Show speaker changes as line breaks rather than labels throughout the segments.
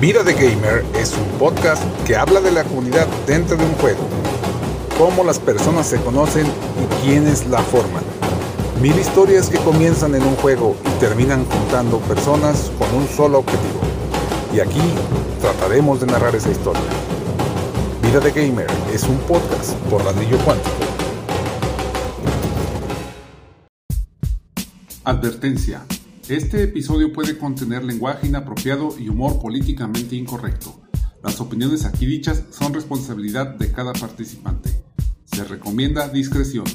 Vida de Gamer es un podcast que habla de la comunidad dentro de un juego, cómo las personas se conocen y quiénes la forman. Mil historias que comienzan en un juego y terminan juntando personas con un solo objetivo. Y aquí trataremos de narrar esa historia. Vida de Gamer es un podcast por Ladrillo Cuántico. Advertencia. Este episodio puede contener lenguaje inapropiado y humor políticamente incorrecto. Las opiniones aquí dichas son responsabilidad de cada participante. Se recomienda discreción.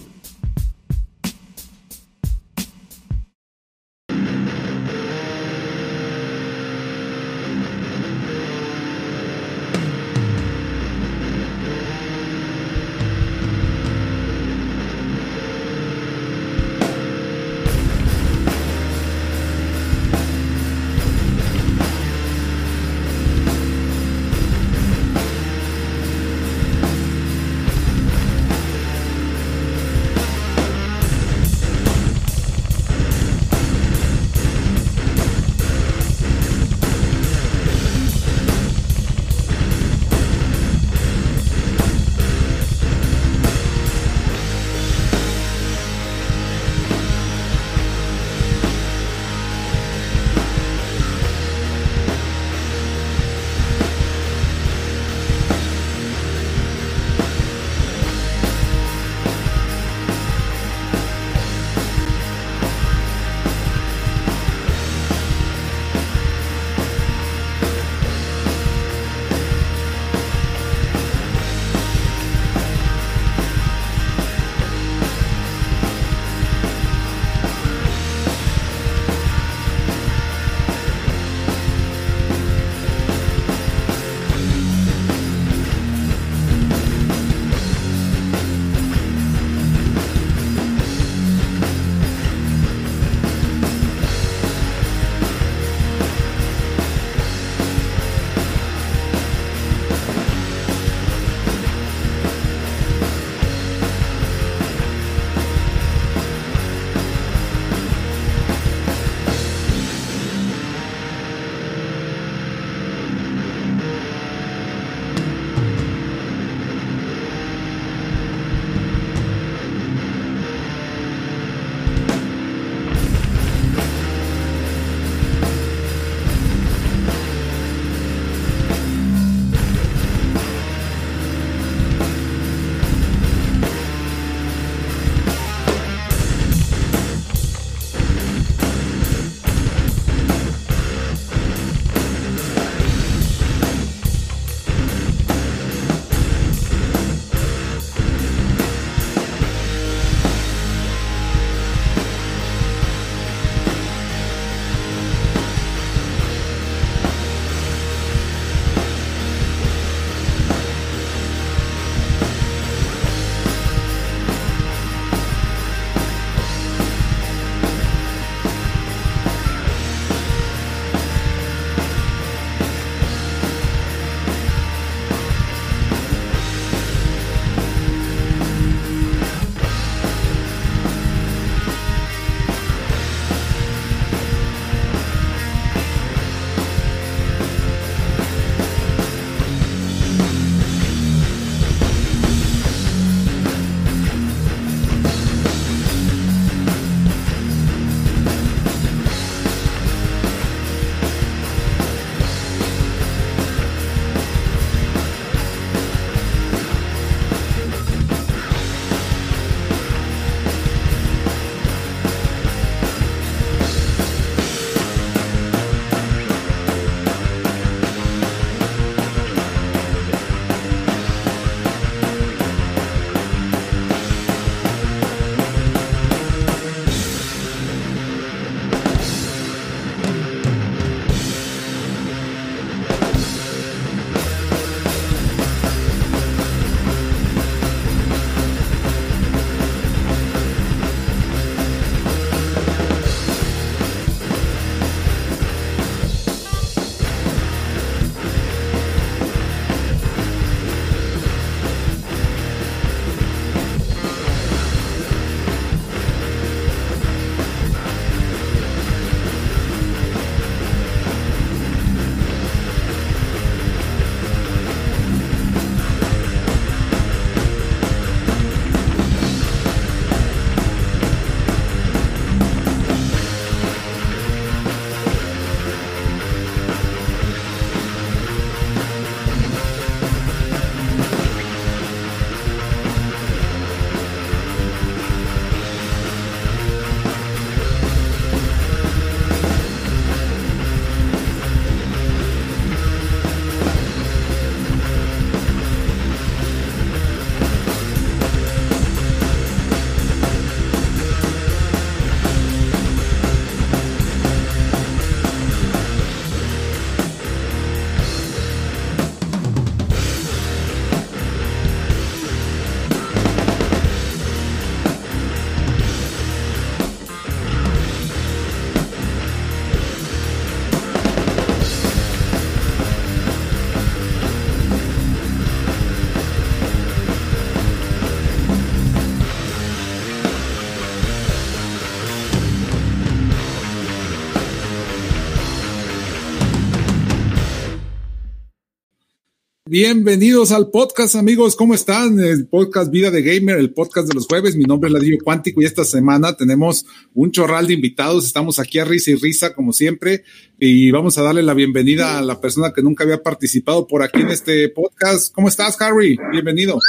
Bienvenidos al podcast, amigos. ¿Cómo están? El podcast Vida de Gamer, el podcast de los jueves. Mi nombre es Ladrillo Cuántico y esta semana tenemos un chorral de invitados. Estamos aquí a risa y risa, como siempre, y vamos a darle la bienvenida a la persona que nunca había participado por aquí en este podcast. ¿Cómo estás, Harry? Bienvenido.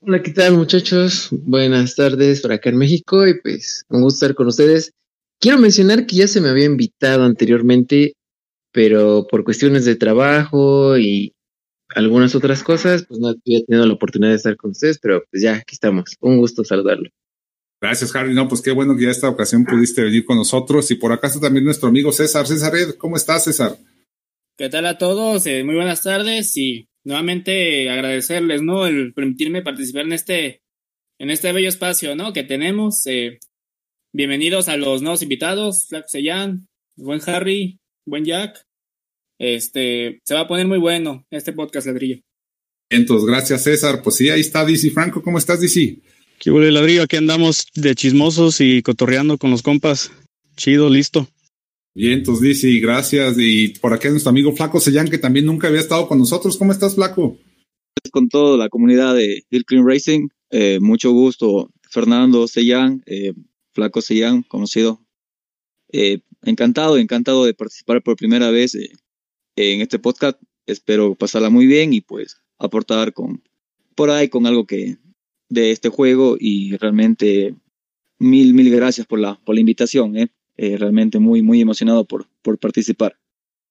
Hola, ¿qué tal, muchachos? Buenas tardes por acá en México y pues un gusto estar con ustedes. Quiero mencionar que ya se me había invitado anteriormente, pero por cuestiones de trabajo y algunas otras cosas, pues no había tenido la oportunidad de estar con ustedes, pero pues ya aquí estamos. Un gusto saludarlo.
Gracias, Harry. No, pues qué bueno que ya esta ocasión pudiste venir con nosotros. Y por acá está también nuestro amigo César. César, ¿cómo estás, César?
¿Qué tal a todos? Eh, muy buenas tardes y nuevamente agradecerles, ¿no? El permitirme participar en este, en este bello espacio, ¿no? Que tenemos. Eh, bienvenidos a los nuevos invitados, Flaco Sellán, buen Harry, buen Jack. Este, se va a poner muy bueno este podcast, ladrillo.
Entonces, gracias César. Pues sí, ahí está DC Franco. ¿Cómo estás, DC?
¿Qué huele ladrillo? Aquí andamos de chismosos y cotorreando con los compas. Chido, listo.
Bien, entonces DC, gracias. Y por aquí nuestro amigo Flaco Sellán, que también nunca había estado con nosotros. ¿Cómo estás, Flaco?
Con toda la comunidad de Hill Clean Racing. Eh, mucho gusto, Fernando Sellán, eh, Flaco Sellán, conocido. Eh, encantado, encantado de participar por primera vez en este podcast. Espero pasarla muy bien y pues aportar con por ahí con algo que de este juego y realmente mil mil gracias por la por la invitación, ¿eh? Eh, realmente muy muy emocionado por por participar.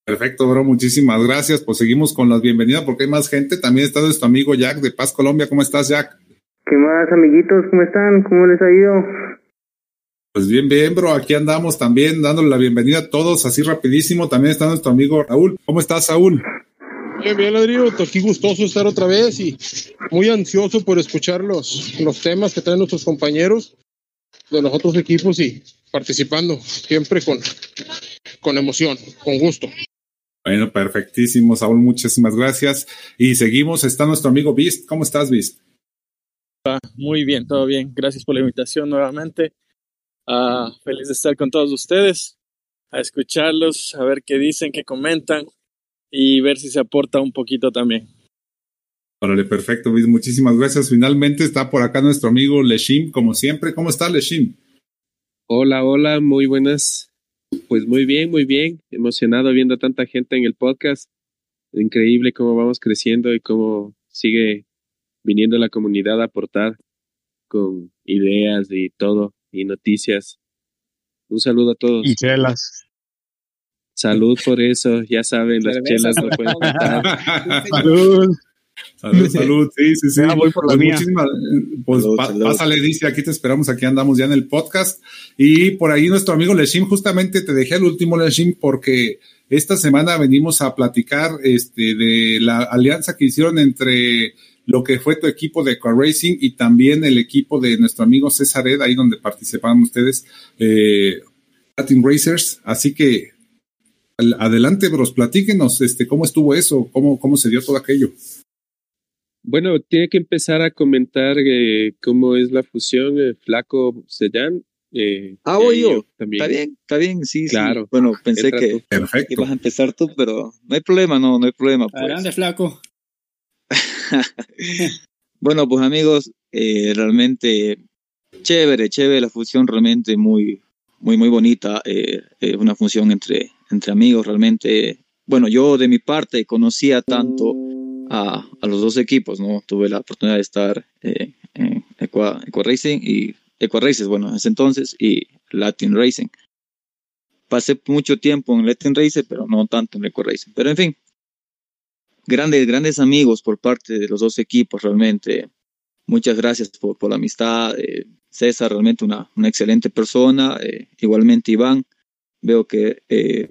Perfecto, bro, muchísimas gracias. Pues seguimos con las bienvenidas porque hay más gente. También está nuestro amigo Jack de Paz Colombia. ¿Cómo estás, Jack?
¿Qué más, amiguitos? ¿Cómo están? ¿Cómo les ha ido?
Pues bien, bien, bro. Aquí andamos también dándole la bienvenida a todos, así rapidísimo. También está nuestro amigo Raúl. ¿Cómo estás, Saúl?
Bien, bien, Ladrillo. Aquí gustoso estar otra vez y muy ansioso por escuchar los, los temas que traen nuestros compañeros de los otros equipos y participando siempre con, con emoción, con gusto.
Bueno, perfectísimo, Saúl. Muchísimas gracias. Y seguimos. Está nuestro amigo Beast. ¿Cómo estás, Beast?
Muy bien, todo bien. Gracias por la invitación nuevamente. Uh, feliz de estar con todos ustedes, a escucharlos, a ver qué dicen, qué comentan y ver si se aporta un poquito también.
Órale, perfecto, muchísimas gracias. Finalmente está por acá nuestro amigo Leshim, como siempre. ¿Cómo está Leshim?
Hola, hola, muy buenas. Pues muy bien, muy bien. Emocionado viendo a tanta gente en el podcast. Increíble cómo vamos creciendo y cómo sigue viniendo la comunidad a aportar con ideas y todo y noticias. Un saludo a todos.
Y chelas.
Salud por eso, ya saben, las chelas no pueden faltar.
salud. Salud, salud, sí, sí, sí.
Ya voy por la
pues
mía.
muchísimas, pues
Salud,
pa-
salud.
pásale, dice, aquí te esperamos, aquí andamos ya en el podcast. Y por ahí nuestro amigo Leshim, justamente te dejé el último Leshim porque esta semana venimos a platicar este, de la alianza que hicieron entre lo que fue tu equipo de Car Racing y también el equipo de nuestro amigo César Ed, ahí donde participaban ustedes, eh, Latin Racers. Así que al- adelante, bros, platíquenos este, cómo estuvo eso, cómo, cómo se dio todo aquello.
Bueno, tiene que empezar a comentar eh, cómo es la fusión eh, Flaco Sellán. Eh,
Ah, voy yo.
También.
Está bien, está bien, sí,
Claro.
sí. Bueno, pensé que.
Perfecto.
ibas a empezar tú, pero no hay problema, no, no hay problema. Pues.
Adelante, flaco.
bueno, pues amigos, eh, realmente chévere, chévere la fusión, realmente muy, muy, muy bonita. eh, una función entre, entre amigos, realmente. Bueno, yo de mi parte conocía tanto a, a los dos equipos, ¿no? Tuve la oportunidad de estar eh, en Equa, Equa Racing y Equa Races, bueno, en ese entonces, y Latin Racing. Pasé mucho tiempo en Latin Racing, pero no tanto en Equa Racing. Pero en fin, grandes, grandes amigos por parte de los dos equipos, realmente. Muchas gracias por, por la amistad. eh, César, realmente una, una excelente persona. eh, igualmente Iván, veo que eh,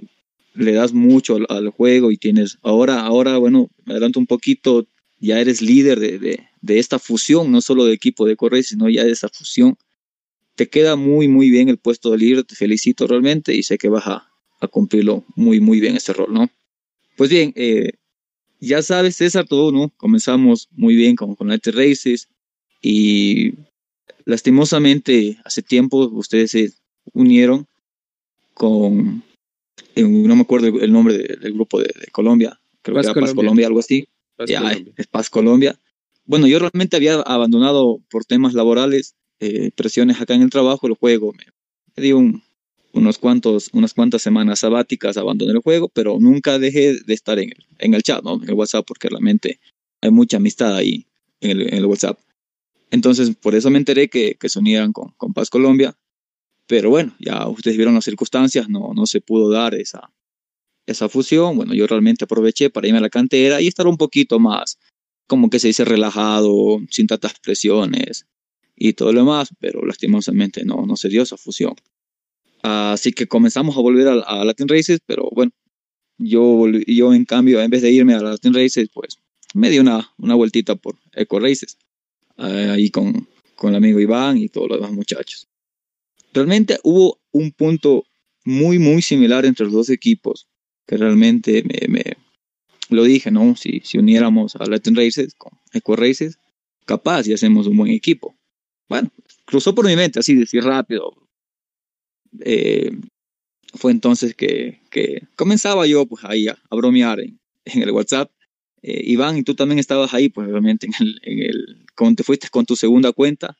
le das mucho al, juego y tienes, ahora, ahora, bueno, me adelanto un poquito, ya eres líder de, de, de esta fusión, no solo de equipo de correr, sino ya de esta fusión. Te queda muy, muy bien el puesto de líder, te felicito realmente y sé que vas a, a cumplirlo muy, muy bien este rol, ¿no? Pues bien, eh, ya sabes, César, todo, ¿no? Comenzamos muy bien con, con Light Races y lastimosamente hace tiempo ustedes se unieron con, eh, no me acuerdo el nombre de- del grupo de, de Colombia, creo
Paz
que era Paz
Colombia.
Colombia, algo así.
Paz
ya,
Colombia.
es Paz Colombia. Bueno, yo realmente había abandonado por temas laborales, eh, presiones acá en el trabajo, el juego. Me, me dio un- unos cuantos, unas cuantas semanas sabáticas, abandoné el juego, pero nunca dejé de estar en el, en el chat, en el WhatsApp, porque realmente hay mucha amistad ahí en el, WhatsApp. Entonces, por eso me enteré que, que se unieran con, con Paz Colombia. Pero bueno, ya ustedes vieron las circunstancias, no, no se pudo dar esa, esa fusión. Bueno, yo realmente aproveché para irme a la cantera y estar un poquito más, como que se dice, relajado, sin tantas presiones y todo lo demás, pero lastimosamente no, no se dio esa fusión. Así que comenzamos a volver a, Latin Races, pero bueno, yo, yo en cambio, en vez de irme a Latin Races, pues me di una, una vueltita por Eco Races, eh, ahí con, con el amigo Iván y todos los demás muchachos. Realmente hubo un punto muy, muy similar entre los dos equipos, que realmente me, me- lo dije, ¿no? Si, si uniéramos a Latin Races con Eco Races, capaz y hacemos un buen equipo. Bueno, cruzó por mi mente así, decir rápido. Eh, fue entonces que, que comenzaba yo pues ahí a, a bromear en, en el WhatsApp. Eh, Iván, y tú también estabas ahí, pues realmente en el, en el, cuando te fuiste con tu segunda cuenta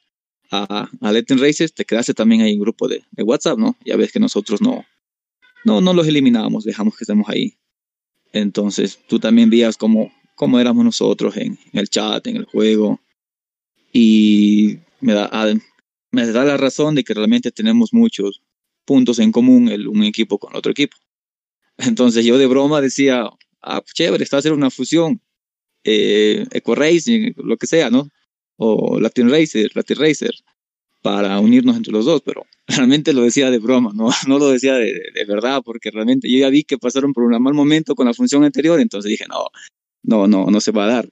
a, a Latin Races, te quedaste también ahí en grupo de, de WhatsApp, ¿no? Ya ves que nosotros no, no, no los eliminamos, dejamos que estemos ahí. Entonces tú también vías cómo, cómo éramos nosotros en, en el chat, en el juego. Y me da, ah, me da la razón de que realmente tenemos muchos puntos en común el, un equipo con otro equipo. Entonces yo de broma decía, ah, chévere, está a hacer una fusión, eh, Eco Racing, lo que sea, ¿no? O Latin Racer, Latin Racer, para unirnos entre los dos, pero realmente lo decía de broma, no, no lo decía de, de- de verdad, porque realmente yo ya vi que pasaron por un mal momento con la función anterior, entonces dije, no, no, no, no se va a dar.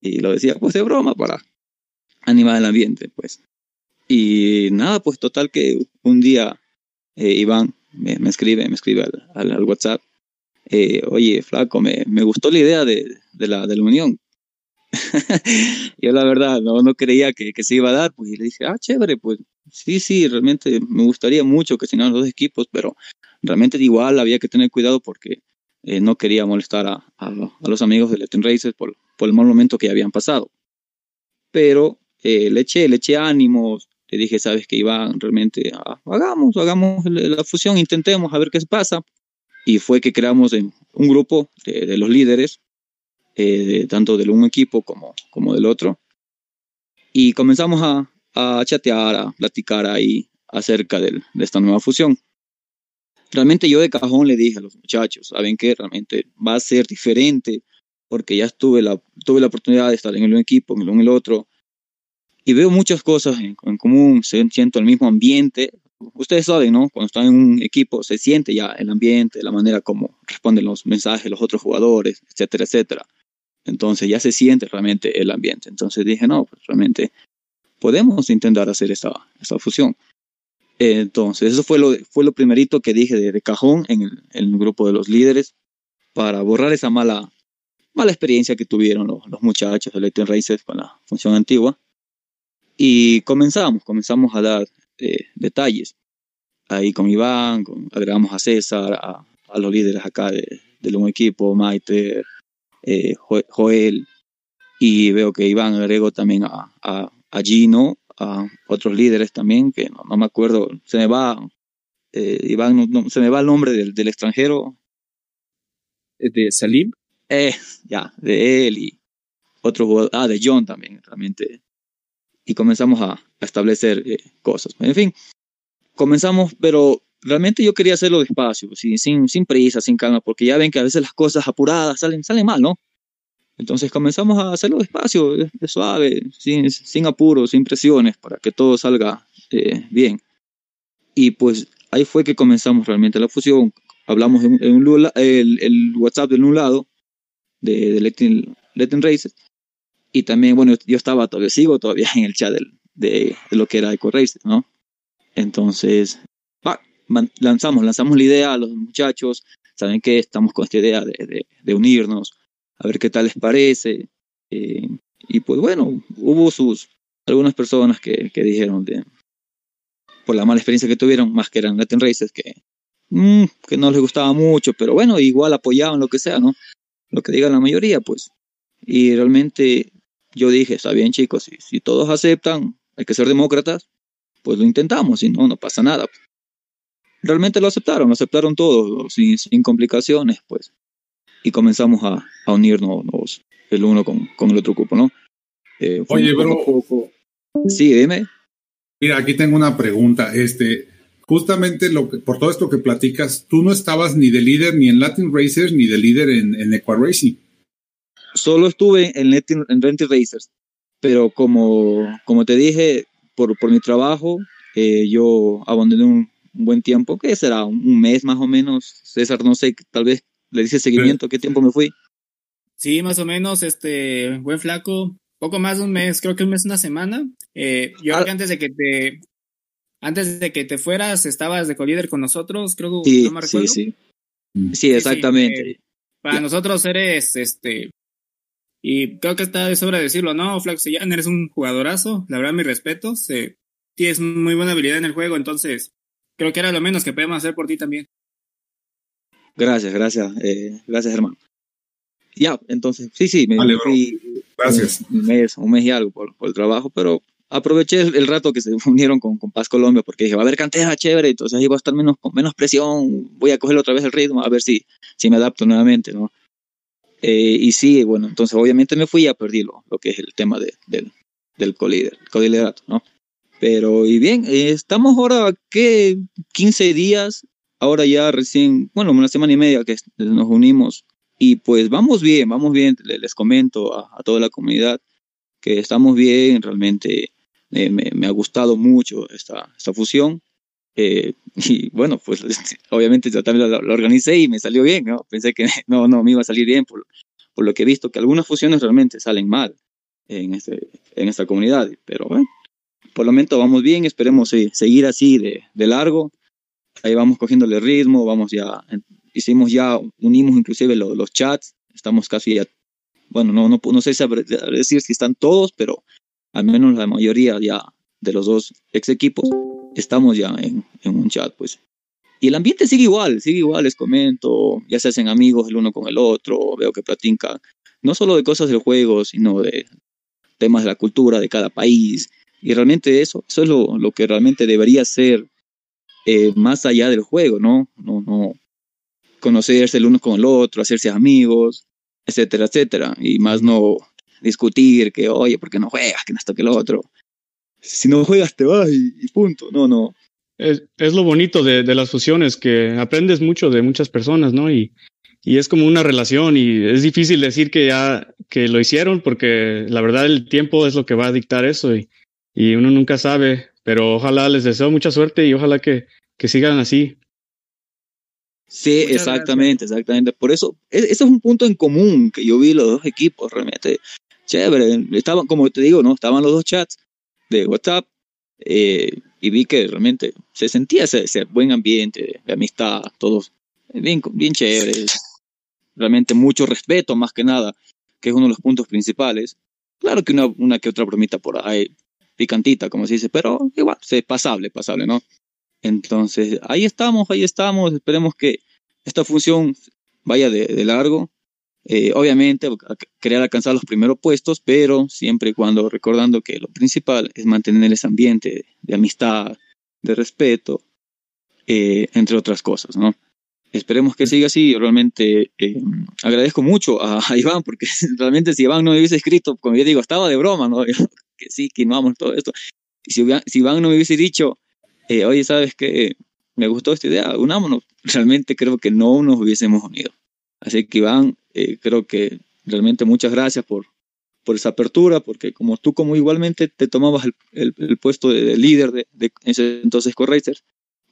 Y lo decía pues de broma para animar el ambiente, pues. Y nada, pues total que un día eh, Iván me, me escribe, me escribe al, al- WhatsApp, eh, oye, flaco, me, me gustó la idea de, de la, de la unión. Yo la verdad no, no creía que, que se iba a dar, pues y le dije, ah, chévere, pues sí, sí, realmente me gustaría mucho que se unieran los dos equipos, pero realmente igual había que tener cuidado porque eh, no quería molestar a, a, los amigos de Latin Races por, por el mal momento que habían pasado. Pero eh, le eché, le eché ánimos, le dije, sabes que Iván, realmente ah, hagamos, hagamos la fusión, intentemos a ver qué pasa. Y fue que creamos eh, un grupo de, de los líderes, eh, de- tanto del un equipo como, como del otro. Y comenzamos a, a chatear, a platicar ahí acerca del- de esta nueva fusión. Realmente yo de cajón le dije a los muchachos, saben que realmente va a ser diferente porque ya tuve la, tuve la oportunidad de estar en el un equipo, en el, en el otro, y veo muchas cosas en, en común, siento el mismo ambiente. Ustedes saben, ¿no? Cuando están en un equipo se siente ya el ambiente, la manera como responden los mensajes los otros jugadores, etcétera, etcétera. Entonces ya se siente realmente el ambiente. Entonces dije, no, pues realmente podemos intentar hacer esta, esta fusión. Entonces, eso fue lo, fue lo primerito que dije de, de cajón en el, en el grupo de los líderes para borrar esa mala, mala experiencia que tuvieron los, los muchachos de Latin Races con la función antigua. Y comenzamos, comenzamos a dar eh, detalles. Ahí con Iván, con, agregamos a César, a, a los líderes acá de, del un equipo, Maite, eh, Jo- Joel, y veo que Iván agregó también a, a, a Gino, a otros líderes también, que no, no me acuerdo, se me va, eh, Iván, no- no- se me va el nombre del, del extranjero,
De Salim.
eh, ya, de él y otro jugador, ah, de John también, realmente. Y comenzamos a, a establecer eh, cosas. En fin, comenzamos, pero realmente yo quería hacerlo despacio, sin, sin, sin prisa, sin calma, porque ya ven que a veces las cosas apuradas salen, salen mal, ¿no? Entonces comenzamos a hacerlo despacio, de- de suave, sin, sin apuros, sin presiones, para que todo salga eh, bien. Y pues ahí fue que comenzamos realmente la fusión. Hablamos en, en un el, el WhatsApp de un lado, de, de Latin, Latin Races. Y también, bueno, yo estaba todavía, sigo todavía en el chat de, de lo que era Eco Races, ¿no? Entonces, ah, man- lanzamos, lanzamos la idea a los muchachos, saben que estamos con esta idea de, de- de unirnos, a ver qué tal les parece. eh, y pues bueno, hubo sus, algunas personas que, que dijeron de, por la mala experiencia que tuvieron, más que eran Latin Races, que, mm, que no les gustaba mucho, pero bueno, igual apoyaban lo que sea, ¿no? Lo que diga la mayoría, pues Y realmente yo dije, está bien chicos, si, si todos aceptan, hay que ser demócratas, pues lo intentamos, si no, no pasa nada. Realmente lo aceptaron, lo aceptaron todos, sin, sin complicaciones, pues. Y comenzamos a, a unirnos el uno con, con el otro grupo, ¿no?
Eh, Oye, bro. Poco...
Sí, dime.
Mira, aquí tengo una pregunta. Este, justamente lo que, por todo esto que platicas, tú no estabas ni de líder ni en Latin Racers ni de líder en, en Equa Racing.
Solo estuve en, Latin, en Renty Racers, pero como, como te dije, por, por mi trabajo, eh, yo abandoné un, un, buen tiempo, ¿qué será? Un, mes más o menos. César, no sé, tal vez le dice seguimiento, ¿qué tiempo me fui?
Sí, más o menos, este, buen flaco, poco más de un mes, creo que un mes, una semana. Eh, yo creo que antes de que te, antes de que te fueras, estabas de colíder con nosotros, creo
que no me recuerdo. Sí, sí. Sí, exactamente.
Eh, para nosotros eres, este, y creo que está de sobra decirlo, ¿no? Flax eres un jugadorazo, la verdad, mis respetos. Eh, tienes muy buena habilidad en el juego, entonces creo que era lo menos que podemos hacer por ti también.
Gracias, gracias, eh, gracias, hermano. Ya, entonces, sí, sí, me
fui gracias.
Un, mes, un mes y algo por, por el trabajo, pero aproveché el, rato que se unieron con, con, Paz Colombia porque dije, va a haber cantera chévere, entonces ahí voy a estar menos, con menos presión, voy a coger otra vez el ritmo, a ver si, si me adapto nuevamente, ¿no? Eh, y sí, bueno, entonces obviamente me fui a perdí lo, lo que es el tema de, del, del coliderato, ¿no? Pero, y bien, eh, estamos ahora, ¿qué? 15 días, ahora ya recién, bueno, una semana y media que nos unimos y pues vamos bien, vamos bien, les comento a, a toda la comunidad que estamos bien, realmente eh, me, me, ha gustado mucho esta, esta fusión. Eh, y bueno, pues obviamente yo también lo, lo, organicé y me salió bien, ¿no? Pensé que no, no me iba a salir bien por, por lo que he visto, que algunas fusiones realmente salen mal en, este, en esta comunidad, pero bueno, por lo menos vamos bien, esperemos eh, seguir así de, de, largo, ahí vamos cogiéndole ritmo, vamos ya, hicimos ya, unimos inclusive los, los chats, estamos casi ya, bueno, no, no, no sé si decir si están todos, pero al menos la mayoría ya de los dos ex equipos estamos ya en, un chat, pues. Y el ambiente sigue igual, sigue igual, les comento, ya se hacen amigos el uno con el otro, veo que platican, no solo de cosas del juego, sino de temas de la cultura de cada país. Y realmente eso, eso es lo, lo que realmente debería ser eh, más allá del juego, ¿no? No, no conocerse el uno con el otro, hacerse amigos, etcétera, etcétera. Y más no discutir que, oye, ¿por qué no juegas? Que no esto que el otro si no juegas te vas y, y punto. No, no.
Es, es lo bonito de, de, las fusiones, que aprendes mucho de muchas personas, ¿no? Y, y es como una relación y es difícil decir que ya que lo hicieron porque la verdad el tiempo es lo que va a dictar eso y, y uno nunca sabe, pero ojalá les deseo mucha suerte y ojalá que, que sigan así.
Sí, Muchas exactamente, gracias. exactamente. Por eso, ese es un punto en común que yo vi los dos equipos realmente chévere. Estaban, como te digo, ¿no? Estaban los dos chats de WhatsApp eh, y vi que realmente se sentía ese, ese buen ambiente de, amistad, todos bien, bien chéveres, realmente mucho respeto más que nada, que es uno de los puntos principales. Claro que una, una que otra bromita por ahí, picantita, como se dice, pero igual, es pasable, pasable, ¿no? Entonces, ahí estamos, ahí estamos, esperemos que esta función vaya de, de largo, eh, obviamente, querer alcanzar los primeros puestos, pero siempre y cuando recordando que lo principal es mantener ese ambiente de, de amistad, de respeto, eh, entre otras cosas, ¿no? Esperemos que siga así. Realmente eh, agradezco mucho a, a, Iván, porque realmente si Iván no me hubiese escrito, como yo digo, estaba de broma, ¿no? que sí, que no vamos todo esto. Y si, si Iván no me hubiese dicho, eh, oye, ¿sabes qué? Me gustó esta idea, unámonos. Realmente creo que no nos hubiésemos unido. Así que Iván, eh, creo que realmente muchas gracias por, por esa apertura, porque como tú como igualmente te tomabas el, el, el puesto de, de, líder de, de ese entonces Corracers,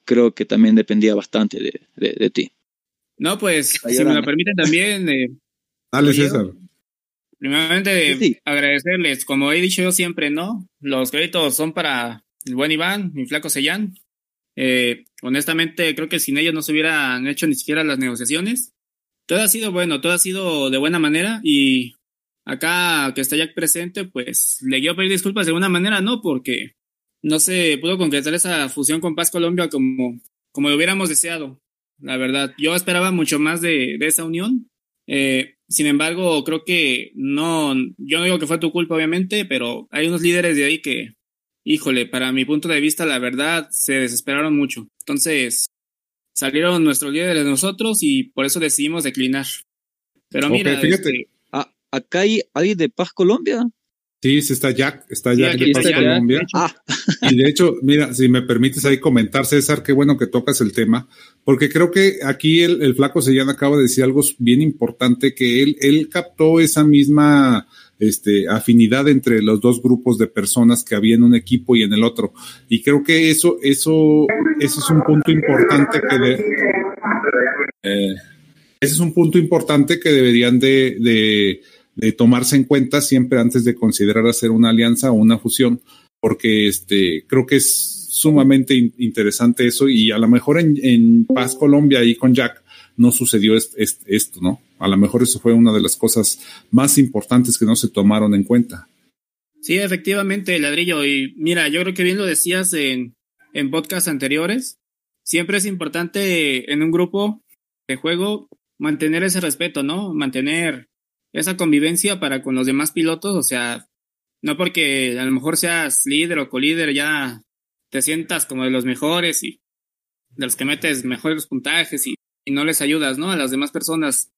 creo que también dependía bastante de, de, de ti.
No, pues, si me lo permiten también... Eh,
Dale, César.
Primeramente, sí, sí. agradecerles, como he dicho yo siempre, ¿no? Los créditos son para el buen Iván, mi flaco Sellán. Eh, honestamente, creo que sin ellos no se hubieran hecho ni siquiera las negociaciones todo ha sido bueno, todo ha sido de buena manera y acá que está Jack presente, pues le quiero pedir disculpas de alguna manera, ¿no? Porque no se pudo concretar esa fusión con Paz Colombia como, como lo hubiéramos deseado, la verdad. Yo esperaba mucho más de, de esa unión. Eh, sin embargo, creo que no, yo no digo que fue tu culpa, obviamente, pero hay unos líderes de ahí que, híjole, para mi punto de vista, la verdad, se desesperaron mucho. Entonces, salieron nuestros líderes de nosotros y por eso decidimos declinar. Pero mira,
fíjate.
este,
Ah, acá hay, hay de Paz Colombia.
Sí, sí está Jack, está Jack de Paz
Jack,
Colombia.
Ah,
Y de hecho, mira, si me permites ahí comentar, César, qué bueno que tocas el tema, porque creo que aquí el, el flaco Sellán acaba de decir algo bien importante, que él, él captó esa misma este, afinidad entre los dos grupos de personas que había en un equipo y en el otro. Y creo que eso, eso, eso es un punto importante que eh, ese es un punto importante que deberían de, de, tomarse en cuenta siempre antes de considerar hacer una alianza o una fusión, porque este, creo que es sumamente in- interesante eso y a lo mejor en, en Paz Colombia y con Jack no sucedió est- est- esto, ¿no? A lo mejor eso fue una de las cosas más importantes que no se tomaron en cuenta.
Sí, efectivamente, ladrillo. Y mira, yo creo que bien lo decías en, en podcasts anteriores. Siempre es importante en un grupo de juego mantener ese respeto, ¿no? Mantener esa convivencia para con los demás pilotos. O sea, no porque a lo mejor seas líder o colíder ya te sientas como de los mejores y de los que metes mejores puntajes y, y no les ayudas, ¿no? A las demás personas.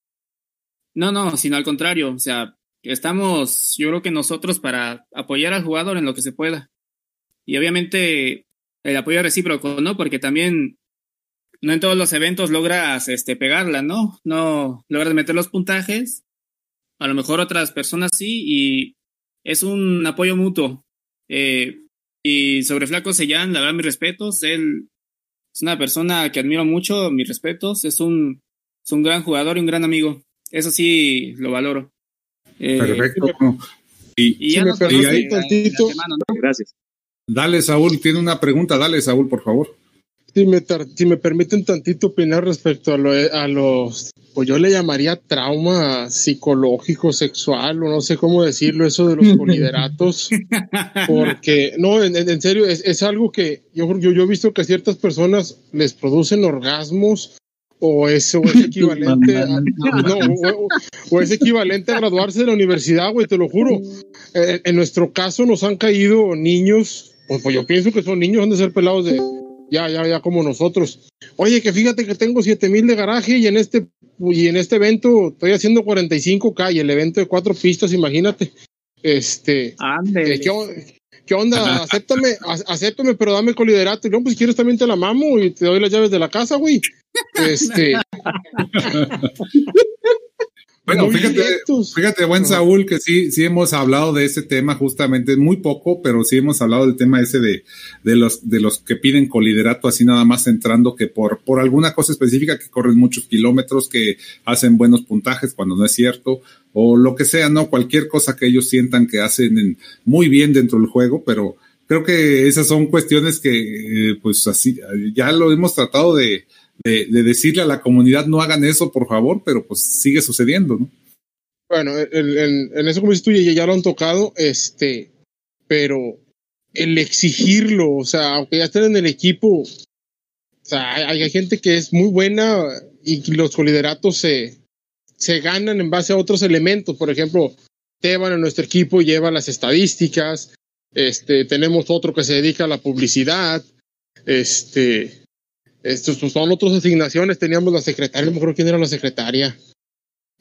No, no, sino al contrario. O sea, estamos, yo creo que nosotros para apoyar al jugador en lo que se pueda. Y obviamente el apoyo recíproco, ¿no? Porque también no en todos los eventos logras este, pegarla, ¿no? No logras meter los puntajes. A lo mejor otras personas sí, y es un apoyo mutuo. Eh, y sobre Flaco Sellán, la verdad, mis respetos. Él es una persona que admiro mucho, mis respetos. Es un, es un gran jugador y un gran amigo. Eso sí lo valoro. Eh,
Perfecto. Y,
Y ya
Si me
nos
tantito.
gracias.
dale, Saúl, tiene una pregunta, dale, Saúl, por favor.
Si me, tar- si me permiten tantito opinar respecto a, lo, a los, pues yo le llamaría trauma psicológico, sexual, o no sé cómo decirlo, eso de los colideratos, porque, no, en, en- en serio, es, es algo que yo, yo, yo he visto que a ciertas personas les producen orgasmos, o eso es equivalente a, no, o, o- o es equivalente a graduarse de la universidad, güey, te lo juro. Eh, en nuestro caso nos han caído niños, pues, pues yo pienso que son niños, han de ser pelados de ya, ya, ya como nosotros. Oye, que fíjate que tengo 7000 de garaje y en este y en este evento estoy haciendo 45k y el evento de cuatro pistas, imagínate. Este, ¿qué, o- qué onda? Acéptame, acéptame, pero dame coliderato. Y no, pues si quieres también te la mamo y te doy las llaves de la casa, güey. Este,
Bueno,
muy
fíjate,
directos.
fíjate, buen. Saúl, que sí, sí hemos hablado de ese tema justamente, muy poco, pero sí hemos hablado del tema ese de, de los, de los que piden coliderato así nada más entrando que por, por alguna cosa específica que corren muchos kilómetros, que hacen buenos puntajes cuando no es cierto, o lo que sea, ¿no? Cualquier cosa que ellos sientan que hacen en- muy bien dentro del juego, pero creo que esas son cuestiones que, eh, pues así, ya lo hemos tratado de, de, de decirle a la comunidad no hagan eso, por favor, pero pues sigue sucediendo, ¿no?
Bueno, en eso como dices tú, ya, lo han tocado, este, pero el exigirlo, o sea, aunque ya estén en el equipo, o sea, hay, hay gente que es muy buena y los colideratos se, se ganan en base a otros elementos. Por ejemplo, Teban en nuestro equipo lleva las estadísticas, este, tenemos otro que se dedica a la publicidad, este, estos son otras asignaciones, teníamos la secretaria, no me acuerdo quién era la secretaria.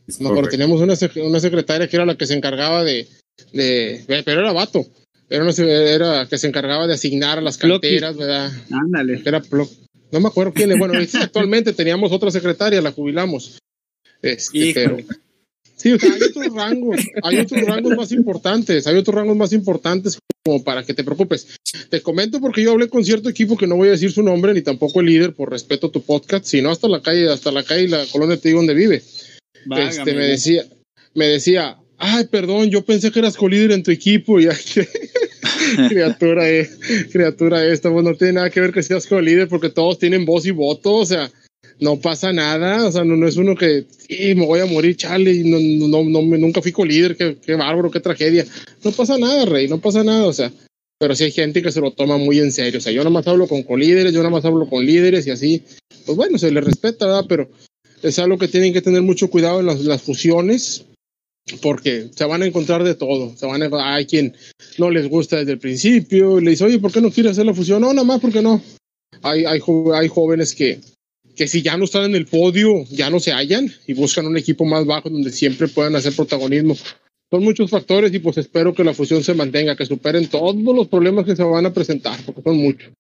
No, pero
Correcto.
teníamos una, una secretaria que era la que se encargaba de, de pero era vato, era, una, era que se encargaba de asignar a las
Floki.
canteras, ¿verdad?
Ándale.
Era Plo- no me acuerdo quién es, bueno, actualmente teníamos otra secretaria, la jubilamos. Este, pero sí, o sea, hay otros rangos, hay otros rangos más importantes, hay otros rangos más importantes como para que te preocupes. Te comento porque yo hablé con cierto equipo que no voy a decir su nombre ni tampoco el líder por respeto a tu podcast, sino hasta la calle, hasta la calle y la colonia te digo donde vive este, me decía, me decía, ay, perdón, yo pensé que eras colíder en tu equipo y ay, qué criatura, eh, criatura esta, pues no tiene nada que ver que seas colíder porque todos tienen voz y voto, o sea, no pasa nada, o sea, no, no es uno que, sí, me voy a morir, chale, y no, no, no, nunca fui colíder, qué, qué bárbaro, qué tragedia, no pasa nada, rey, no pasa nada, o sea, pero sí hay gente que se lo toma muy en serio, o sea, yo nada más hablo con colíderes, yo nada más hablo con líderes y así, pues bueno, se le respeta, ¿verdad? Pero es algo que tienen que tener mucho cuidado en las, las fusiones, porque se van a encontrar de todo. Se van a, hay quien no les gusta desde el principio y le dice, oye, ¿por qué no quieres hacer la fusión? No, nada más porque no. Hay, hay, hay jóvenes que, que si ya no están en el podio, ya no se hallan y buscan un equipo más bajo donde siempre puedan hacer protagonismo. Son muchos factores y pues espero que la fusión se mantenga, que superen todos los problemas que se van a presentar, porque son muchos.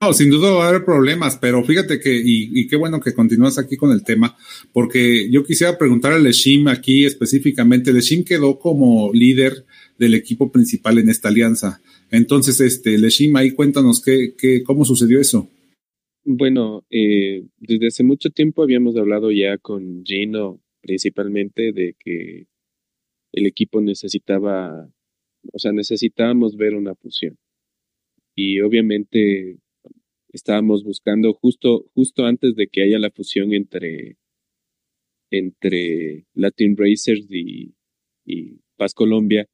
No, sin duda va a haber problemas, pero fíjate que, y, qué bueno que continúas aquí con el tema, porque yo quisiera preguntar a Leshim aquí específicamente. Leshim quedó como líder del equipo principal en esta alianza. Entonces, este, Leshim, ahí cuéntanos qué, qué, cómo sucedió eso.
Bueno, eh, desde hace mucho tiempo habíamos hablado ya con Gino principalmente de que el equipo necesitaba, o sea, necesitábamos ver una fusión. Y obviamente estábamos buscando justo, justo antes de que haya la fusión entre, entre Latin Racers y, y Paz Colombia,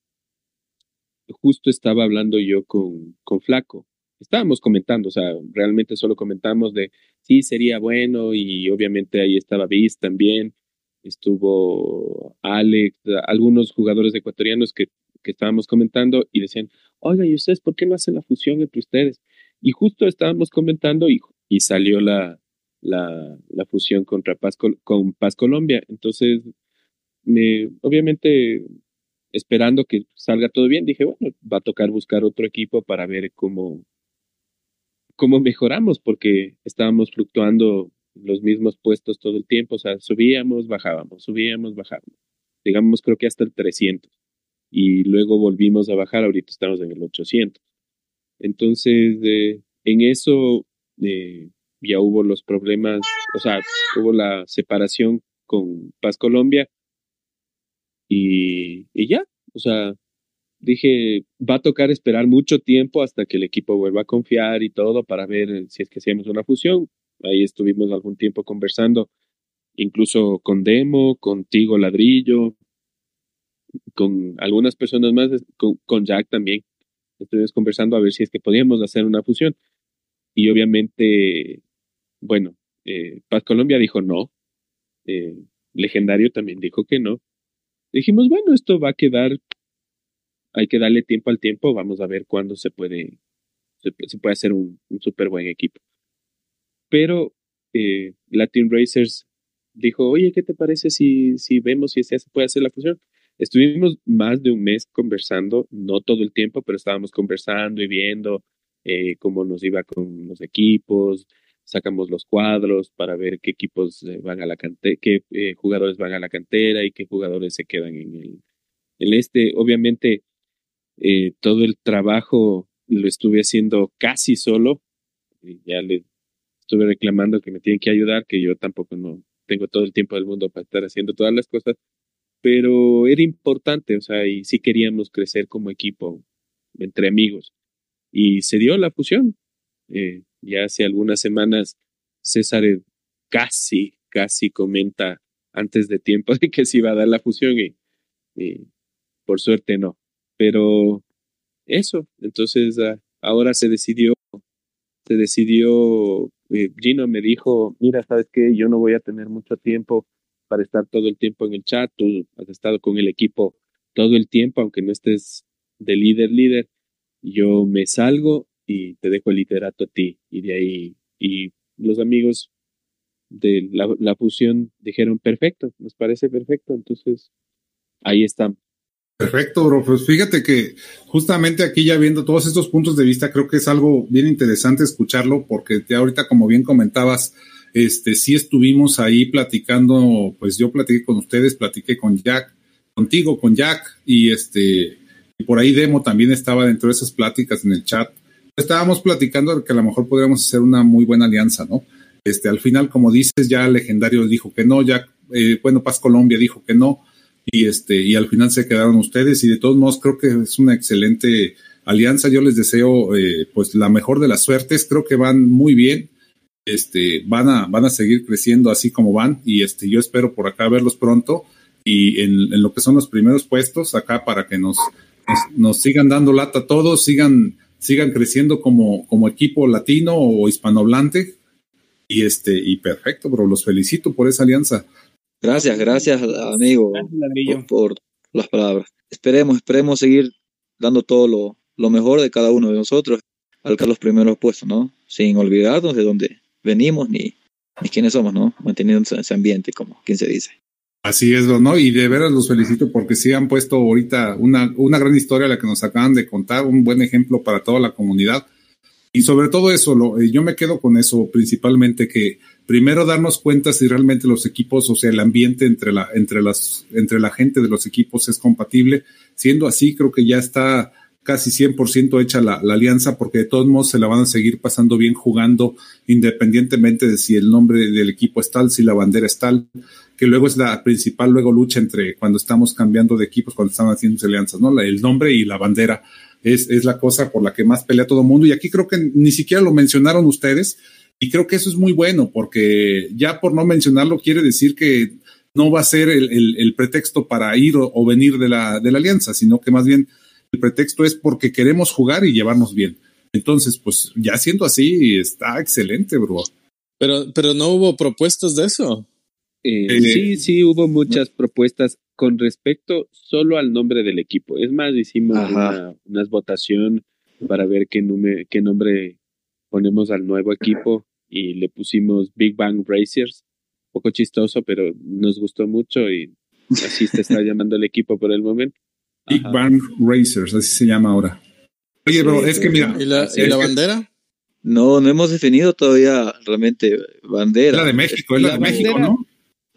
justo estaba hablando yo con, con Flaco. Estábamos comentando, o sea, realmente solo comentamos de sí, sería bueno y obviamente ahí estaba Biz también, estuvo Alex, algunos jugadores ecuatorianos que, que estábamos comentando y decían, oiga, ¿y ustedes por qué no hacen la fusión entre ustedes? Y justo estábamos comentando y, y salió la, la, la fusión contra Paz, con Paz Colombia. Entonces, me, obviamente, esperando que salga todo bien, dije, bueno, va a tocar buscar otro equipo para ver cómo, cómo mejoramos, porque estábamos fluctuando los mismos puestos todo el tiempo, o sea, subíamos, bajábamos, subíamos, bajábamos. Digamos, creo que hasta el 300. Y luego volvimos a bajar, ahorita estamos en el 800. Entonces, en eso eh, ya hubo los problemas, o sea, hubo la separación con Paz Colombia y, y ya, o sea, dije, va a tocar esperar mucho tiempo hasta que el equipo vuelva a confiar y todo para ver si es que hacemos una fusión. Ahí estuvimos algún tiempo conversando, incluso con Demo, contigo Ladrillo, con algunas personas más, con Jack también estuvimos conversando a ver si es que podíamos hacer una fusión. Y obviamente, bueno, eh, Paz Colombia dijo no. Eh, Legendario también dijo que no. Dijimos, bueno, esto va a quedar, hay que darle tiempo al tiempo, vamos a ver cuándo se puede, se, puede hacer un, un súper buen equipo. Pero eh, Latin Racers dijo, oye, ¿qué te parece si, si vemos si se puede hacer la fusión? Estuvimos más de un mes conversando, no todo el tiempo, pero estábamos conversando y viendo eh, cómo nos iba con los equipos, sacamos los cuadros para ver qué equipos eh, van a la cantera, qué eh, jugadores van a la cantera y qué jugadores se quedan en el, el este. Obviamente, todo el trabajo lo estuve haciendo casi solo. ya le estuve reclamando que me tienen que ayudar, que yo tampoco no tengo todo el tiempo del mundo para estar haciendo todas las cosas, pero era importante, o sea, y sí queríamos crecer como equipo, entre amigos. Y se dio la fusión. Eh, ya hace algunas semanas César casi, casi comenta antes de tiempo que se iba a dar la fusión y, por suerte no. Pero eso, entonces ah, ahora se decidió, se decidió, eh, Gino me dijo, mira, sabes que yo no voy a tener mucho tiempo para estar todo el tiempo en el chat, tú has estado con el equipo todo el tiempo, aunque no estés de líder, líder, yo me salgo y te dejo el liderato a ti. Y de ahí, y los amigos de la, fusión dijeron, perfecto, nos parece perfecto, entonces ahí estamos.
Perfecto, bro. Pues fíjate que justamente aquí ya viendo todos estos puntos de vista, creo que es algo bien interesante escucharlo, porque ya ahorita, como bien comentabas, este, sí estuvimos ahí platicando, pues yo platiqué con ustedes, platiqué con Jack, contigo, con Jack, y este, y por ahí Demo también estaba dentro de esas pláticas en el chat. Estábamos platicando de que a lo mejor podríamos hacer una muy buena alianza, ¿no? Este, al final, como dices, ya Legendario dijo que no, Jack, eh, bueno, Paz Colombia dijo que no, y este, y al final se quedaron ustedes, y de todos modos creo que es una excelente alianza. Yo les deseo, eh, pues, la mejor de las suertes, creo que van muy bien este, van a, van a seguir creciendo así como van y este, yo espero por acá verlos pronto y en, lo que son los primeros puestos acá para que nos, nos, sigan dando lata todos, sigan, sigan creciendo como, como equipo latino o hispanohablante Y este, y perfecto, bro, los felicito por esa alianza.
Gracias, gracias, amigo, por, por, las palabras. Esperemos, esperemos seguir dando todo lo, lo mejor de cada uno de nosotros al que los primeros puestos, ¿no? Sin olvidarnos de dónde venimos ni, ni quiénes somos, ¿no? Manteniendo ese ambiente, como quien se dice.
Así es, ¿no? Y de veras los felicito porque sí han puesto ahorita una, una gran historia la que nos acaban de contar, un buen ejemplo para toda la comunidad. Y sobre todo eso, lo, eh, yo me quedo con eso principalmente, que primero darnos cuenta si realmente los equipos, o sea, el ambiente entre la, entre las, entre la gente de los equipos es compatible. Siendo así, creo que ya está casi 100% hecha la, la, alianza porque de todos modos se la van a seguir pasando bien jugando independientemente de si el nombre del equipo es tal, si la bandera es tal, que luego es la principal luego lucha entre cuando estamos cambiando de equipos, cuando están haciendo alianzas, ¿no? El nombre y la bandera es, es la cosa por la que más pelea todo el mundo y aquí creo que ni siquiera lo mencionaron ustedes y creo que eso es muy bueno porque ya por no mencionarlo quiere decir que no va a ser el, el, el pretexto para ir o, o venir de la, de la alianza, sino que más bien el pretexto es porque queremos jugar y llevarnos bien. Entonces, pues ya siendo así, está excelente, bro.
Pero, pero no hubo propuestas de eso.
Eh, eh, sí, sí, hubo muchas propuestas con respecto solo al nombre del equipo. Es más, hicimos una, una, votación para ver qué, nume, qué nombre ponemos al nuevo equipo y le pusimos Big Bang Racers. Un poco chistoso, pero nos gustó mucho y así se está llamando el equipo por el momento.
Big Bang Racers, así se llama ahora. Oye, bro, es que mira.
¿Y la, ¿y la bandera?
No, no hemos definido todavía realmente bandera.
Es la de México, es la, la de bandera. México, ¿no?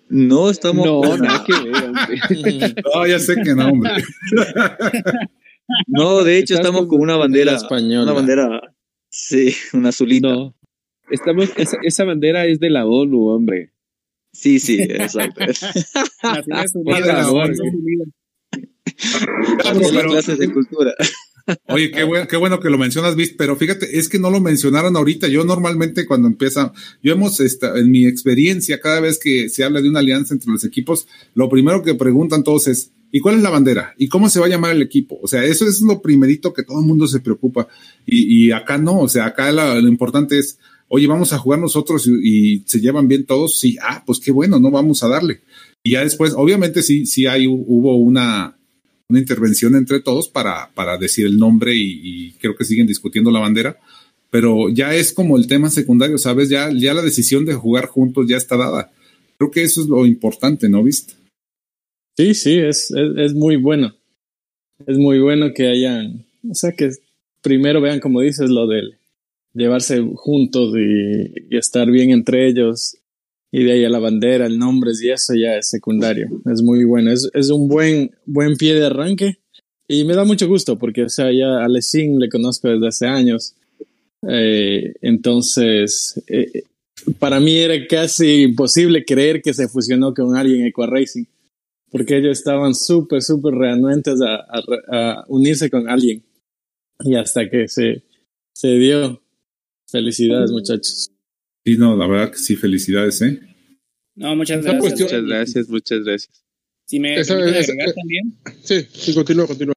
No, estamos.
No, nada que ver,
No, ya sé que no, hombre.
No, de hecho, estamos con una bandera española. Una bandera, sí, una azulita. No,
estamos, esa, esa bandera es de la ONU, hombre.
Sí, sí, exacto.
pero, clases de cultura. Oye, qué bueno, qué bueno que lo mencionas, Vist, pero fíjate, es que no lo mencionaron ahorita. Yo normalmente cuando empieza, yo hemos, esta, en mi experiencia, cada vez que se habla de una alianza entre los equipos, lo primero que preguntan todos es, ¿y cuál es la bandera? ¿Y cómo se va a llamar el equipo? O sea, eso es lo primerito que todo el mundo se preocupa. Y, y acá no, o sea, acá la, lo importante es, oye, vamos a jugar nosotros y, se llevan bien todos. Sí, ah, pues qué bueno, no vamos a darle. Y ya después, obviamente sí, sí hay, hubo una, una intervención entre todos para, para decir el nombre y, y, creo que siguen discutiendo la bandera, pero ya es como el tema secundario, ¿sabes? Ya, ya la decisión de jugar juntos ya está dada. Creo que eso es lo importante, ¿no viste?
Sí, sí, es, es, es muy bueno. Es muy bueno que hayan, o sea, que primero vean, como dices, lo del llevarse juntos y, estar bien entre ellos y de ahí a la bandera, el nombre y eso ya es secundario. Es muy bueno, es, es un buen, buen pie de arranque y me da mucho gusto porque, o sea, ya a Lessing le conozco desde hace años. Eh, entonces, eh, para mí era casi imposible creer que se fusionó con alguien Equa Racing porque ellos estaban súper, súper reanuentes a, a, unirse con alguien y hasta que se, se dio. Felicidades, muchachos.
Sí, no, la verdad que sí, felicidades, ¿eh?
No, muchas gracias.
Cuestión... Muchas gracias, muchas gracias.
Si me esa, esa, agregar también.
Sí, sí, continúa, continúa.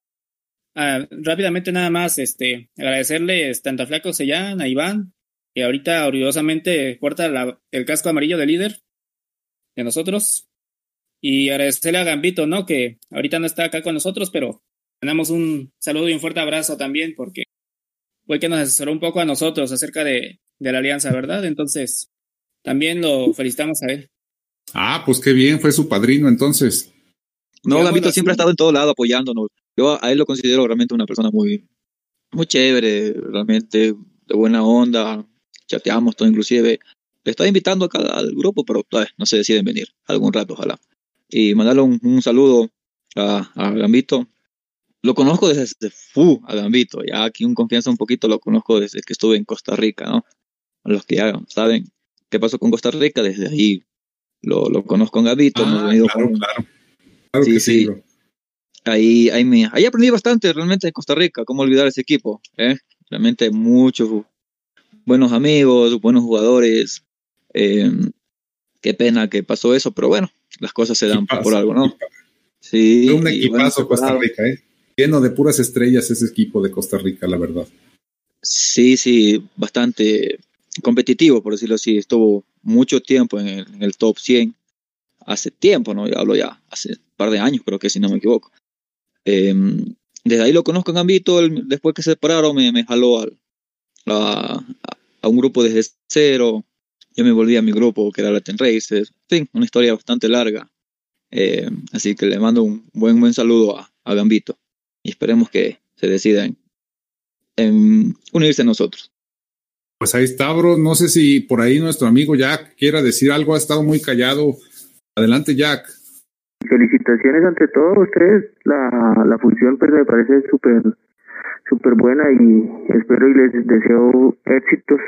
Ah, rápidamente nada más, este, agradecerles tanto a Flaco Sellán, a Iván, que ahorita orgullosamente porta la, el casco amarillo de líder de nosotros. Y agradecerle a Gambito, ¿no? Que ahorita no está acá con nosotros, pero mandamos un saludo y un fuerte abrazo también, porque fue que nos asesoró un poco a nosotros acerca de, de la alianza, ¿verdad? Entonces, también lo felicitamos a él.
Ah, pues qué bien, fue su padrino entonces.
No, Gambito siempre ha estado en todo lado apoyándonos. Yo a él lo considero realmente una persona muy, muy chévere, realmente de buena onda. Chateamos todo, inclusive. Le estaba invitando acá al grupo, pero todavía no se deciden venir. Algún rato, ojalá. Y mandarle un, un saludo a, a, Gambito. Lo conozco desde Fu, a Gambito. Ya aquí un confianza un poquito lo conozco desde que estuve en Costa Rica, ¿no? Los que ya saben qué pasó con Costa Rica, desde ahí lo, lo conozco en Gavito.
Ah, hemos venido claro, con... claro. claro.
sí, sí. sí. Ahí, ahí, me, ahí aprendí bastante realmente de Costa Rica, cómo olvidar ese equipo. ¿eh? Realmente muchos buenos amigos, buenos jugadores. Eh, qué pena que pasó eso, pero bueno, las cosas se dan equipazo, por algo, ¿no?
Sí. Fue un equipazo bueno, Costa Rica, ¿eh? Lleno de puras estrellas ese equipo de Costa Rica, la verdad.
Sí, sí, bastante competitivo, por decirlo así. Estuvo mucho tiempo en el, en el top 100. Hace tiempo, ¿no? Yo hablo ya, hace un par de años, creo que si no me equivoco. Em, desde ahí lo conozco en Gambito. él, después que se separaron, me, jaló al, a, un grupo desde cero. Yo me volví a mi grupo, que era Latin Races. En fin, una historia bastante larga. Eh, así que le mando un buen, buen saludo a, a Gambito. Y esperemos que se decidan en unirse a nosotros.
Pues ahí está, bro. No sé si por ahí nuestro amigo Jack quiera decir algo. Ha estado muy callado. Adelante, Jack.
Felicitaciones ante todos ustedes. La, la función pues me parece súper súper buena y espero y les deseo éxitos.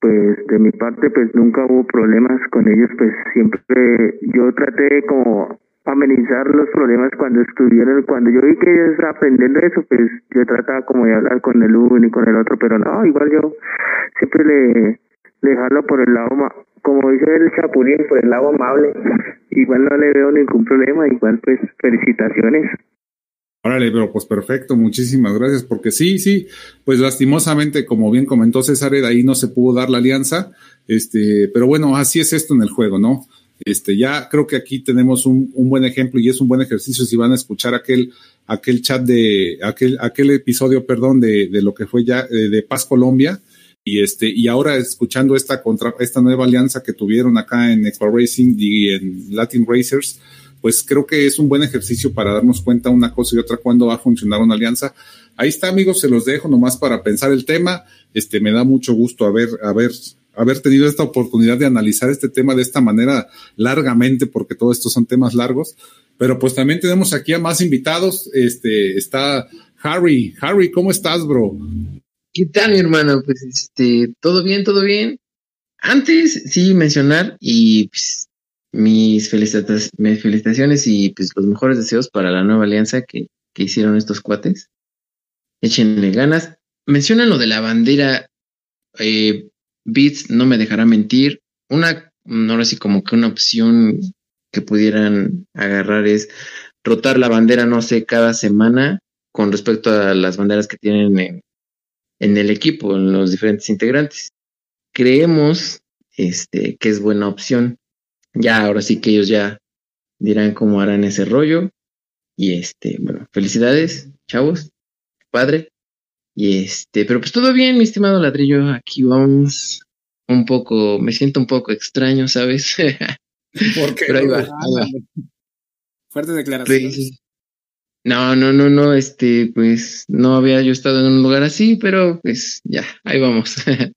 Pues de mi parte pues nunca hubo problemas con ellos, pues siempre yo traté como amenizar los problemas cuando estuvieron, cuando yo vi que ellos aprendiendo eso, pues yo trataba como de hablar con el uno y con el otro, pero no, igual yo siempre le, jalo por el lado, como dice el chapulín, por el lado amable, igual no le veo ningún problema, igual pues felicitaciones.
Órale, pero pues perfecto, muchísimas gracias, porque sí, sí, pues lastimosamente, como bien comentó César, de ahí no se pudo dar la alianza, este, pero bueno, así es esto en el juego, ¿no? Este, ya creo que aquí tenemos un, un buen ejemplo y es un buen ejercicio si van a escuchar aquel, aquel chat de, aquel, aquel episodio, perdón, de, de lo que fue ya eh, de Paz Colombia, y este, y ahora escuchando esta contra, esta nueva alianza que tuvieron acá en Expo Racing y en Latin Racers, pues creo que es un buen ejercicio para darnos cuenta una cosa y otra cuándo va a funcionar una alianza. Ahí está, amigos, se los dejo nomás para pensar el tema. Este, me da mucho gusto haber, haber, haber tenido esta oportunidad de analizar este tema de esta manera largamente, porque todos estos son temas largos. Pero pues también tenemos aquí a más invitados. Este, está Harry. Harry, ¿cómo estás, bro?
¿Qué tal, mi hermano? Pues este, todo bien, todo bien. Antes, sí, mencionar y pues, mis, felicitas- mis felicitaciones y pues los mejores deseos para la nueva alianza que, que hicieron estos cuates. Échenle ganas. Mencionan lo de la bandera. Eh, Beats no me dejará mentir. Una, no ahora sí como que una opción que pudieran agarrar es rotar la bandera, no sé, cada semana con respecto a las banderas que tienen en, en el equipo, en los diferentes integrantes. Creemos este, que es buena opción. Ya, ahora sí que ellos ya dirán cómo harán ese rollo. Y este, bueno, felicidades, chavos, padre. Y este, pero pues todo bien, mi estimado ladrillo. Aquí vamos un poco, me siento un poco extraño, ¿sabes?
Porque
pero ahí va, ahí va.
Fuertes declaraciones.
Sí. No, no, no, no, este, pues no había yo estado en un lugar así, pero pues ya, ahí vamos.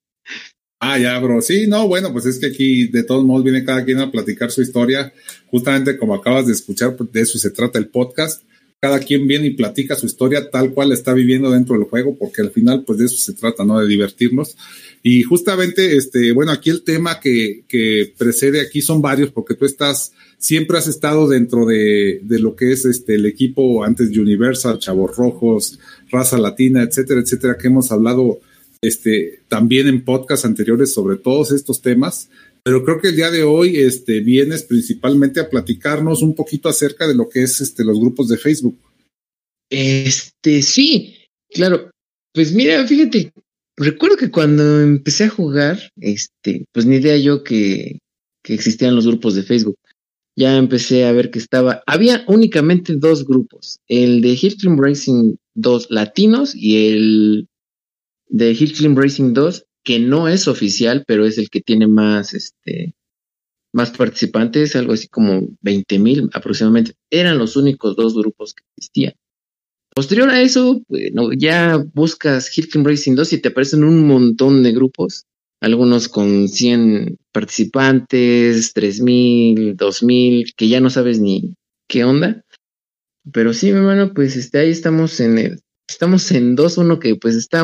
Ah, ya, bro. Sí, no, bueno, pues es que aquí de todos modos viene cada quien a platicar su historia. Justamente como acabas de escuchar, pues, de eso se trata el podcast. Cada quien viene y platica su historia tal cual está viviendo dentro del juego, porque al final, pues de eso se trata, ¿no? De divertirnos. Y justamente, este, bueno, aquí el tema que, que precede aquí son varios, porque tú estás, siempre has estado dentro de, de lo que es este, el equipo antes de Universal, Chavos Rojos, Raza Latina, etcétera, etcétera, que hemos hablado este, también en podcasts anteriores sobre todos estos temas, pero creo que el día de hoy este, vienes principalmente a platicarnos un poquito acerca de lo que es este, los grupos de Facebook.
Este, sí, claro. Pues mira, fíjate, recuerdo que cuando empecé a jugar, este, pues ni idea yo que, existían los grupos de Facebook. Ya empecé a ver que estaba, había únicamente dos grupos, el de Hillclimb Racing 2 latinos y el de Hillclimb Racing 2, que no es oficial, pero es el que tiene más, este, más participantes, algo así como 20 mil aproximadamente. Eran los únicos dos grupos que existían. Posterior a eso, bueno, ya buscas Hillclimb Racing 2 y te aparecen un montón de grupos, algunos con 100 participantes, 3000, 2000, que ya no sabes ni qué onda. Pero sí, mi hermano, pues este, ahí estamos en el, estamos en 2-1 que pues está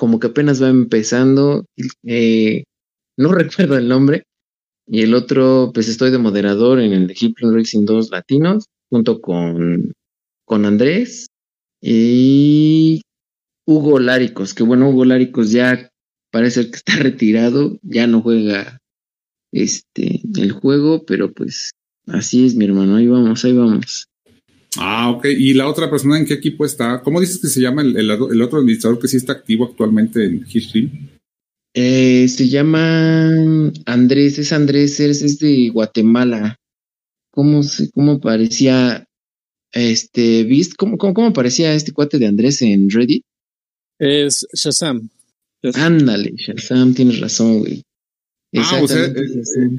como que apenas va empezando, eh, no recuerdo el nombre, y el otro, pues estoy de moderador en el de Hillclimb Racing 2 Latinos, junto con, con Andrés y Hugo Láricos, que bueno, Hugo Láricos ya parece que está retirado, ya no juega este el juego, pero pues así es mi hermano, ahí vamos, ahí vamos.
Ah, ok. ¿Y la otra persona en qué equipo está? ¿Cómo dices que se llama el, el- el otro administrador que sí está activo actualmente en Hillstream?
Eh, se llama Andrés, es Andrés, es, es de Guatemala. ¿Cómo, se, cómo parecía este, ¿viste cómo, cómo, cómo aparecía este cuate de Andrés en Reddit?
Es Shazam.
Ándale, Shazam, tienes razón, güey.
Ah, o sea, él,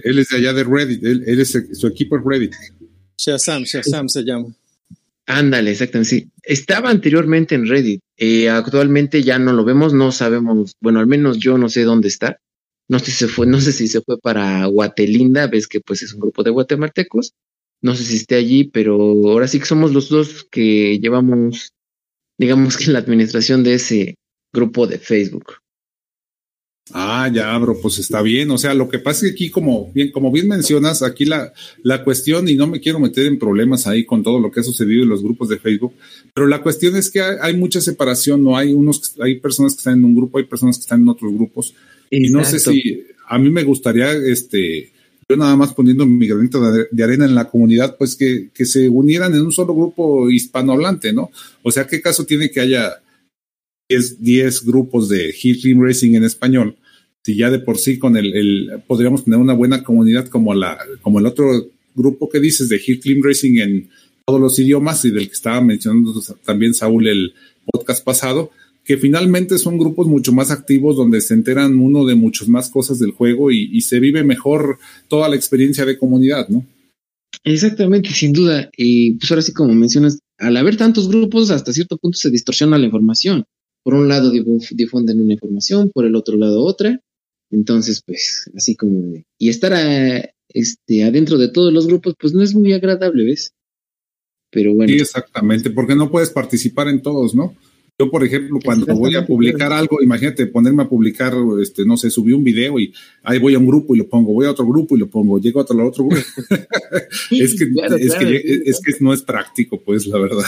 él, es de allá de Reddit, él, él es su equipo es Reddit.
Shazam, Shazam se llama.
Ándale, exactamente, sí. Estaba anteriormente en Reddit. Eh, actualmente ya no lo vemos, no sabemos, bueno, al menos yo no sé dónde está. No sé si se fue, no sé si se fue para Guatelinda, ves que pues es un grupo de guatemaltecos. No sé si esté allí, pero ahora sí que somos los dos que llevamos, digamos que la administración de ese grupo de Facebook.
Ah, ya, bro, pues está bien. O sea, lo que pasa es que aquí, como bien, como bien mencionas, aquí la, la cuestión, y no me quiero meter en problemas ahí con todo lo que ha sucedido en los grupos de Facebook, pero la cuestión es que hay, hay mucha separación, no hay unos, hay personas que están en un grupo, hay personas que están en otros grupos. Exacto. Y no sé si a mí me gustaría, este, yo nada más poniendo mi granito de, arena en la comunidad, pues que, que se unieran en un solo grupo hispanohablante, ¿no? O sea, ¿qué caso tiene que haya 10 grupos de Team Racing en español? Si ya de por sí con el, podríamos tener una buena comunidad como la, como el otro grupo que dices de Hill Team Racing en todos los idiomas y del que estaba mencionando también Saúl el podcast pasado, que finalmente son grupos mucho más activos donde se enteran uno de muchas más cosas del juego y, y, se vive mejor toda la experiencia de comunidad, ¿no?
Exactamente, sin duda. Y pues ahora sí, como mencionas, al haber tantos grupos, hasta cierto punto se distorsiona la información. Por un lado difunden una información, por el otro lado otra. Entonces, pues, así como... Y estar a, este, adentro de todos los grupos, pues no es muy agradable, ¿ves? Pero bueno.
Sí, exactamente, porque no puedes participar en todos, ¿no? Yo, por ejemplo, cuando voy a publicar algo, imagínate ponerme a publicar, este, no sé, subí un video y ahí voy a un grupo y lo pongo, voy a otro grupo y lo pongo, llego a otro, grupo. es, que, claro, es, claro. Que, es que no es práctico, pues, la verdad.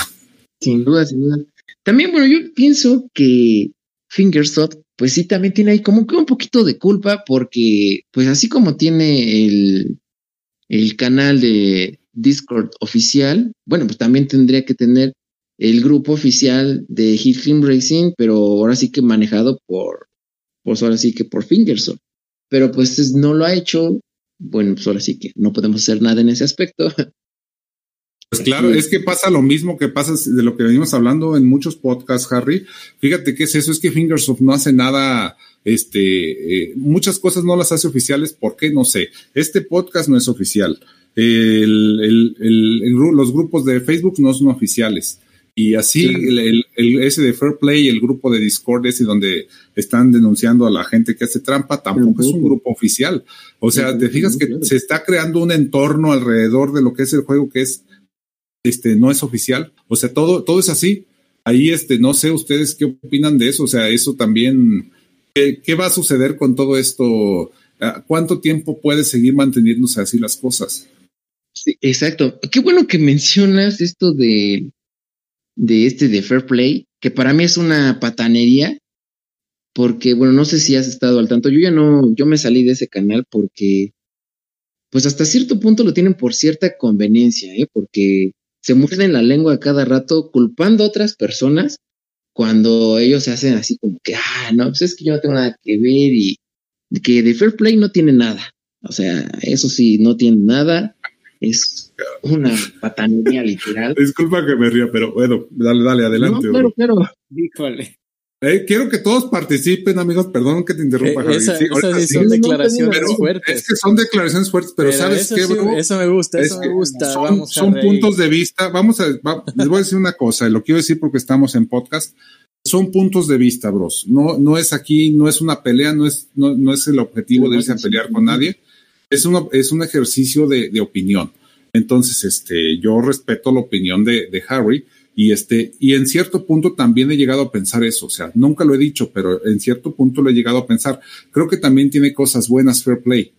Sin duda, sin duda. También, bueno, yo pienso que Fingersoft, pues sí, también tiene ahí como que un poquito de culpa, porque, pues así como tiene el, el canal de Discord oficial, bueno, pues también tendría que tener el grupo oficial de Hit Film Racing, pero ahora sí que manejado por, pues ahora sí que por Fingersoft. Pero pues no lo ha hecho, bueno, pues ahora sí que no podemos hacer nada en ese aspecto.
Pues claro, es que pasa lo mismo que pasa de lo que venimos hablando en muchos podcasts, Harry. Fíjate que es eso, es que Fingersoft no hace nada, este, eh, muchas cosas no las hace oficiales, ¿por qué? No sé. Este podcast no es oficial. El, el, el, los grupos de Facebook no son oficiales. Y así sí. el, el, el, ese de Fair Play, el grupo de Discord ese donde están denunciando a la gente que hace trampa, tampoco es un grupo oficial. O sea, te fijas que se está creando un entorno alrededor de lo que es el juego que es, este, no es oficial. O sea, todo, todo es así. Ahí, este, no sé ustedes qué opinan de eso. O sea, eso también, ¿qué, va a suceder con todo esto? ¿Cuánto tiempo puede seguir manteniéndose así las cosas?
Sí, exacto. Qué bueno que mencionas esto de de este de Fair Play, que para mí es una patanería, porque, bueno, no sé si has estado al tanto, yo ya no, yo me salí de ese canal porque, pues hasta cierto punto lo tienen por cierta conveniencia, ¿eh? porque se muerden la lengua a cada rato culpando a otras personas cuando ellos se hacen así como que, ah, no, pues es que yo no tengo nada que ver y que de Fair Play no tiene nada. O sea, eso sí, no tiene nada. Es una patanería literal.
Disculpa que me ría, pero bueno, dale, dale, adelante.
No, claro, claro. Híjole.
Eh, quiero que todos participen, amigos. Perdón que te interrumpa,
eh, esa, sí, esas sí son declaraciones pero, fuertes.
Es que son declaraciones fuertes, pero, pero ¿sabes qué,
sí,
bro?
Eso me gusta, eso me gusta.
Son,
Vamos
son puntos de vista. Vamos a, va, les voy a decir una cosa, lo quiero decir porque estamos en podcast. Son puntos de vista, bros. No, no es aquí, no es una pelea, no es, no, no es el objetivo de irse a pelear con nadie. Es, una, es un ejercicio de, de opinión. Entonces, este, yo respeto la opinión de, de, Harry y este, y en cierto punto también he llegado a pensar eso. O sea, nunca lo he dicho, pero en cierto punto lo he llegado a pensar. Creo que también tiene cosas buenas Fair Play,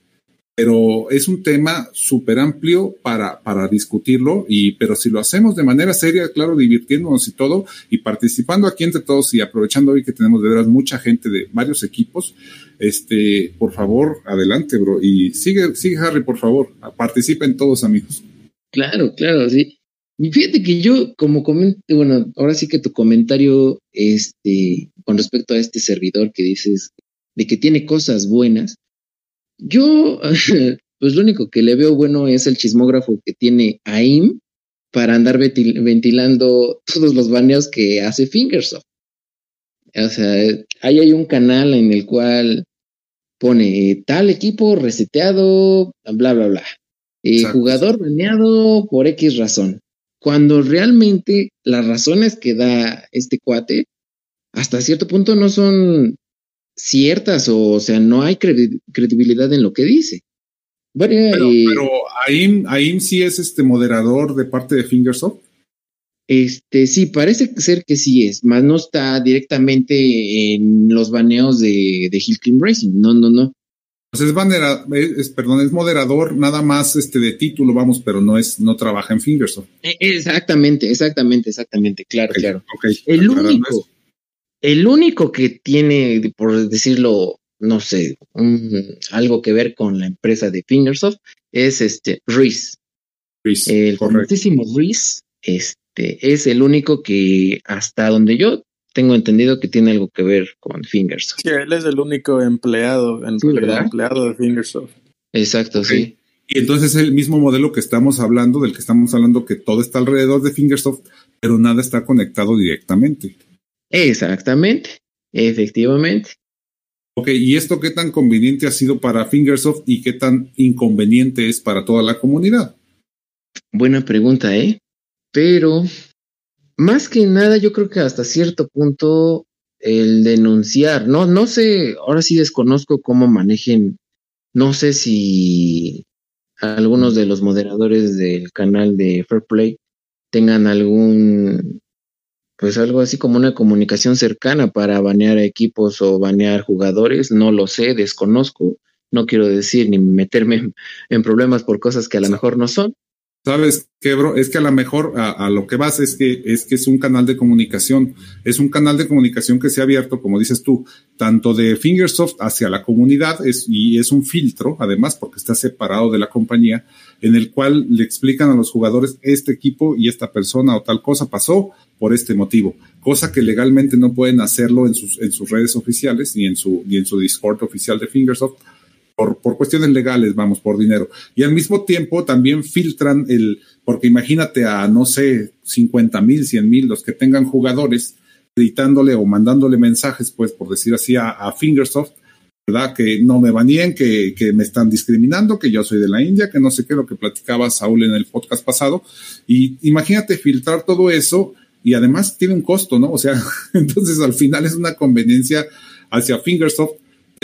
pero es un tema súper amplio para, para discutirlo y, pero si lo hacemos de manera seria, claro, divirtiéndonos y todo y participando aquí entre todos y aprovechando hoy que tenemos de veras mucha gente de varios equipos, este, por favor, adelante, bro. Y sigue, sigue Harry, por favor. Participen todos, amigos.
Claro, claro, sí. Y fíjate que yo, como comenté, bueno, ahora sí que tu comentario, este, con respecto a este servidor que dices, de que tiene cosas buenas, yo, pues lo único que le veo bueno es el chismógrafo que tiene AIM para andar ventilando todos los baneos que hace Fingersoft. O sea, ahí hay un canal en el cual pone tal equipo reseteado, bla, bla, bla. Eh, jugador baneado por X razón. Cuando realmente las razones que da este cuate, hasta cierto punto no son ciertas, o, sea, no hay credibilidad en lo que dice.
pero, pero AIM, sí es este moderador de parte de Fingersoft.
Este, sí, parece ser que sí es, más no está directamente en los baneos de, de Hill Racing. No, no, no.
Pues es, es, perdón, es moderador nada más este de título, vamos, pero no es, no trabaja en Fingersoft.
E, exactamente, exactamente, exactamente, claro, claro. el único, el único que tiene, por decirlo, no sé, algo que ver con la empresa de Fingersoft es este Reese. Reese el famosísimo Reese, este, es el único que hasta donde yo tengo entendido que tiene algo que ver con Fingersoft.
Sí, él es el único empleado, en empleado de Fingersoft.
Exacto, sí.
Y entonces es el mismo modelo que estamos hablando, del que estamos hablando, que todo está alrededor de Fingersoft, pero nada está conectado directamente.
Exactamente, efectivamente.
Ok, ¿y esto qué tan conveniente ha sido para Fingersoft y qué tan inconveniente es para toda la comunidad?
Buena pregunta, ¿eh? Pero más que nada, yo creo que hasta cierto punto el denunciar, no, no sé, ahora sí desconozco cómo manejen, no sé si algunos de los moderadores del canal de Fair Play tengan algún pues algo así como una comunicación cercana para banear equipos o banear jugadores, no lo sé, desconozco, no quiero decir ni meterme en, problemas por cosas que a lo mejor no son.
Sabes qué, bro, es que a lo mejor a, lo que vas es que es que es un canal de comunicación, es un canal de comunicación que se ha abierto, como dices tú, tanto de Fingersoft hacia la comunidad es, y es un filtro, además, porque está separado de la compañía, en el cual le explican a los jugadores este equipo y esta persona o tal cosa pasó por este motivo, cosa que legalmente no pueden hacerlo en sus, en sus redes oficiales ni en su, ni en su Discord oficial de Fingersoft. Por, por cuestiones legales, vamos, por dinero. Y al mismo tiempo también filtran el, porque imagínate a, no sé, 50 mil, 100 mil, los que tengan jugadores, editándole o mandándole mensajes, pues, por decir así, a, Fingersoft, ¿verdad? Que no me baníen, que, que, me están discriminando, que yo soy de la India, que no sé qué, lo que platicaba Saúl en el podcast pasado. Y imagínate filtrar todo eso y además tiene un costo, ¿no? O sea, entonces al final es una conveniencia hacia Fingersoft,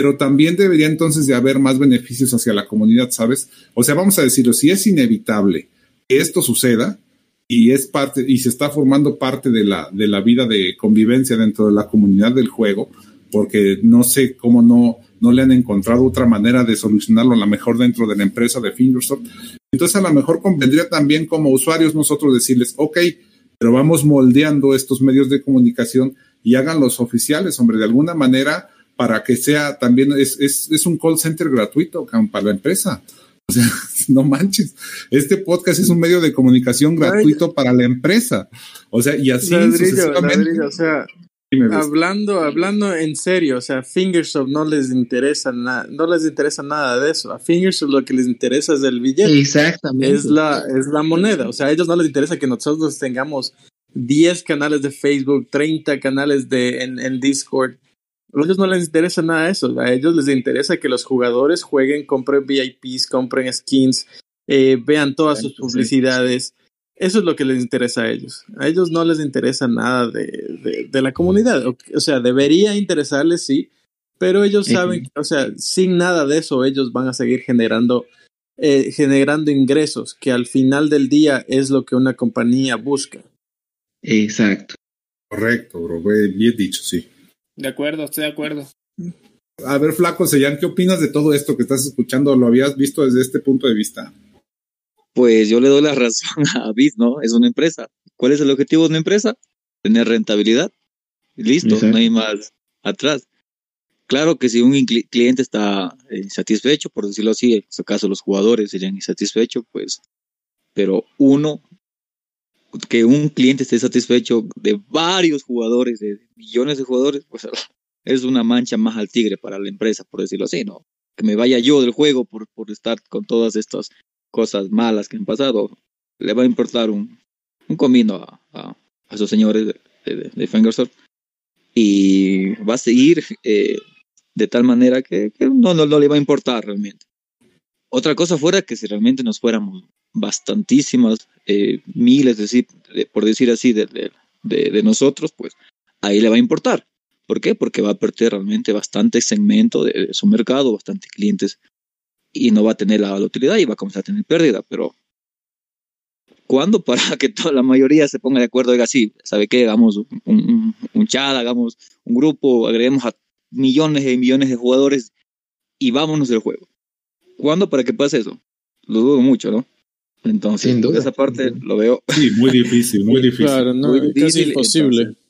pero también debería entonces de haber más beneficios hacia la comunidad, ¿sabes? O sea, vamos a decirlo, si es inevitable que esto suceda y es parte y se está formando parte de la de la vida de convivencia dentro de la comunidad del juego, porque no sé cómo no no le han encontrado otra manera de solucionarlo a lo mejor dentro de la empresa de Fingersoft. Entonces a lo mejor convendría también como usuarios nosotros decirles, ok, pero vamos moldeando estos medios de comunicación y hagan los oficiales, hombre, de alguna manera para que sea también, es, es, es un call center gratuito para la empresa. O sea, no manches, este podcast es un medio de comunicación gratuito para la empresa. O sea, y así
sucesivamente. o sea, hablando, hablando en serio, o sea, a Fingersoft no les interesa nada, no les interesa nada de eso. A Fingersoft lo que les interesa es el billete.
Exactamente.
Es la, es la moneda. O sea, a ellos no les interesa que nosotros tengamos 10 canales de Facebook, 30 canales de, en, en Discord. A ellos no les interesa nada eso. A ellos les interesa que los jugadores jueguen, compren VIPs, compren skins, eh, vean todas sus publicidades. Eso es lo que les interesa a ellos. A ellos no les interesa nada de, de, la comunidad. O, sea, debería interesarles, sí, pero ellos saben, o sea, sin nada de eso, ellos van a seguir generando, eh, generando ingresos, que al final del día es lo que una compañía busca.
Exacto.
Correcto, bro. Bien dicho, sí.
De acuerdo, estoy de acuerdo.
A ver, Flaco Sellán, ¿qué opinas de todo esto que estás escuchando? ¿Lo habías visto desde este punto de vista?
pues yo le doy la razón a Bit, ¿no? Es una empresa. ¿Cuál es el objetivo de una empresa? Tener rentabilidad. Listo, no hay más atrás. Claro que si un cliente está insatisfecho, por decirlo así, en este caso los jugadores serían insatisfechos, pues, pero uno, que un cliente esté satisfecho de varios jugadores, de millones de jugadores, pues es una mancha más al tigre para la empresa, por decirlo así, ¿no? Que me vaya yo del juego por, por estar con todas estas cosas malas que han pasado, le va a importar un, un comino a, a, a esos señores de, de, Fingersoft y va a seguir eh, de tal manera que, que no, no, no, le va a importar realmente. Otra cosa fuera que si realmente nos fuéramos bastantísimas, eh, miles, de, de, por decir así, de, de, nosotros, pues ahí le va a importar. ¿Por qué? Porque va a perder realmente bastante segmento de, su mercado, bastante clientes y no va a tener la utilidad y va a comenzar a tener pérdida, pero ¿cuándo para que toda la mayoría se ponga de acuerdo? Diga, sí, ¿sabe qué? Hagamos un, un, un chat, hagamos un grupo, agreguemos a millones y millones de jugadores y vámonos del juego. ¿Cuándo para que pase eso? Lo dudo mucho, ¿no? Entonces, Sin duda. esa parte lo veo.
Sí, muy difícil, muy difícil.
Claro, no, muy difícil, casi imposible.
Entonces,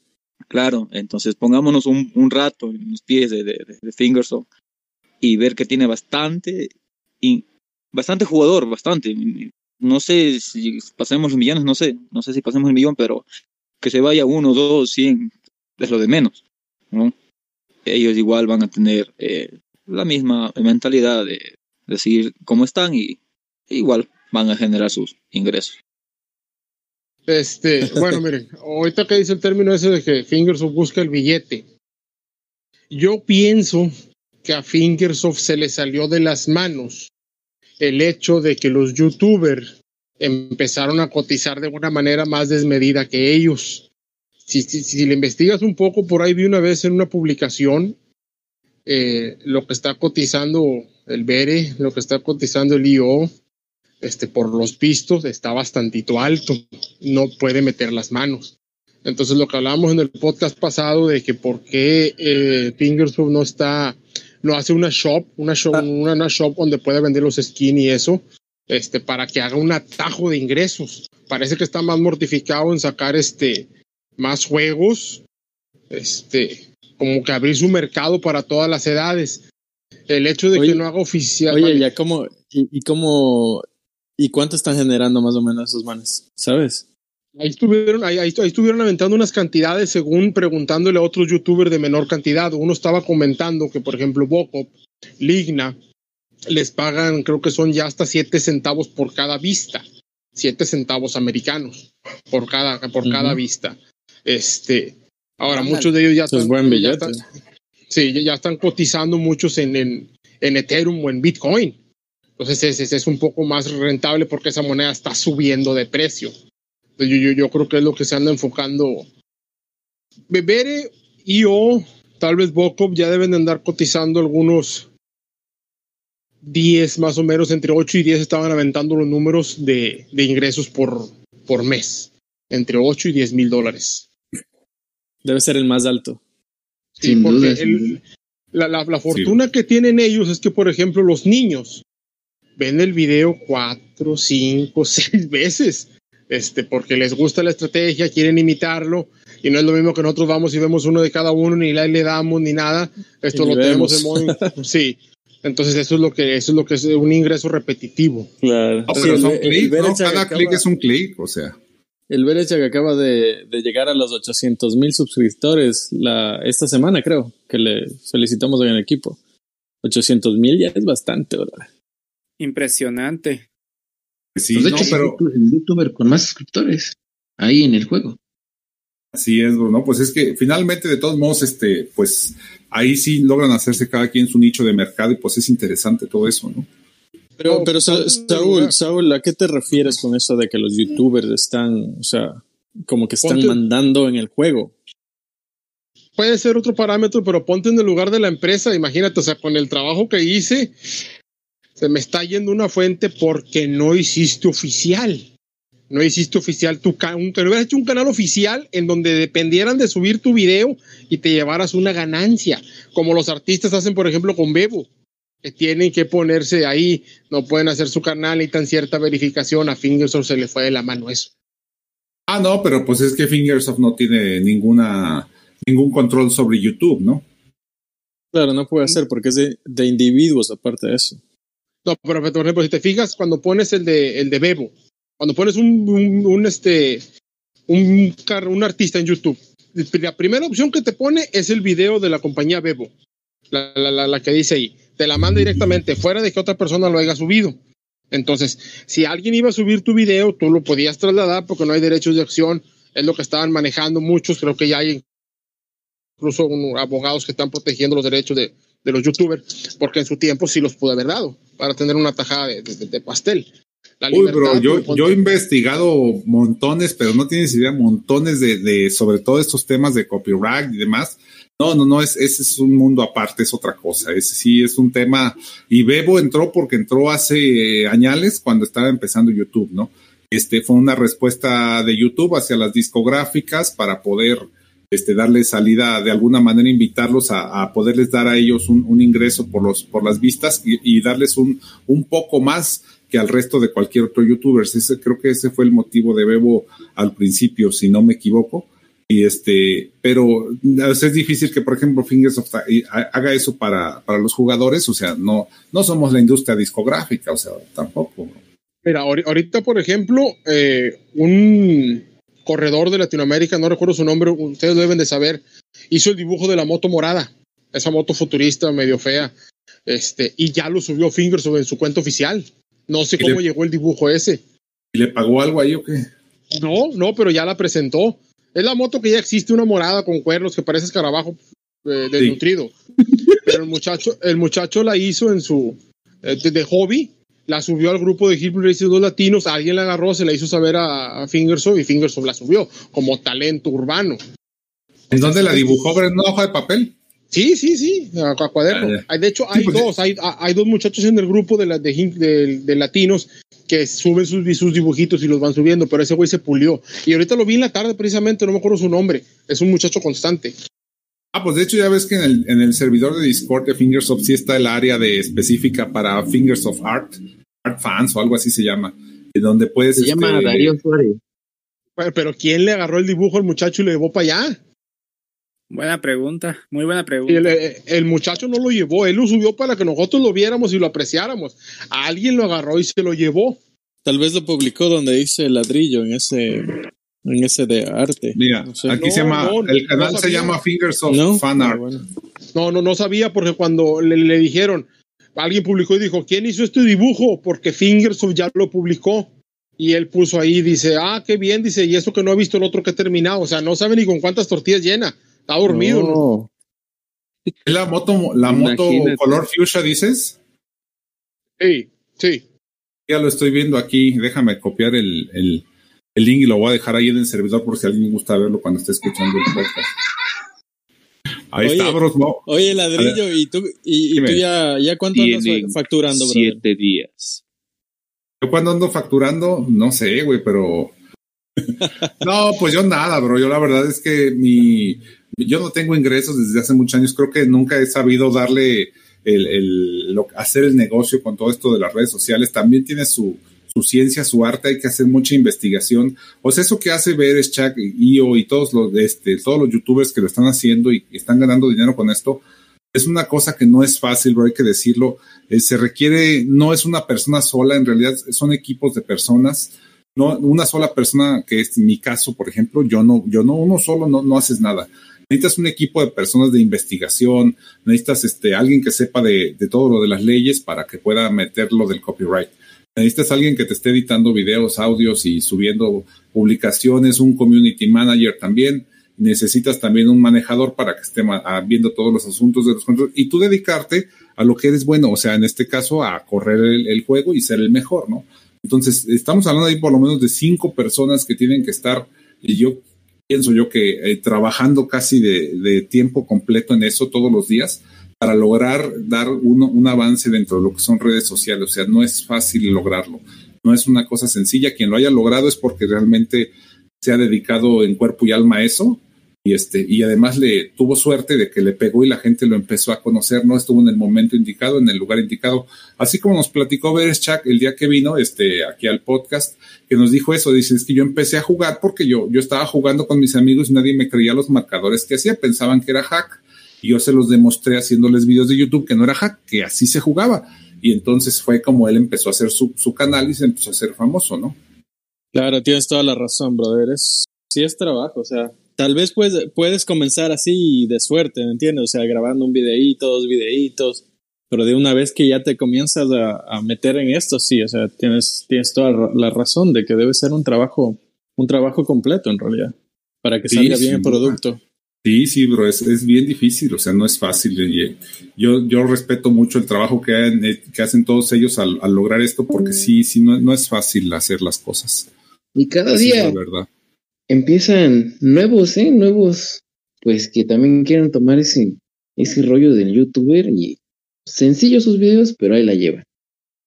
claro, entonces pongámonos un, un, rato en los pies de, de, de Fingerson y ver que tiene bastante, y bastante jugador, bastante. No sé si pasemos millones, no sé, no sé si pasemos el millón, pero que se vaya uno, dos, cien, es lo de menos, ¿no? Ellos igual van a tener eh, la misma mentalidad de, de seguir como están y igual van a generar sus ingresos.
Este, bueno, miren, ahorita que dice el término ese de que Fingersoft busca el billete, yo pienso que a Fingersoft se le salió de las manos el hecho de que los youtubers empezaron a cotizar de una manera más desmedida que ellos. Si, si, si le investigas un poco, por ahí vi una vez en una publicación eh, lo que está cotizando el Bere, lo que está cotizando el IO, este, por los pistos está bastantito alto, no puede meter las manos. Entonces lo que hablábamos en el podcast pasado de que por qué eh, Fingersoft no está, no hace una shop, una shop, ah. una, una, shop donde pueda vender los skins y eso, este, para que haga un atajo de ingresos. Parece que está más mortificado en sacar este, más juegos, este, como que abrir su mercado para todas las edades. El hecho de
oye,
que no haga oficial.
Oye, ya cómo, y, y cómo ¿Y cuánto están generando más o menos esos manes? ¿Sabes?
Ahí estuvieron, ahí, ahí, ahí, estuvieron aventando unas cantidades según preguntándole a otros youtubers de menor cantidad. Uno estaba comentando que, por ejemplo, Bocop, Ligna, les pagan, creo que son ya hasta 7 centavos por cada vista. 7 centavos americanos por cada, por uh -huh. cada vista. Este, ahora, ah, muchos de ellos ya están,
buen
ya están, sí, ya están cotizando muchos en, en, en Ethereum o en Bitcoin. Entonces es, es, un poco más rentable porque esa moneda está subiendo de precio. Yo, yo, yo creo que es lo que se anda enfocando. Bebere, IO, tal vez Bocop ya deben de andar cotizando algunos 10 más o menos, entre 8 y 10 estaban aventando los números de, de ingresos por, por mes. Entre 8 y 10 mil dólares.
Debe ser el más alto.
Sí, sin porque duda, el, la, la, la, fortuna sí. que tienen ellos es que, por ejemplo, los niños ven el video cuatro, cinco, seis veces, este, porque les gusta la estrategia, quieren imitarlo, y no es lo mismo que nosotros vamos y vemos uno de cada uno, ni le damos ni nada. Esto lo tenemos en modo. sí. Entonces eso es lo que eso es lo que es un ingreso repetitivo.
Claro.
No, pero son clics, ¿no? Cada clic es un clic, o sea.
El Berecha que acaba de, de, llegar a los 800 mil suscriptores la, esta semana, creo, que le solicitamos en el equipo. 800 mil ya es bastante, ¿verdad?
Impresionante.
Sí, pues de hecho, pero el youtuber con más suscriptores ahí en el juego.
Así es, ¿no? Pues es que finalmente, de todos modos, este, pues ahí sí logran hacerse cada quien su nicho de mercado y pues es interesante todo eso, ¿no?
Pero, pero Saúl, Saúl, ¿a qué te refieres con eso de que los youtubers están, o sea, como que están ponte, mandando en el juego?
Puede ser otro parámetro, pero ponte en el lugar de la empresa, imagínate, o sea, con el trabajo que hice, se me está yendo una fuente porque no hiciste oficial. No hiciste oficial tu canal. Que hubieras hecho un canal oficial en donde dependieran de subir tu video y te llevaras una ganancia. Como los artistas hacen, por ejemplo, con Bebo. Que tienen que ponerse ahí. No pueden hacer su canal y tan cierta verificación. A Fingersoft se le fue de la mano eso.
Ah, no, pero pues es que Fingersoft no tiene ninguna ningún control sobre YouTube, ¿no?
Claro, no puede hacer porque es de, de individuos aparte de eso.
No, pero por ejemplo, si te fijas, cuando pones el de, el de Bebo, cuando pones un, un, un este, un, artista en YouTube, la primera opción que te pone es el video de la compañía Bebo, la, la, la, que dice ahí. Te la manda directamente, fuera de que otra persona lo haya subido. Entonces, si alguien iba a subir tu video, tú lo podías trasladar porque no hay derechos de acción. Es lo que estaban manejando muchos. Creo que ya hay incluso abogados que están protegiendo los derechos de, de, los youtubers, porque en su tiempo sí los pude haber dado para tener una tajada de, de, de pastel.
Uy, bro, yo, yo he investigado montones, pero no tienes idea, montones de, de, sobre todo estos temas de copyright y demás. No, no, no, es, ese es un mundo aparte, es otra cosa. Ese sí es un tema. Y Bebo entró porque entró hace añales cuando estaba empezando YouTube, ¿no? Este fue una respuesta de YouTube hacia las discográficas para poder este, darle salida, de alguna manera invitarlos a, poderles dar a ellos un, ingreso por, los, por las vistas y, darles un, un poco más que al resto de cualquier otro youtuber. Creo que ese fue el motivo de Bebo al principio, si no me equivoco. Y este, pero es difícil que, por ejemplo, Fingersoft haga eso para, para los jugadores. O sea, no, no somos la industria discográfica, o sea, tampoco.
Mira, ahorita, por ejemplo, eh, un corredor de Latinoamérica, no recuerdo su nombre, ustedes lo deben de saber, hizo el dibujo de la moto morada, esa moto futurista medio fea, este, y ya lo subió Fingersoft en su cuenta oficial. No sé cómo le, llegó el dibujo ese.
¿Y le pagó algo ahí o qué?
No, no, pero ya la presentó. Es la moto que ya existe, una morada con cuernos que parece escarabajo eh, desnutrido. Sí. Pero el muchacho, el muchacho la hizo en su eh, de, de, hobby, la subió al grupo de Hillbilly Racing dos latinos, alguien la agarró, se la hizo saber a, a Fingersoft y Fingersoft la subió como talento urbano.
¿En dónde la dibujó? ¿En una hoja de papel?
Sí, sí, sí, a, a cuaderno. Ah, de hecho, hay sí, pues, dos, hay, hay, dos muchachos en el grupo de, la, de, de, de, latinos que suben sus, sus dibujitos y los van subiendo, pero ese güey se pulió. Y ahorita lo vi en la tarde precisamente, no me acuerdo su nombre. Es un muchacho constante.
Ah, pues de hecho ya ves que en el, en el servidor de Discord de Fingersoft sí está el área de específica para Fingers of Art, Art Fans o algo así se llama, en donde puedes...
Se este... llama Darío Suárez.
Pero, pero ¿quién le agarró el dibujo al muchacho y le llevó para allá?
Buena pregunta, muy buena pregunta.
El, el, muchacho no lo llevó, él lo subió para que nosotros lo viéramos y lo apreciáramos. Alguien lo agarró y se lo llevó.
Tal vez lo publicó donde dice ladrillo en ese en ese de arte.
Mira, aquí no, se llama no, el canal se llama Fingers of Fan Art.
Bueno. No, no, no sabía porque cuando le, le, dijeron, alguien publicó y dijo, ¿quién hizo este dibujo? Porque Fingers of ya lo publicó. Y él puso ahí, dice, ah, qué bien, dice, y eso que no ha visto el otro que ha terminado. O sea, no sabe ni con cuántas tortillas llena. Está dormido, ¿no?
¿Es la moto, la moto color fuchsia, dices?
Sí, sí.
Ya lo estoy viendo aquí. Déjame copiar el, el, el, link y lo voy a dejar ahí en el servidor por si alguien gusta verlo cuando esté escuchando el podcast. Ahí
oye,
está, bro. No.
Oye, ladrillo, ¿y tú, y, y tú ya, ya cuánto andas facturando, bro?
Siete días.
Yo cuando ando facturando, no sé, güey, pero. no, pues yo nada, bro. Yo la verdad es que mi, yo no tengo ingresos desde hace muchos años, creo que nunca he sabido darle el, el lo, hacer el negocio con todo esto de las redes sociales, también tiene su, su ciencia, su arte, hay que hacer mucha investigación. O sea, eso que hace ver es Chuck y Io y todos los, este, todos los youtubers que lo están haciendo y, están ganando dinero con esto, es una cosa que no es fácil, bro, hay que decirlo. Eh, se requiere, no es una persona sola, en realidad son equipos de personas. No, una sola persona, que es mi caso, por ejemplo, yo no, yo no, uno solo no, no haces nada necesitas un equipo de personas de investigación, necesitas este, alguien que sepa de, de, todo lo de las leyes para que pueda meterlo del copyright. Necesitas alguien que te esté editando videos, audios y subiendo publicaciones, un community manager también. Necesitas también un manejador para que esté viendo todos los asuntos de los controles y tú dedicarte a lo que eres bueno, o sea, en este caso a correr el, el juego y ser el mejor, ¿no? Entonces, estamos hablando ahí por lo menos de cinco personas que tienen que estar, y yo pienso yo que eh, trabajando casi de, de, tiempo completo en eso todos los días para lograr dar uno, un avance dentro de lo que son redes sociales. O sea, no es fácil lograrlo. No es una cosa sencilla. Quien lo haya logrado es porque realmente se ha dedicado en cuerpo y alma a eso. Y, este, y además le tuvo suerte de que le pegó y la gente lo empezó a conocer, no estuvo en el momento indicado, en el lugar indicado. Así como nos platicó Beres Chuck el día que vino este, aquí al podcast, que nos dijo eso, dice, es que yo empecé a jugar porque yo, yo estaba jugando con mis amigos y nadie me creía los marcadores que hacía, pensaban que era hack. Y yo se los demostré haciéndoles videos de YouTube que no era hack, que así se jugaba. Y entonces fue como él empezó a hacer su, su canal y se empezó a hacer famoso, ¿no?
Claro, tienes toda la razón, brother. Es, sí es trabajo, o sea, tal vez puedes, puedes comenzar así de suerte, ¿me entiendes? O sea, grabando un videíto, dos videitos, pero de una vez que ya te comienzas a, meter en esto, sí, o sea, tienes, tienes toda la razón de que debe ser un trabajo, un trabajo completo en realidad, para que salga bien el producto.
Sí, sí, bro, es, es, bien difícil, o sea, no es fácil. Yo, yo respeto mucho el trabajo que, eh, que hacen todos ellos al, lograr esto, porque sí, sí, no, no es fácil hacer las cosas.
Y cada día
verdad.
empiezan nuevos, ¿eh? Nuevos, pues que también quieren tomar ese, ese rollo del youtuber y sencillos sus videos, pero ahí la llevan.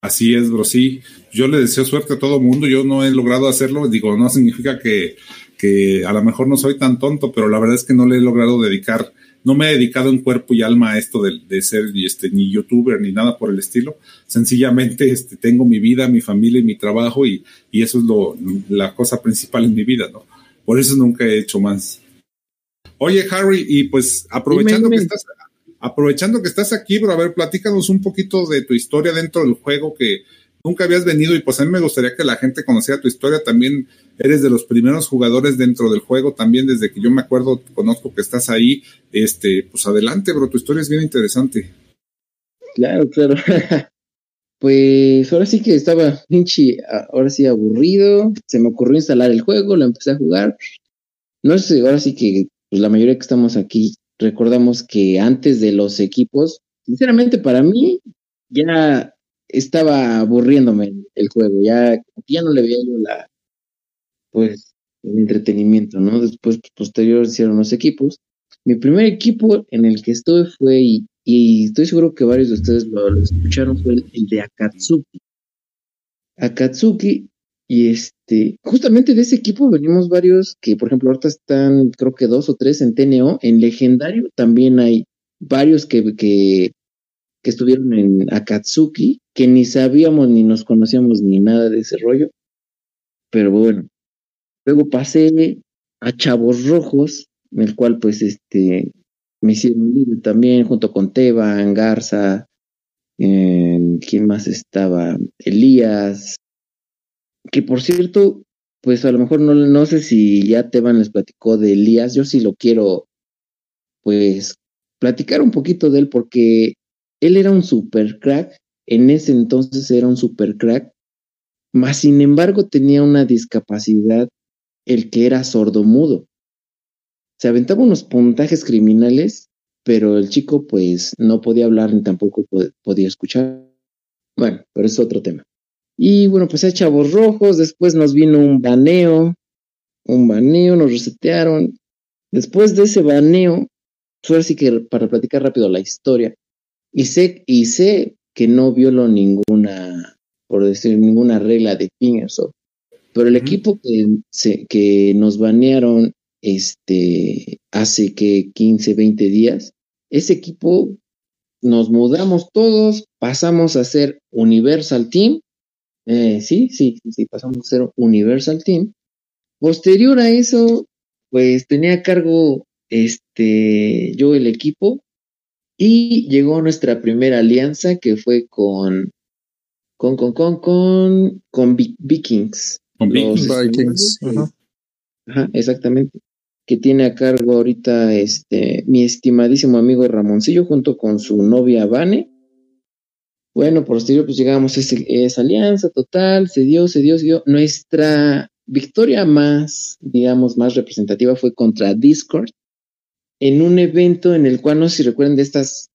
Así es, bro, sí. Yo le deseo suerte a todo mundo. Yo no he logrado hacerlo. Digo, no significa que, que a lo mejor no soy tan tonto, pero la verdad es que no le he logrado dedicar, no me he dedicado en cuerpo y alma a esto de, de ser este, ni youtuber ni nada por el estilo. Sencillamente este, tengo mi vida, mi familia y mi trabajo y, y eso es lo, la cosa principal en mi vida, ¿no? Por eso nunca he hecho más. Oye, Harry, y pues aprovechando que estás aprovechando que estás aquí, bro, a ver, platícanos un poquito de tu historia dentro del juego que nunca habías venido y pues a mí me gustaría que la gente conociera tu historia. También eres de los primeros jugadores dentro del juego, también desde que yo me acuerdo, conozco que estás ahí. Este, pues adelante, bro, tu historia es bien interesante.
Claro, claro. pues ahora sí que estaba pinche, ahora sí aburrido. Se me ocurrió instalar el juego, lo empecé a jugar. No sé, ahora sí que pues la mayoría que estamos aquí recordamos que antes de los equipos, sinceramente para mí ya estaba aburriéndome el juego, ya, ya no le veía yo la, pues, el entretenimiento, ¿no? Después, pues, posterior, hicieron los equipos. Mi primer equipo en el que estuve fue, y, estoy seguro que varios de ustedes lo, escucharon, fue el, de Akatsuki. Akatsuki, y este, justamente de ese equipo venimos varios que, por ejemplo, ahorita están, creo que dos o tres en TNO. En Legendario también hay varios que, que, que estuvieron en Akatsuki, que ni sabíamos ni nos conocíamos ni nada de ese rollo. Pero bueno, luego pasé a Chavos Rojos, en el cual pues este me hicieron líder también, junto con Teban, Garza, ¿quién más estaba? Elías, que por cierto, pues a lo mejor no, no sé si ya Teban les platicó de Elías, yo sí lo quiero, pues, platicar un poquito de él porque él era un super crack, en ese entonces era un super crack, mas sin embargo tenía una discapacidad, el que era sordomudo. Se aventaba unos puntajes criminales, pero el chico pues no podía hablar ni tampoco podía escuchar. Bueno, pero es otro tema. Y bueno, pues hay chavos rojos, después nos vino un baneo, un baneo, nos resetearon. Después de ese baneo, pues sí que para platicar rápido la historia, y sé, y sé que no violó ninguna, por decir, ninguna regla de Fingersoft, pero el equipo que, se, que nos banearon este, hace que 15, 20 días, ese equipo nos mudamos todos, pasamos a ser Universal Team. Eh, sí, sí, sí, pasamos a ser Universal Team. Posterior a eso, pues tenía a cargo este, yo el equipo y llegó nuestra primera alianza que fue con, con, con, con, con, con Vikings.
Con Vikings.
Ajá. exactamente. Que tiene a cargo ahorita este, mi estimadísimo amigo Ramoncillo junto con su novia Vane bueno, posterior pues llegamos a esa alianza total, se dio, se dio, se dio. Nuestra victoria más, digamos, más representativa fue contra Discord, en un evento en el cual no sé si recuerden de estas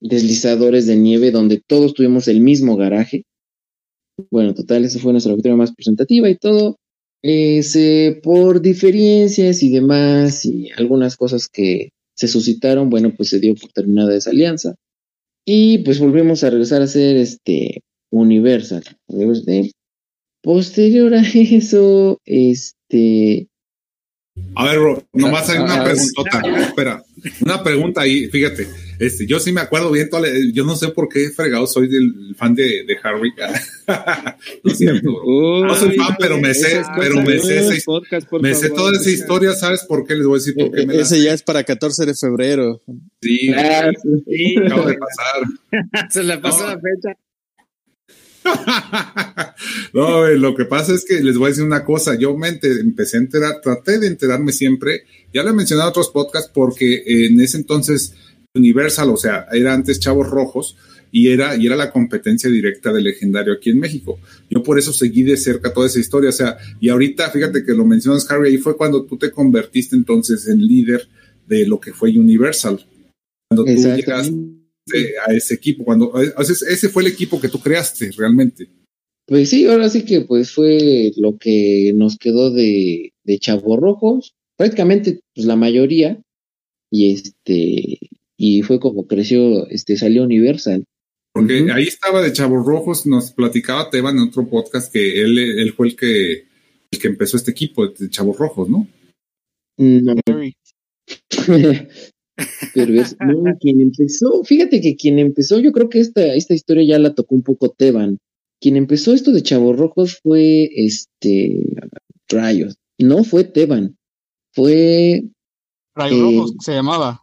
deslizadores de nieve donde todos tuvimos el mismo garaje. Bueno, total, esa fue nuestra victoria más representativa y todo. Eh, por diferencias y demás y algunas cosas que se suscitaron, bueno, pues se dio por terminada esa alianza. Y pues volvemos a regresar a ser este Universal. Posterior a eso, este.
A ver, bro, nomás hay una preguntota. Espera, una pregunta ahí, fíjate. Este, yo sí me acuerdo bien, yo no sé por qué fregado soy del fan de, de Harry. no es cierto, no soy fan, pero me sé, pero me sé, me sé toda esa historia, ¿sabes por qué? Les voy a decir por qué.
Me Ese ya es para 14 de febrero.
Sí, ah, sí. acabo de pasar.
Se le pasó la fecha.
no, lo que pasa es que les voy a decir una cosa. Yo me empecé a enterar, traté de enterarme siempre. Ya lo he mencionado en otros podcasts porque en ese entonces Universal, o sea, era antes Chavos Rojos y era, y era la competencia directa del legendario aquí en México. Yo por eso seguí de cerca toda esa historia. O sea, y ahorita, fíjate que lo mencionas, Harry, ahí fue cuando tú te convertiste entonces en líder de lo que fue Universal. Cuando tú llegaste a ese equipo, cuando ese fue el equipo que tú creaste realmente.
Pues sí, ahora sí que pues fue lo que nos quedó de, de Chavos Rojos, prácticamente pues la mayoría, y este, y fue como creció, este, salió Universal.
Porque ahí estaba de Chavos Rojos, nos platicaba Teban en otro podcast que él, él fue el que, el que empezó este equipo de Chavos Rojos, ¿no?
No. Pero es, no, quien empezó, fíjate que quien empezó, yo creo que esta, esta historia ya la tocó un poco Teban. Quien empezó esto de Chavos Rojos fue este Rayos. No fue Teban. Fue.
Rayos Rojos se llamaba.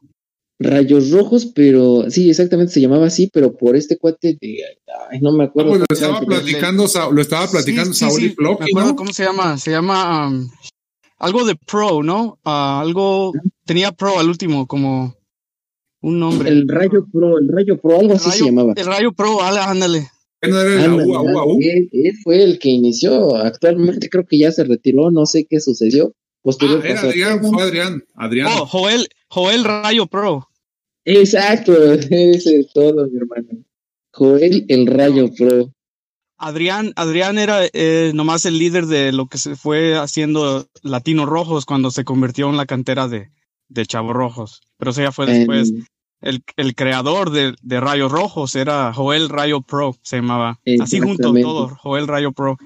Rayos Rojos, pero sí, exactamente se llamaba así, pero por este cuate de. Ay, no me acuerdo.
No, pues lo, estaba platicando, lo estaba platicando
sí, sí,
Saúl y Floppy, ¿no?
¿Cómo se llama? Se llama. Um, algo de Pro, ¿no? Uh, algo. Tenía Pro al último, como. Un nombre.
El Rayo Pro, el Rayo Pro, algo así
rayo,
se llamaba.
El Rayo Pro, ándale.
¿No era el UA, UA, UA?
Él, él, fue el que inició. Actualmente creo que ya se retiró, no sé qué sucedió. Posterior
ah, era Adrián, fue Adrián. Adrián.
Oh, Joel, Joel Rayo Pro.
Exacto, ese es todo, mi hermano. Joel el Rayo Pro.
Adrián, Adrián era eh, nomás el líder de lo que se fue haciendo Latinos Rojos cuando se convirtió en la cantera de, de Chavos Rojos. Pero eso ya fue después. El, el, creador de, de, Rayos Rojos era Joel Rayo Pro, se llamaba. Así junto todo, Joel Rayo Pro.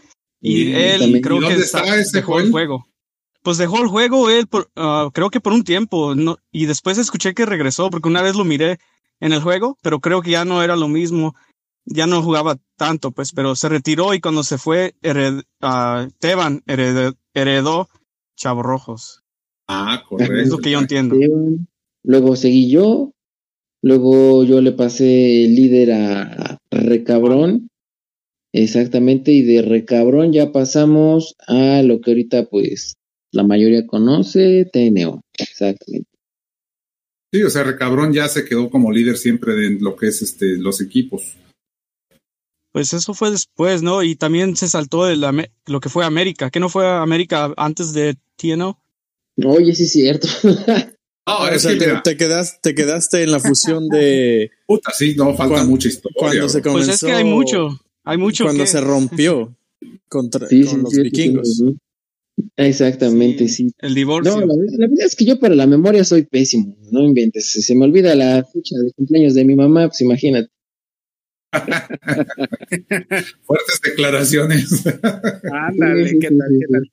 Y él creo que dejó Joel? el juego. Pues dejó el juego él, por, uh, creo que por un tiempo. No, y después escuché que regresó, porque una vez lo miré en el juego, pero creo que ya no era lo mismo. Ya no jugaba tanto, pues, pero se retiró y cuando se fue, hered, uh, Teban heredó, heredó Chavo Rojos.
Ah, correcto.
Es lo que yo entiendo.
Luego seguí yo, luego yo le pasé líder a Recabrón, exactamente, y de Recabrón ya pasamos a lo que ahorita pues la mayoría conoce, TNO, exactamente.
Sí, o sea, Recabrón ya se quedó como líder siempre de lo que es este los equipos.
Pues eso fue después, ¿no? Y también se saltó el, lo que fue América. ¿Qué no fue América antes de TNO?
Oye, sí es cierto.
No, es o sea, que te, te, quedaste, te quedaste en la fusión de.
Puta, sí, no, falta
cuando,
mucha historia.
Cuando se comenzó,
pues es que hay mucho. Hay mucho.
Cuando
que...
se rompió contra,
sí,
con
sí,
los
sí,
vikingos.
Sí, Exactamente, sí.
El divorcio.
No, la, la, verdad es que yo para la memoria soy pésimo. No inventes. Si se me olvida la fecha de cumpleaños de mi mamá, pues imagínate.
Fuertes declaraciones.
Ándale, ¿qué tal? ¿Qué tal?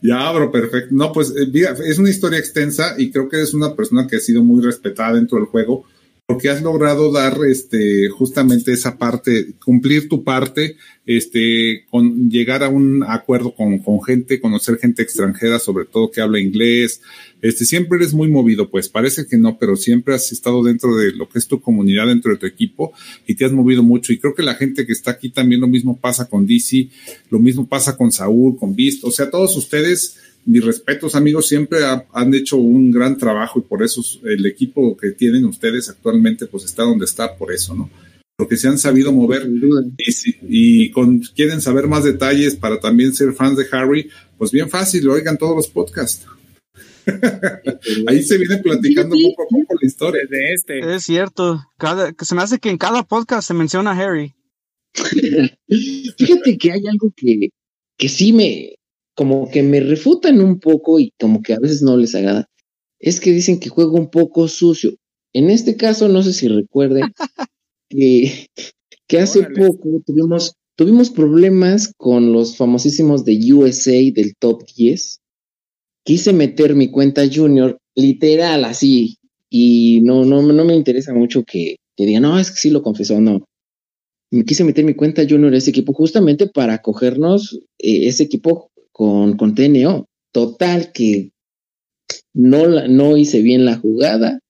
Ya, bro, perfecto. No, pues mira, es una historia extensa y creo que eres una persona que ha sido muy respetada dentro del juego porque has logrado dar este justamente esa parte, cumplir tu parte, este, con llegar a un acuerdo con, gente, conocer gente extranjera, sobre todo que habla inglés. Este, siempre eres muy movido, pues parece que no, pero siempre has estado dentro de lo que es tu comunidad, dentro de tu equipo y te has movido mucho. Y creo que la gente que está aquí también lo mismo pasa con DC, lo mismo pasa con Saúl, con Beast, o sea, todos ustedes mis respetos, amigos, siempre ha, han hecho un gran trabajo y por eso el equipo que tienen ustedes actualmente pues está donde está por eso, ¿no? Porque se han sabido mover y, y con, quieren saber más detalles para también ser fans de Harry, pues bien fácil, oigan todos los podcasts. Ahí se viene platicando poco a poco la historia
de este. Es cierto, cada, se me hace que en cada podcast se menciona a Harry.
Fíjate que hay algo que, que sí me, como que me refutan un poco y como que a veces no les agrada, es que dicen que juego un poco sucio. En este caso, no sé si recuerden que, que hace Órale. poco tuvimos, tuvimos problemas con los famosísimos de USA del top 10. Quise meter mi cuenta junior literal así y no, no, no me interesa mucho que, que digan, no, es que sí lo confesó, no. Me quise meter mi cuenta junior a ese equipo justamente para cogernos eh, ese equipo con, con TNO. Total que no, no hice bien la jugada.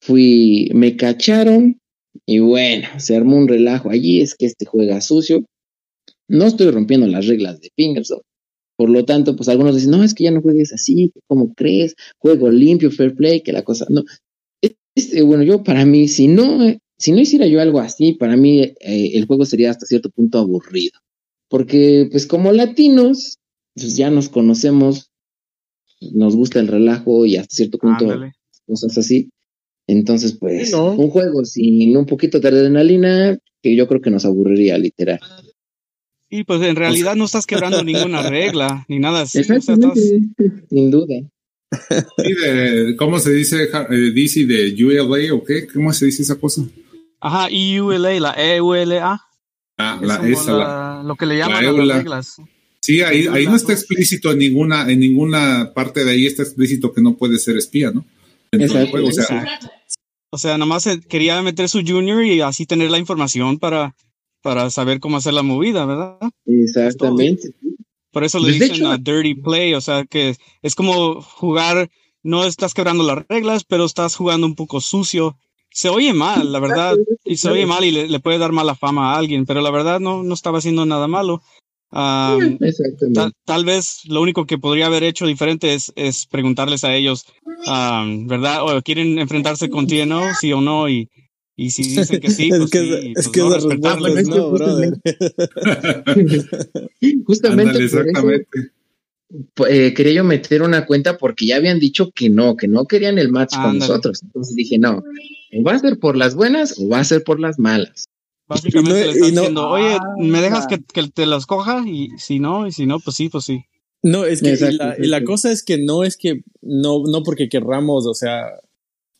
Fui, me cacharon, Y bueno, se armó un relajo allí, es que este juega sucio. No estoy rompiendo las reglas de Fingersoft. Por lo tanto, pues algunos dicen, no, es que ya no juegues así, ¿cómo crees? Juego limpio, fair play, que la cosa. No. Este, bueno, yo para mí, si no, si no hiciera yo algo así, para mí eh, el juego sería hasta cierto punto aburrido. Porque, pues como latinos, pues ya nos conocemos, nos gusta el relajo y hasta cierto punto cosas así. Entonces, pues, un juego sin un poquito de adrenalina, que yo creo que nos aburriría literal.
Y pues en realidad no estás quebrando ninguna regla, ni nada así.
Sin duda.
¿Cómo se dice eh, DC de ULA o qué? ¿Cómo se dice esa cosa?
Ajá, EULA, la EULA.
Ah, la, esa,
lo que le llaman las reglas.
Sí, ahí, ahí no está explícito en ninguna, en ninguna parte de ahí está explícito que no puede ser espía, ¿no?
Exacto, o, sea, o sea, nomás quería meter su junior y así tener la información para, para saber cómo hacer la movida, ¿verdad?
Exactamente.
Por eso le dicen a dirty play, o sea que es como jugar, no estás quebrando las reglas, pero estás jugando un poco sucio. Se oye mal, la verdad, y se oye mal y le, puede dar mala fama a alguien, pero la verdad no, no estaba haciendo nada malo. Tal vez lo único que podría haber hecho diferente es, es preguntarles a ellos, ¿verdad? O quieren enfrentarse con TNO, sí o no, y, y si dicen que sí, pues es que, sí, es pues que no, no, brother.
Justamente. exactamente. Eh, quería yo meter una cuenta porque ya habían dicho que no, que no querían el match con nosotros. Entonces dije, no, o va a ser por las buenas o va a ser por las malas.
Básicamente le están diciendo, oye, ¿me dejas que, que, te las coja? Y si no, y si no, pues sí, pues sí.
No, es que la, la, cosa es que no es que, no, no porque querramos, o sea,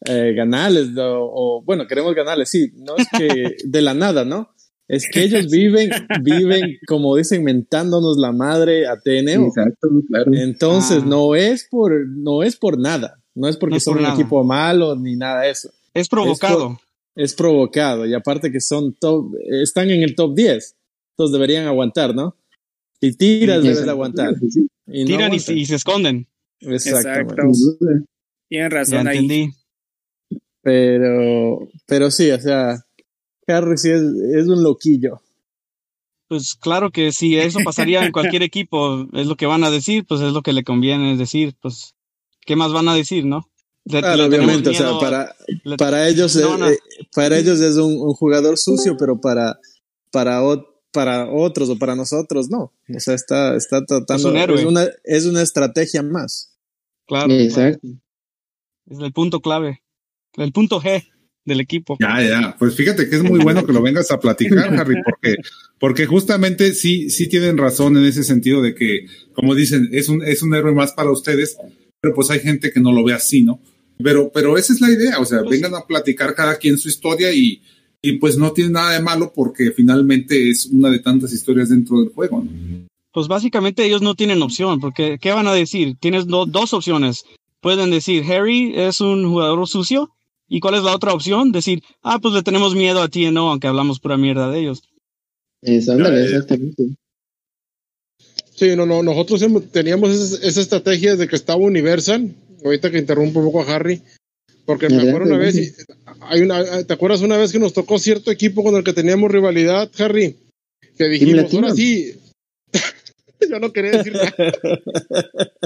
eh, ganarles o, bueno, queremos ganarles, sí, no es que de la nada, ¿no? Es que ellos viven, viven, como dicen, mentándonos la madre a TNO. Exacto, claro. Entonces, ah. no es por, no es por nada. No es porque son un equipo malo ni nada de eso.
Es provocado.
Es, provocado. Y aparte que son top, están en el top 10. Entonces deberían aguantar, ¿no? Y tiras debes de aguantar.
Tiran y, se esconden.
Exacto. Tienen razón ahí.
Pero, pero sí, o sea, Harry sí es, es un loquillo.
Pues claro que si eso pasaría en cualquier equipo, es lo que van a decir, pues es lo que le conviene decir, pues, ¿qué más van a decir, no?
Claro, obviamente, o sea, para, para ellos, es, eh, para ellos es un, jugador sucio, pero para, para, para otros o para nosotros no. O sea, está, está tratando, es, una, es una estrategia más.
Claro. Exacto. Es el punto clave el punto G del equipo.
Ya, ya. Pues fíjate que es muy bueno que lo vengas a platicar, Harry, porque, porque justamente sí, sí tienen razón en ese sentido de que, como dicen, es un, es un héroe más para ustedes, pero pues hay gente que no lo ve así, ¿no? Pero, pero esa es la idea, o sea, pues vengan a platicar cada quien su historia y, y pues no tiene nada de malo porque finalmente es una de tantas historias dentro del juego, ¿no?
Pues básicamente ellos no tienen opción, porque ¿qué van a decir? Tienes dos opciones. Pueden decir, Harry es un jugador sucio, ¿Y cuál es la otra opción? Decir, ah, pues le tenemos miedo a ti, no, aunque hablamos pura mierda de ellos.
exactamente.
Sí, no, no, nosotros teníamos esa, estrategia de que estaba Universal, ahorita que interrumpo un poco a Harry, porque me acuerdo una vez, hay una, ¿te acuerdas una vez que nos tocó cierto equipo con el que teníamos rivalidad, Harry? Que dijimos, ahora sí, yo no quería decir nada.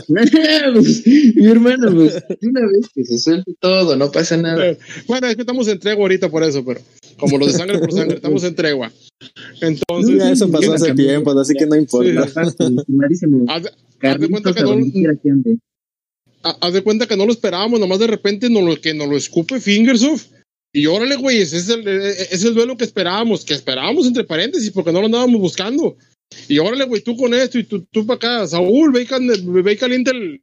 mi hermano, pues, una vez que se suelte todo, no pasa nada.
Bueno, es que estamos en tregua ahorita por eso, pero como los de sangre por sangre, estamos en tregua. Entonces.
eso pasó hace tiempo, así que no importa. haz,
de cuenta que no, haz de cuenta que no lo esperábamos, nomás de repente nos lo, que nos lo escupe Fingersoft. Y órale, güey, ese es, el, ese es el duelo que esperábamos, que esperábamos entre paréntesis, porque no lo andábamos buscando. Y órale, güey, tú con esto y tú, tú para acá. Saúl, ve, ve caliente el,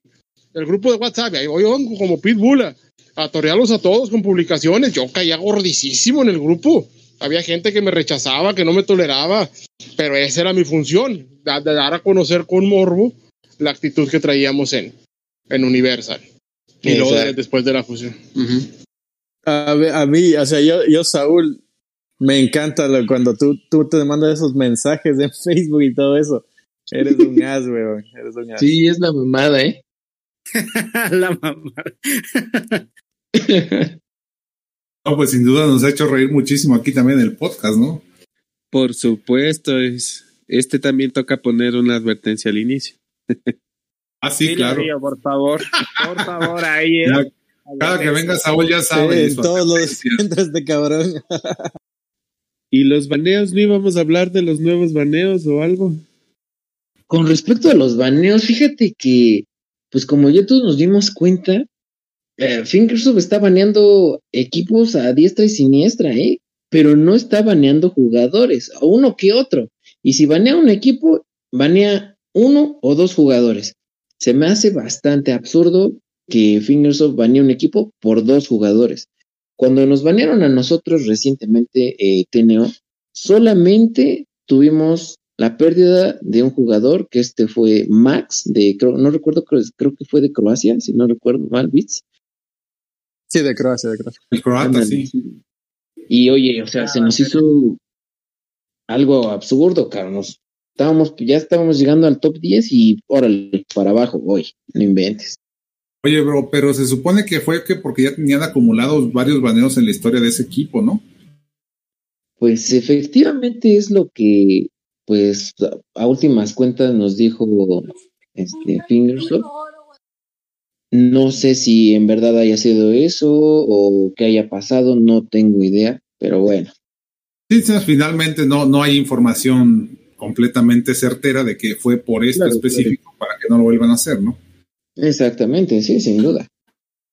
el, grupo de WhatsApp. Ahí voy como Pitbull a, torearlos a todos con publicaciones. Yo caía gordísimo en el grupo. Había gente que me rechazaba, que no me toleraba. Pero esa era mi función, dar a conocer con morbo la actitud que traíamos en, en Universal. Y luego después de la fusión.
a, a, mí, o sea, yo, yo Saúl, me encanta cuando tú, tú te mandas esos mensajes en Facebook y todo eso. Eres un as, weón. Eres un as.
Sí, es la mamada, ¿eh?
la mamada.
No, pues sin duda nos ha hecho reír muchísimo aquí también el podcast, ¿no?
Por supuesto, es, este también toca poner una advertencia al inicio.
Ah, sí, claro.
por favor, por favor, ahí. ¿eh?
cada que venga Saúl ya sabe.
Sí, todos los centros de cabrón.
¿Y los baneos? ¿No íbamos a hablar de los nuevos baneos o algo?
Con respecto a los baneos, fíjate que, pues como ya todos nos dimos cuenta, eh, Fingersoft está baneando equipos a diestra y siniestra, ¿eh? Pero no está baneando jugadores, a uno que otro. Y si banea un equipo, banea uno o dos jugadores. Se me hace bastante absurdo que Fingersoft banee un equipo por dos jugadores. Cuando nos banearon a nosotros recientemente, eh, TNO, solamente tuvimos la pérdida de un jugador, que este fue Max, de, no recuerdo, creo, que fue de Croacia, si no recuerdo mal, Bits.
Sí, de Croacia, de Croacia.
El croata, sí.
Y oye, o sea, se nos hizo algo absurdo, Carlos. Estábamos, ya estábamos llegando al top 10 y órale, para abajo, hoy, no inventes.
Oye, bro, pero se supone que fue que porque ya tenían acumulados varios baneos en la historia de ese equipo, ¿no?
Pues efectivamente es lo que pues a últimas cuentas nos dijo este Fingersoft. No sé si en verdad haya sido eso o qué haya pasado, no tengo idea, pero bueno.
Sí, finalmente no, no hay información completamente certera de que fue por esto específico para que no lo vuelvan a hacer, ¿no?
Exactamente, sí, sin duda.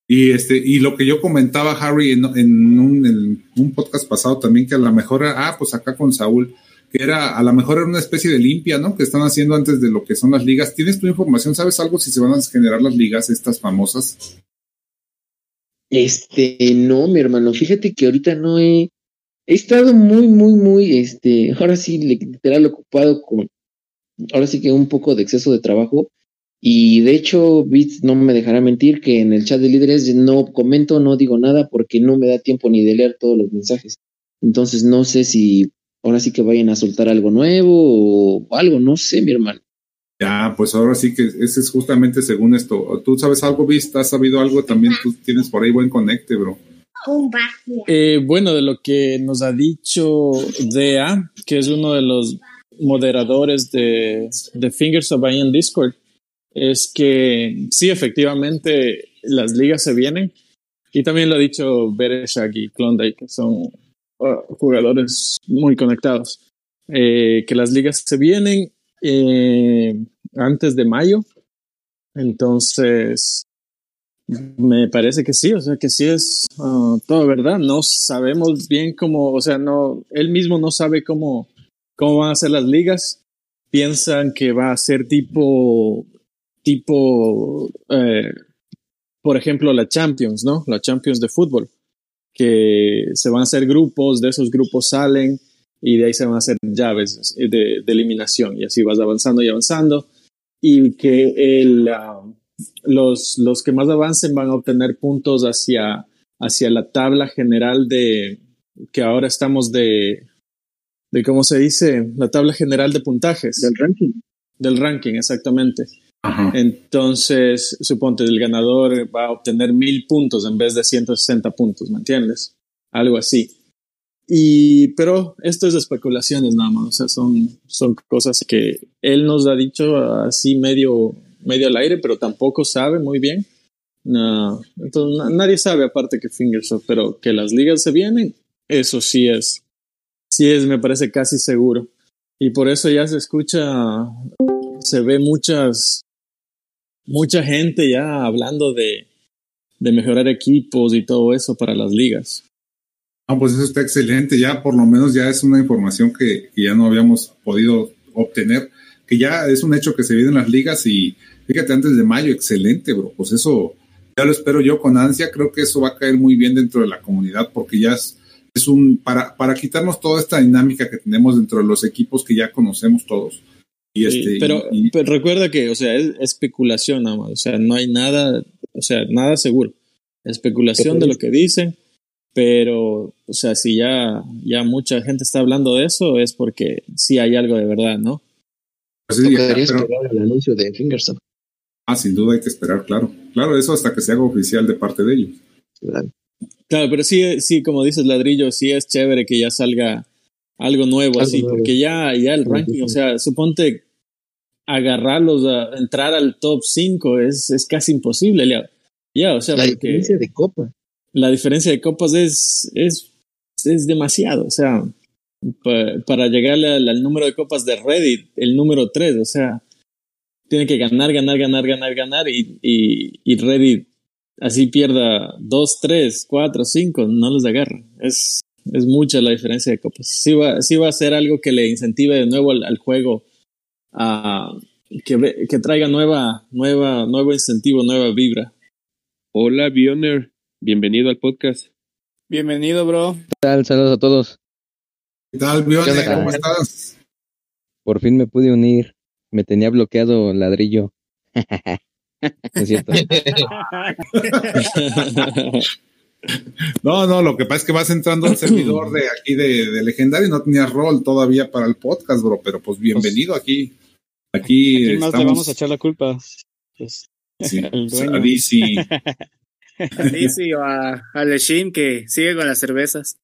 Y este, y lo que yo comentaba, Harry, en, un, en un podcast pasado también, que a lo mejor, ah, pues acá con Saúl, que era, a lo mejor era una especie de limpia, ¿no? Que están haciendo antes de lo que son las ligas. ¿Tienes tu información? ¿Sabes algo si se van a generar las ligas estas famosas?
Este, no, mi hermano, fíjate que ahorita no he, he estado muy, muy, muy, este, ahora sí, literal ocupado con, ahora sí que un poco de exceso de trabajo. Y de hecho, Bits no me dejará mentir que en el chat de líderes no comento, no digo nada porque no me da tiempo ni de leer todos los mensajes. Entonces no sé si ahora sí que vayan a soltar algo nuevo o algo, no sé, mi hermano.
Ya, pues ahora sí que ese es justamente según esto. ¿Tú sabes algo, Vista? ¿Has sabido algo? También tú tienes por ahí buen conecte, bro.
Eh, bueno, de lo que nos ha dicho Dea, que es uno de los moderadores de, de Fingers of en Discord, es que sí, efectivamente, las ligas se vienen. Y también lo ha dicho Bereshak y Klondike, que son jugadores muy conectados. Eh, que las ligas se vienen eh, antes de mayo. Entonces, me parece que sí, o sea, que sí es ah, todo verdad. No sabemos bien cómo, o sea, no, él mismo no sabe cómo, cómo van a ser las ligas. Piensan que va a ser tipo, tipo, eh, por ejemplo, la Champions, ¿no? La Champions de fútbol que se van a hacer grupos, de esos grupos salen y de ahí se van a hacer llaves de, eliminación y así vas avanzando y avanzando y que el, ah, los, los que más avancen van a obtener puntos hacia, hacia la tabla general de que ahora estamos de, de cómo se dice, la tabla general de puntajes.
Del ranking.
Del ranking, exactamente. Entonces, suponte, el ganador va a obtener mil puntos en vez de 160 puntos, ¿me entiendes? Algo así. Y, pero esto es especulaciones nada más, o sea, son, son cosas que él nos ha dicho así medio, medio al aire, pero tampoco sabe muy bien. No, entonces nadie sabe aparte que Fingersoft, pero que las ligas se vienen, eso sí es, sí es, me parece casi seguro. Y por eso ya se escucha, se ve muchas, mucha gente ya hablando de, mejorar equipos y todo eso para las ligas.
Ah, pues eso está excelente, ya por lo menos ya es una información que, ya no habíamos podido obtener, que ya es un hecho que se vienen las ligas y fíjate antes de mayo, excelente, bro, pues eso ya lo espero yo con ansia, creo que eso va a caer muy bien dentro de la comunidad porque ya es, es un, para, para quitarnos toda esta dinámica que tenemos dentro de los equipos que ya conocemos todos
este, pero, recuerda que, o sea, es especulación nada más, o sea, no hay nada, o sea, nada seguro. Especulación de lo que dicen, pero, o sea, si ya, ya mucha gente está hablando de eso, es porque sí hay algo de verdad, ¿no?
Pues sí, esperar el anuncio de Fingersoft.
Ah, sin duda hay que esperar, claro. Claro, eso hasta que se haga oficial de parte de ellos.
Claro, pero sí, sí, como dices, ladrillo, sí es chévere que ya salga algo nuevo así, porque ya, ya el ranking, o sea, suponte agarrarlos a entrar al top 5 es, es casi imposible, ya, ya o sea,
la diferencia de copa.
La diferencia de copas es, es, es demasiado, o sea, para llegarle al, número de copas de Reddit, el número 3, o sea, tiene que ganar, ganar, ganar, ganar, ganar y, y, y Reddit así pierda 2, 3, 4, 5, no los agarra. Es, es mucha la diferencia de copas. Sí va, sí va a ser algo que le incentive de nuevo al, juego a que, que traiga nueva, nueva, nuevo incentivo, nueva vibra.
Hola, Bioner. Bienvenido al podcast.
Bienvenido, bro.
¿Qué tal? Saludos a todos.
¿Qué tal, Bioner? ¿Cómo estás?
Por fin me pude unir. Me tenía bloqueado ladrillo. es cierto.
No, no, lo que pasa es que vas entrando al servidor de aquí de, de Legendario y no tenías rol todavía para el podcast, bro, pero pues bienvenido aquí. Aquí,
más le vamos a echar la culpa? Pues,
sí, a DC.
a DC o a, a Leshim que sigue con las cervezas.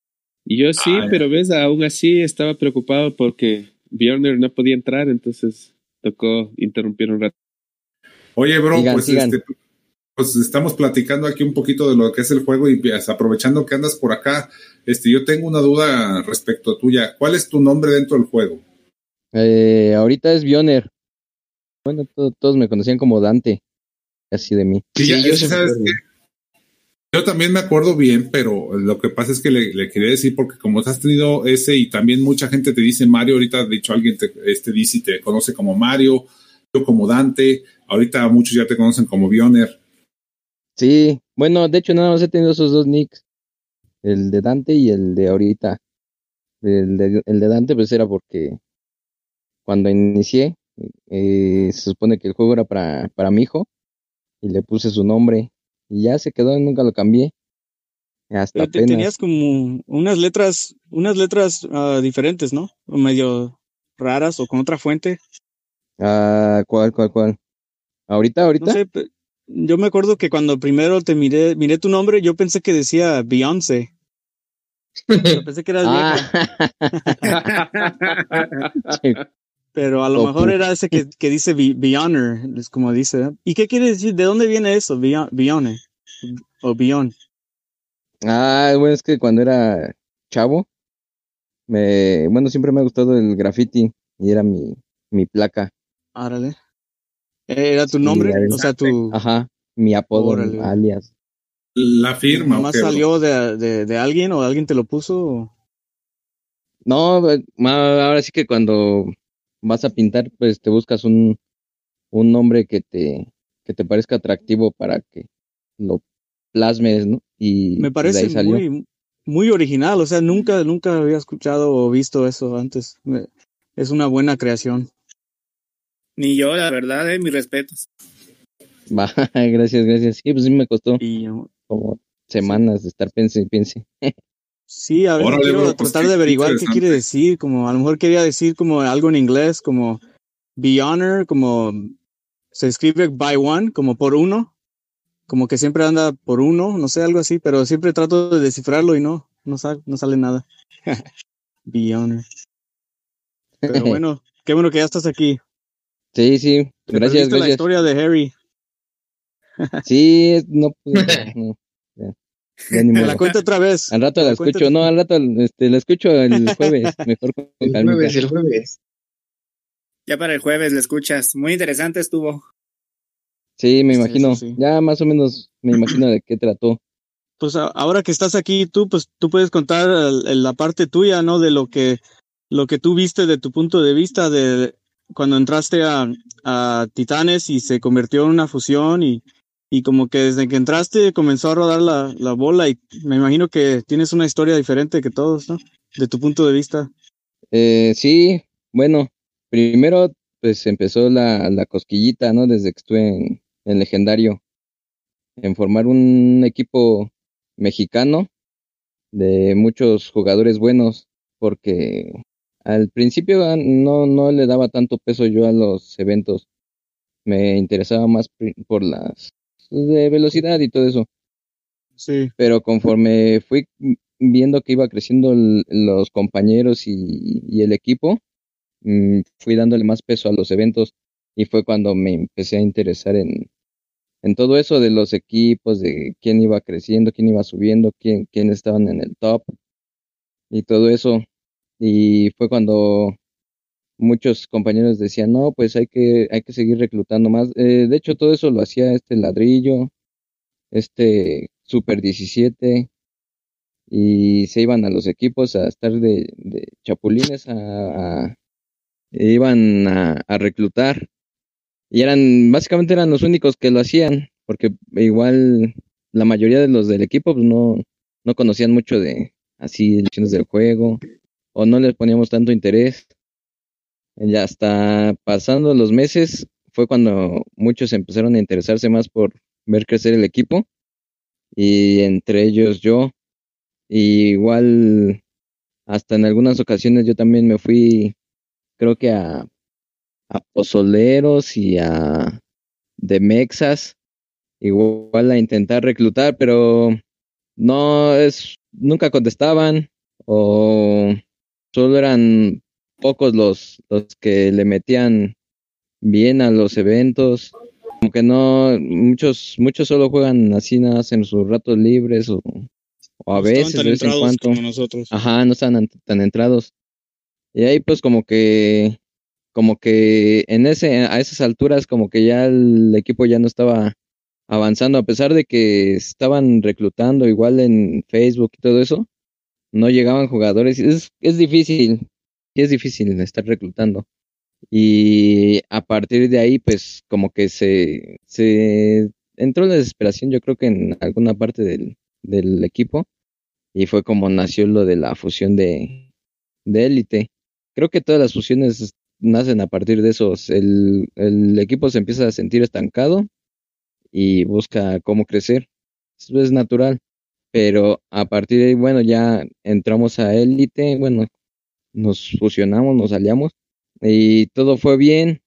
Y yo sí, ah, pero ves, aún así estaba preocupado porque Bjorner no podía entrar, entonces tocó interrumpir un rato.
Oye, bro, pues este pues estamos platicando aquí un poquito de lo que es el juego y pues, aprovechando que andas por acá, este, yo tengo una duda respecto a tuya. ¿Cuál es tu nombre dentro del juego?
Eh, ahorita es Bioner. Bueno, todos me conocían como Dante, así de mí.
Sí, yo, también me acuerdo bien, pero lo que pasa es que le, quería decir, porque como has tenido ese y también mucha gente te dice Mario, ahorita de hecho alguien te, este dice y te conoce como Mario, yo como Dante, ahorita muchos ya te conocen como Bioner.
Sí, bueno, de hecho nada más he tenido esos dos nicks, el de Dante y el de ahorita. El de, el de Dante pues era porque cuando inicié eh, se supone que el juego era para, para mi hijo y le puse su nombre y ya se quedó, nunca lo cambié. Hasta
Pero tenías como unas letras, unas letras uh, diferentes, ¿no? O medio raras o con otra fuente.
Ah, ¿cuál, cuál, cuál? ¿Ahorita, ahorita?
No sé, yo me acuerdo que cuando primero te miré, miré tu nombre, yo pensé que decía Beyoncé. pensé que eras ah. Pero a lo mejor era ese que, que dice Beyonder, es como dice. ¿Y qué quiere decir? ¿De dónde viene eso? Beyond o Beyond.
Ah, bueno, es que cuando era chavo, me, bueno, siempre me ha gustado el graffiti y era mi, mi placa.
Árale. ¿Era tu nombre? o sea, tu...
Ajá, mi apodo, alias.
La firma.
¿Más salió de, de, de, alguien o alguien te lo puso?
No, eh, ahora sí que cuando vas a pintar, pues te buscas un, un nombre que te, que te parezca atractivo para que lo plasmes, ¿no? Y
me parece muy, muy original, o sea, nunca, nunca había escuchado o visto eso antes. Es una buena creación.
Ni yo, la verdad, eh, mis respetos.
Va, gracias, gracias. Sí, pues sí me costó como semanas de estar pense y.
Sí, a ver, quiero pues, tratar de averiguar qué quiere decir, como a lo mejor quería decir como algo en inglés, como be honor, como se escribe by one, como por uno, como que siempre anda por uno, no sé, algo así, pero siempre trato de descifrarlo y no, no, sale, no sale nada. be honor. Pero bueno, qué bueno que ya estás aquí.
Sí, sí, gracias, gracias. la
historia de Harry.
Sí, no, pues, no,
me la cuento otra vez.
Al rato la, escucho, no, al rato este, la escucho el jueves, mejor con
El jueves, el jueves.
Ya para el jueves la escuchas. Muy interesante estuvo.
Sí, me imagino. Ya más o menos me imagino de qué trató.
Pues ahora que estás aquí tú, pues tú puedes contar la parte tuya, ¿no? De lo que, lo que tú viste de tu punto de vista de cuando entraste a, a Titanes y se convirtió en una fusión y, y como que desde que entraste comenzó a rodar la, la, bola y me imagino que tienes una historia diferente que todos, ¿no? De tu punto de vista.
Eh, sí, bueno, primero pues empezó la, la cosquillita, ¿no? Desde que estuve en, en Legendario, en formar un equipo mexicano de muchos jugadores buenos, porque al principio ah, no, no le daba tanto peso yo a los eventos. Me interesaba más por las de velocidad y todo eso. Sí. Pero conforme fui viendo que iba creciendo los compañeros y, el equipo, mm, fui dándole más peso a los eventos y fue cuando me empecé a interesar en, en todo eso de los equipos, de quién iba creciendo, quién iba subiendo, quién, quién estaban en el top y todo eso. Y fue cuando muchos compañeros decían, no, pues hay que, hay que seguir reclutando más. Eh, de hecho, todo eso lo hacía este ladrillo, este Super 17, y se iban a los equipos a estar de, chapulines, a, iban a, reclutar. Y eran, básicamente eran los únicos que lo hacían, porque igual la mayoría de los del equipo pues, no, no conocían mucho de así lecciones del juego, o no les poníamos tanto interés. Ya hasta pasando los meses fue cuando muchos empezaron a interesarse más por ver crecer el equipo y entre ellos yo. Y igual hasta en algunas ocasiones yo también me fui, creo que a, a Pozoleros y a de Mexas, igual a intentar reclutar, pero no es, nunca contestaban o solo eran pocos los, los que le metían bien a los eventos como que no, muchos, muchos solo juegan así nada en sus ratos libres o, a veces, de vez en cuando. nosotros. Ajá, no están tan entrados. Y ahí pues como que, como que en ese, a esas alturas como que ya el equipo ya no estaba avanzando, a pesar de que estaban reclutando igual en Facebook y todo eso, no llegaban jugadores. Es, es difícil, es difícil estar reclutando. Y a partir de ahí, pues como que se, se entró la desesperación, yo creo que en alguna parte del, del equipo, y fue como nació lo de la fusión de, de élite. Creo que todas las fusiones nacen a partir de esos. El, el equipo se empieza a sentir estancado y busca cómo crecer. Eso es natural. Pero a partir de ahí, bueno, ya entramos a élite, bueno, nos fusionamos, nos aliamos y todo fue bien,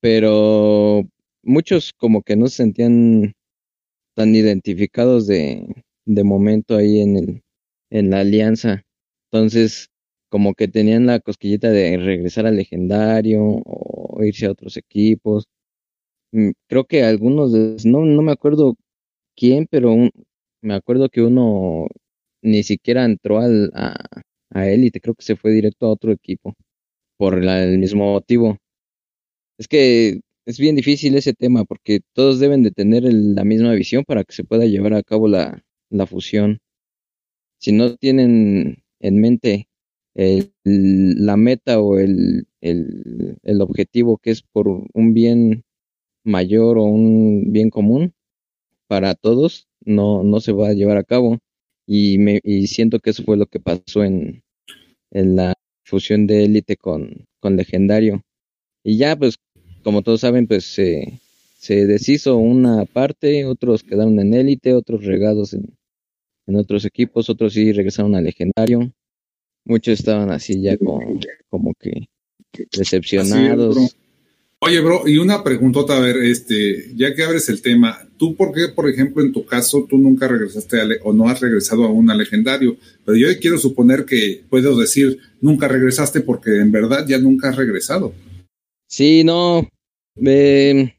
pero muchos como que no se sentían tan identificados de, de momento ahí en, el, en la alianza. Entonces, como que tenían la cosquillita de regresar al legendario o irse a otros equipos. Mm, creo que algunos, de, no, no me acuerdo quién, pero me acuerdo que uno ni siquiera entró al, a élite, creo que se fue directo a otro equipo por el mismo motivo. Es que es bien difícil ese tema porque todos deben de tener la misma visión para que se pueda llevar a cabo la, fusión. Si no tienen en mente la meta o el, el, objetivo que es por un bien mayor o un bien común para todos, no, no se va a llevar a cabo. Y, me, y siento que eso fue lo que pasó en, en la fusión de élite con, con legendario. Y ya, pues, como todos saben, pues se, se deshizo una parte, otros quedaron en élite, otros regados en, en otros equipos, otros sí regresaron a legendario. Muchos estaban así ya como, como que decepcionados.
Oye, bro, y una preguntota, a ver, este, ya que abres el tema, ¿tú por qué, por ejemplo, en tu caso, tú nunca regresaste o no has regresado a una legendario? Pero yo quiero suponer que puedo decir, nunca regresaste porque en verdad ya nunca has regresado.
Sí, no. Eh,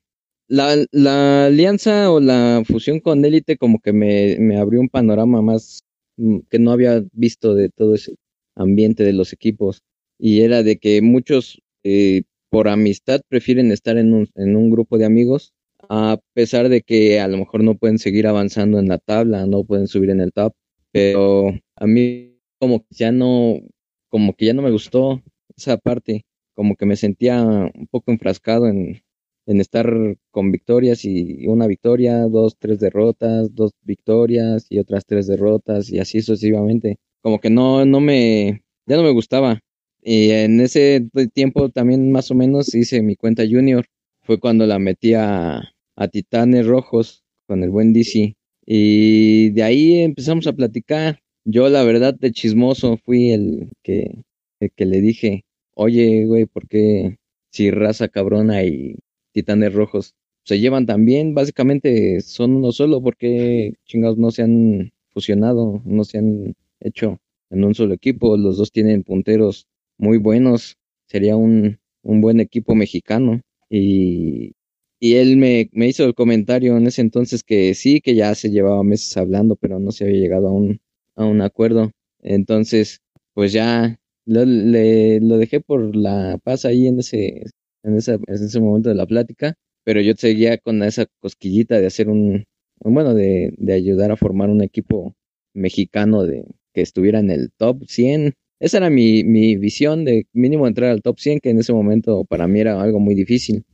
la, la, alianza o la fusión con Élite como que me, me abrió un panorama más mm, que no había visto de todo ese ambiente de los equipos. Y era de que muchos eh, por amistad prefieren estar en un, en un grupo de amigos, a pesar de que a lo mejor no pueden seguir avanzando en la tabla, no pueden subir en el top, pero a mí como que ya no, como que ya no me gustó esa parte, como que me sentía un poco enfrascado en, en estar con victorias y una victoria, dos, tres derrotas, dos victorias y otras tres derrotas y así sucesivamente. Como que no, no me, ya no me gustaba. Y en ese tiempo también más o menos hice mi cuenta junior. Fue cuando la metí a, Titanes Rojos con el buen DC. Y de ahí empezamos a platicar. Yo la verdad de chismoso fui el que, el que le dije, oye, güey, ¿por qué si raza cabrona y titanes rojos se llevan tan bien? Básicamente son uno solo, porque chingados no se han fusionado, no se han hecho en un solo equipo. Los dos tienen punteros muy buenos. Sería un, un buen equipo mexicano. Y, y él me, me, hizo el comentario en ese entonces que sí, que ya se llevaba meses hablando, pero no se había llegado a un, a un acuerdo. Entonces, pues ya lo, le, lo dejé por la paz ahí en ese, en, esa, en ese momento de la plática, pero yo seguía con esa cosquillita de hacer un, bueno, de, de ayudar a formar un equipo mexicano de que estuviera en el top 100. Esa era mi, visión de mínimo entrar al top 100, que en ese momento para mí era algo muy difícil.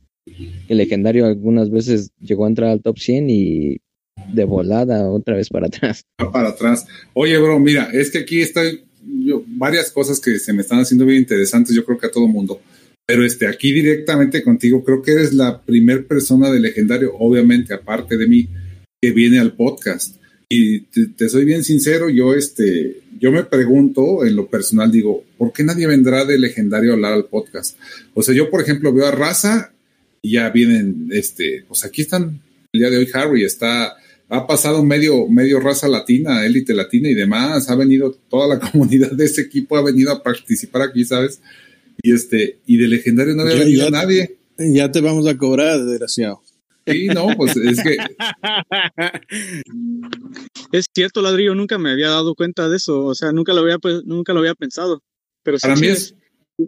El legendario algunas veces llegó a entrar al top 100 y de volada otra vez para atrás.
Para atrás. Oye, bro, mira, es que aquí yo, varias cosas que se me están haciendo bien interesantes, yo creo que a todo mundo. Pero este, aquí directamente contigo, creo que eres la primer persona de legendario, obviamente, aparte de mí, que viene al podcast. Y te, soy bien sincero, yo, este, yo me pregunto en lo personal, digo, ¿por qué nadie vendrá de legendario a hablar al podcast? O sea, yo, por ejemplo, veo a Raza y ya vienen, este, pues aquí están el día de hoy Harry, está ha pasado medio, medio raza latina, élite latina y demás, ha venido toda la comunidad de ese equipo, ha venido a participar aquí, ¿sabes? Y este, y de legendario no había venido nadie.
Ya te vamos a cobrar, desgraciado.
Sí, no, pues es que.
es cierto, ladrillo, nunca me había dado cuenta de eso. O sea, nunca lo había, pues, nunca lo había pensado. Pero sí,
Para mí es,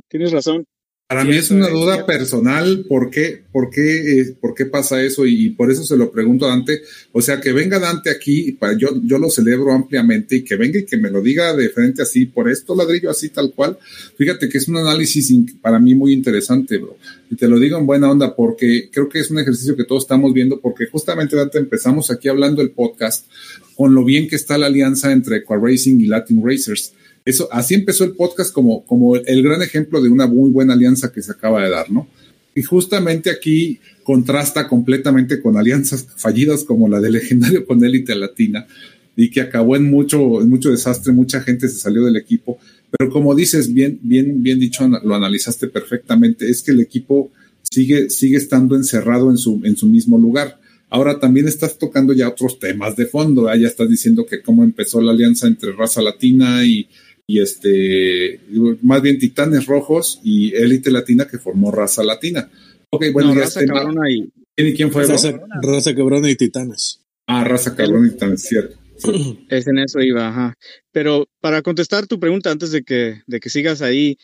tienes razón.
Para mí es una duda personal, ¿por qué, por qué, eh, por qué pasa eso? Y, por eso se lo pregunto a Dante. O sea, que venga Dante aquí, yo, yo lo celebro ampliamente y que venga y que me lo diga de frente así, por esto ladrillo así tal cual. Fíjate que es un análisis para mí muy interesante, bro. Y te lo digo en buena onda porque creo que es un ejercicio que todos estamos viendo porque justamente Dante empezamos aquí hablando el podcast con lo bien que está la alianza entre Equa Racing y Latin Racers eso, así empezó el podcast como, como el gran ejemplo de una muy buena alianza que se acaba de dar, ¿no? Y justamente aquí contrasta completamente con alianzas fallidas como la de Legendario con Élite Latina y que acabó en mucho, en mucho desastre, mucha gente se salió del equipo. Pero como dices, bien, bien, bien dicho, lo analizaste perfectamente, es que el equipo sigue, sigue estando encerrado en su, en su mismo lugar. Ahora también estás tocando ya otros temas de fondo, ya estás diciendo que cómo empezó la alianza entre raza latina y, y este, más bien Titanes Rojos y Élite Latina que formó Raza Latina. Ok, bueno,
Raza este, Cabrona y...
¿Quién fue?
Raza, Raza Cabrona y Titanes.
Ah, Raza Cabrona y Titanes, cierto.
Es en eso iba, ajá. Pero para contestar tu pregunta antes de que, de que sigas ahí,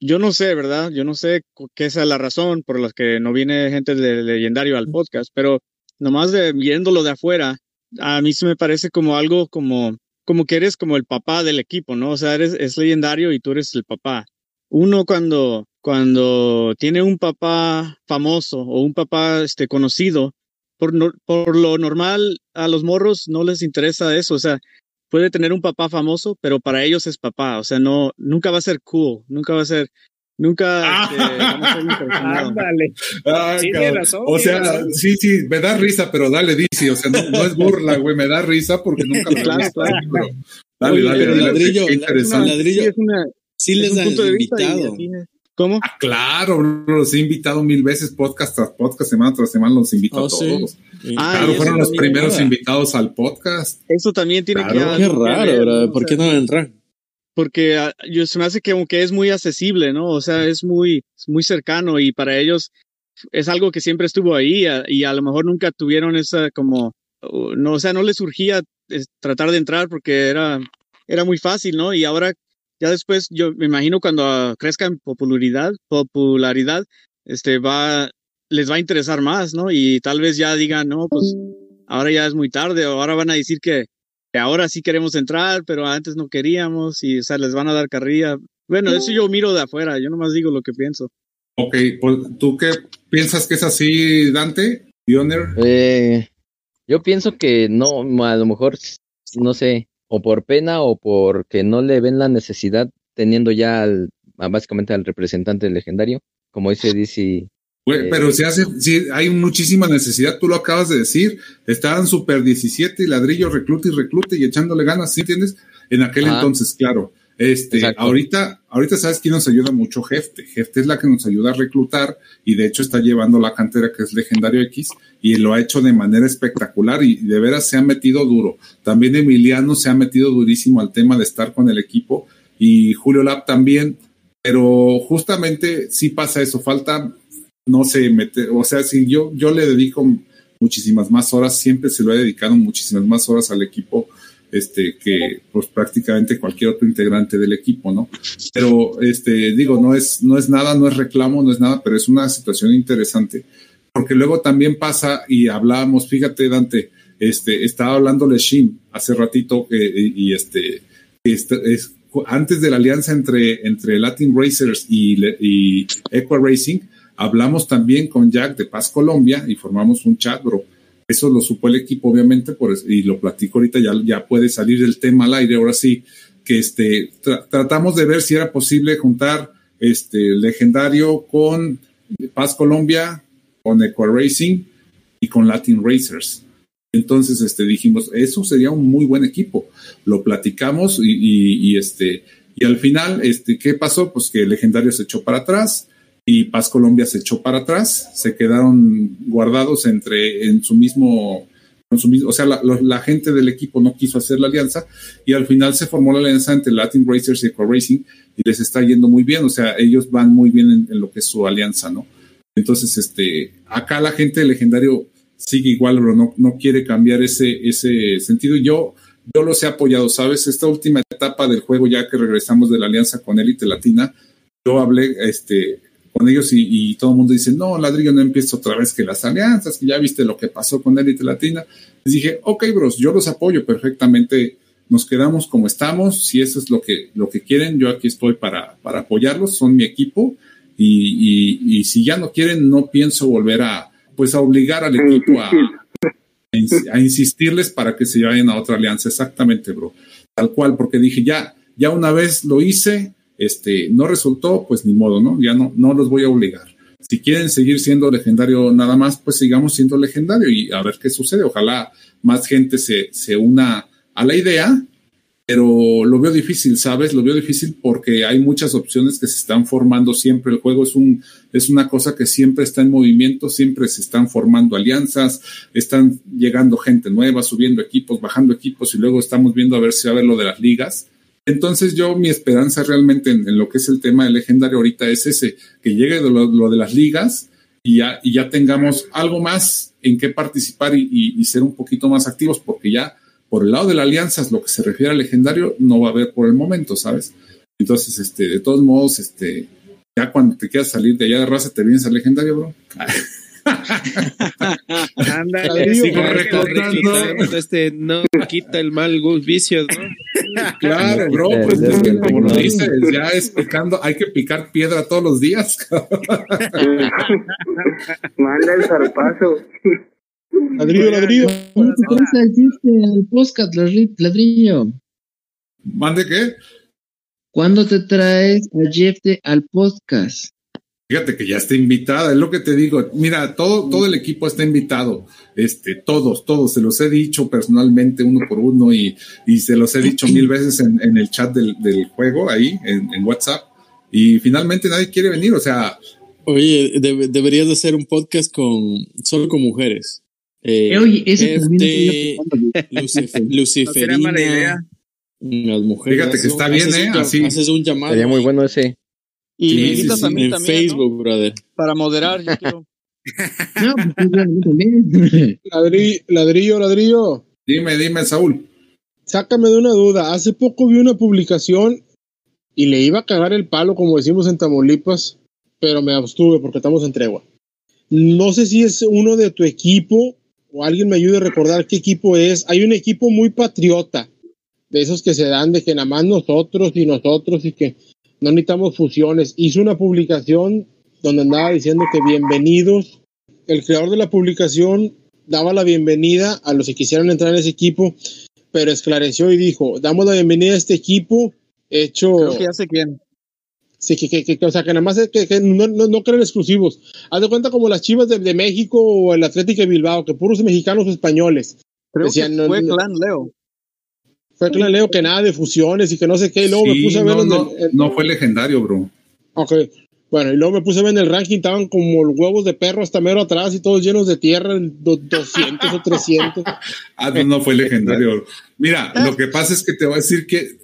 yo no sé, ¿verdad? Yo no sé qué es la razón por la que no viene gente de legendario al podcast, pero nomás de, viéndolo de afuera, a mí se me parece como algo como como que eres como el papá del equipo, ¿no? O sea, eres, es legendario y tú eres el papá. Uno cuando, cuando tiene un papá famoso o un papá este, conocido, por, por lo normal a los morros no les interesa eso, o sea, puede tener un papá famoso, pero para ellos es papá, o sea, no, nunca va a ser cool, nunca va a ser, Nunca este,
Ándale. Ah, sí, razón, o sea, sí, sí, me da risa, pero dale, dice, o sea, no, es burla, güey, me da risa porque nunca lo claro, claro. Pero, dale, dale,
pero
dale,
ladrillo, interesante. ladrillo, sí, es una, sí les dan invitado.
¿Cómo?
Ah, claro, los he invitado mil veces, podcast tras podcast, semana tras semana, los invito oh, a todos. Sí. Ah, claro, fueron los primeros invitados al podcast.
Eso también tiene
claro. que Qué raro. ¿Por qué no entran?
Porque ah, yo, se me hace que, que es muy accesible, ¿no? O sea, es muy, muy cercano y para ellos es algo que siempre estuvo ahí ah, y a lo mejor nunca tuvieron esa como, no, o sea, no les surgía tratar de entrar porque era, era muy fácil, ¿no? Y ahora, ya después, yo me imagino cuando crezca en popularidad, popularidad, este, va, les va a interesar más, ¿no? Y tal vez ya digan, no, pues ahora ya es muy tarde, o ahora van a decir que, ahora sí queremos entrar, pero antes no queríamos y, o sea, les van a dar carrilla. Bueno, eso yo miro de afuera, yo nomás digo lo que pienso.
Ok, pues, ¿tú qué piensas que es así, Dante?
Eh, yo pienso que no, a lo mejor, no sé, o por pena o porque no le ven la necesidad teniendo ya al, básicamente al representante legendario, como dice DC
pero se hace, sí, hay muchísima necesidad, tú lo acabas de decir, estaban super 17 y ladrillo, reclute y reclute y echándole ganas, ¿sí entiendes? En aquel entonces, claro. Este, ahorita, ahorita sabes quién nos ayuda mucho, Jefte. Jefte es la que nos ayuda a reclutar y de hecho está llevando la cantera que es Legendario X y lo ha hecho de manera espectacular y de veras se ha metido duro. También Emiliano se ha metido durísimo al tema de estar con el equipo y Julio Lab también, pero justamente sí pasa eso, falta, no sé, meter, o sea, si yo, yo le dedico muchísimas más horas, siempre se lo he dedicado muchísimas más horas al equipo este, que pues prácticamente cualquier otro integrante del equipo, ¿no? Pero este, digo, no es, no es nada, no es reclamo, no es nada, pero es una situación interesante. Porque luego también pasa, y hablábamos, fíjate, Dante, este, estaba hablándole Shin hace ratito, eh, y este, este, es, antes de la alianza entre, entre Latin Racers y, y Equa Racing, hablamos también con Jack de Paz Colombia y formamos un chat, bro eso lo supo el equipo, obviamente, por y lo platico ahorita, ya, ya puede salir del tema al aire. Ahora sí, que este, tratamos de ver si era posible juntar este legendario con Paz Colombia, con Equa Racing y con Latin Racers. Entonces, este, dijimos, eso sería un muy buen equipo. Lo platicamos y, y, este, y al final, este, ¿qué pasó? Pues que el legendario se echó para atrás y Paz Colombia se echó para atrás, se quedaron guardados entre en su mismo, su mismo o sea, la, gente del equipo no quiso hacer la alianza y al final se formó la alianza entre Latin Racers y Eco Racing y les está yendo muy bien, o sea, ellos van muy bien en, lo que es su alianza, ¿no? Entonces, este, acá la gente de legendario sigue igual, pero no, no quiere cambiar ese, ese sentido. Yo, yo los he apoyado, ¿sabes? Esta última etapa del juego, ya que regresamos de la alianza con Elite Latina, yo hablé, este, con ellos y, todo el mundo dice, no, ladrillo, no empieza otra vez que las alianzas, que ya viste lo que pasó con Elite Latina. Les dije, ok, bros, yo los apoyo perfectamente, nos quedamos como estamos, si eso es lo que, lo que quieren, yo aquí estoy para, para apoyarlos, son mi equipo, y, si ya no quieren, no pienso volver a, pues a obligar al equipo a, a insistirles para que se vayan a otra alianza, exactamente, bro, tal cual, porque dije, ya, ya una vez lo hice, este, no resultó, pues ni modo, ¿no? Ya no, no los voy a obligar. Si quieren seguir siendo legendario nada más, pues sigamos siendo legendario y a ver qué sucede. Ojalá más gente se, se una a la idea, pero lo veo difícil, ¿sabes? Lo veo difícil porque hay muchas opciones que se están formando siempre. El juego es, un, es una cosa que siempre está en movimiento, siempre se están formando alianzas, están llegando gente nueva, subiendo equipos, bajando equipos y luego estamos viendo a ver si va a haber lo de las ligas. Entonces yo mi esperanza realmente en, lo que es el tema del legendario ahorita es ese, que llegue lo, de las ligas y ya, y ya tengamos algo más en qué participar y, ser un poquito más activos, porque ya por el lado de las alianzas, lo que se refiere al legendario, no va a haber por el momento, ¿sabes? Entonces, este, de todos modos, este, ya cuando te quieras salir de allá de raza, te vienes al legendario, bro.
Ándale, sigo recordando. Este no quita el mal vicio, ¿no?
Claro, bro, pues como lo dices, ya es picando, hay que picar piedra todos los días.
Manda el zarpazo.
Ladrillo, ladrillo. ¿Cómo te traes al podcast, ladrillo?
¿Mande qué?
¿Cuándo te traes a Jeff al podcast?
Fíjate que ya está invitada, es lo que te digo. Mira, todo, todo el equipo está invitado. Este, todos, todos, se los he dicho personalmente uno por uno y, y se los he dicho mil veces en, en el chat del, del, juego ahí, en, en, WhatsApp. Y finalmente nadie quiere venir, o sea.
Oye, deberías de hacer un podcast con solo con mujeres.
Eh, Oye, eso
este, Luciferina. Las mujeres.
Fíjate que está bien, ¿eh?
Así. Haces un llamado.
Sería muy bueno ese.
Y sí, me invitas sí, a mí
en
también.
Facebook, brother.
Para moderar, yo quiero.
no, pues
ladrillo, ladrillo, ladrillo.
Dime, dime, Saúl.
Sácame de una duda. Hace poco vi una publicación y le iba a cagar el palo, como decimos en Tamaulipas, pero me abstuve porque estamos en tregua. No sé si es uno de tu equipo o alguien me ayude a recordar qué equipo es. Hay un equipo muy patriota, de esos que se dan de que nada más nosotros y nosotros y que no necesitamos fusiones. Hizo una publicación donde andaba diciendo que bienvenidos. El creador de la publicación daba la bienvenida a los que quisieran entrar en ese equipo, pero esclareció y dijo, damos la bienvenida a este equipo hecho...
Creo que ya sé quién.
Sí, que, que, que, o sea, que nada más que, que no, no, no, crean exclusivos. Haz de cuenta como las chivas de, de, México o el Atlético de Bilbao, que puros mexicanos o españoles.
Creo Decían, que fue no, Clan Leo.
Fue Clan Leo que nada de fusiones y que no sé qué, y luego me puse a ver...
No, no, fue legendario, bro.
Ok, bueno, y luego me puse a ver en el ranking, estaban como huevos de perro hasta mero atrás y todos llenos de tierra, 200 o 300.
ah, no, no fue legendario. Mira, lo que pasa es que te voy a decir que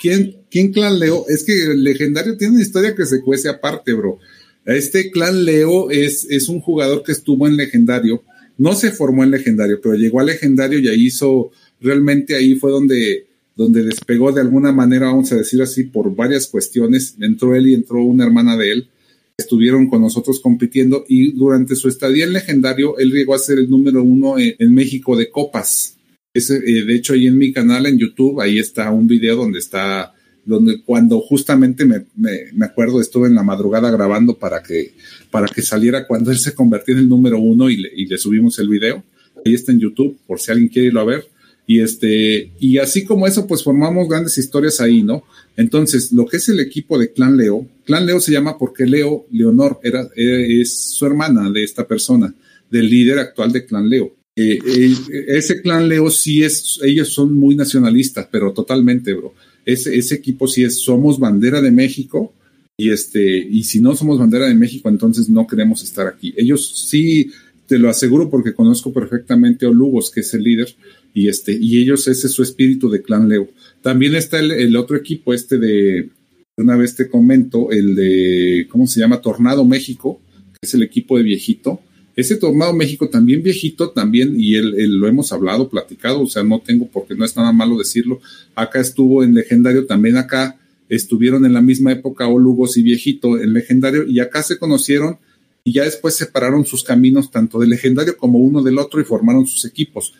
¿quién, quién clan Leo? Es que el legendario tiene una historia que se cuece aparte, bro. Este clan Leo es, es un jugador que estuvo en legendario, no se formó en legendario, pero llegó a legendario y ahí hizo, realmente ahí fue donde, donde despegó de alguna manera, vamos a decir así, por varias cuestiones. Entró él y entró una hermana de él estuvieron con nosotros compitiendo y durante su estadía en legendario, él llegó a ser el número uno en, México de copas. Ese, eh, de hecho, ahí en mi canal en YouTube, ahí está un video donde está, donde cuando justamente me, me, acuerdo, estuve en la madrugada grabando para que, para que saliera cuando él se convirtió en el número uno y le, y le subimos el video. Ahí está en YouTube, por si alguien quiere irlo a ver. Y este, y así como eso, pues formamos grandes historias ahí, ¿no? Entonces, lo que es el equipo de Clan Leo, Clan Leo se llama porque Leo, Leonor, era, es su hermana de esta persona, del líder actual de Clan Leo. Eh, eh, ese Clan Leo sí es, ellos son muy nacionalistas, pero totalmente, bro. Ese, ese equipo sí es, somos bandera de México, y este, y si no somos bandera de México, entonces no queremos estar aquí. Ellos sí, te lo aseguro porque conozco perfectamente a Olugos, que es el líder, y este, y ellos, ese es su espíritu de clan Leo. También está el, otro equipo, este de, una vez te comento, el de, ¿cómo se llama? Tornado México, que es el equipo de viejito. Ese Tornado México también viejito, también, y él, lo hemos hablado, platicado, o sea, no tengo porque no es nada malo decirlo. Acá estuvo en legendario, también acá estuvieron en la misma época Olugos y viejito en legendario, y acá se conocieron y ya después separaron sus caminos tanto de legendario como uno del otro y formaron sus equipos.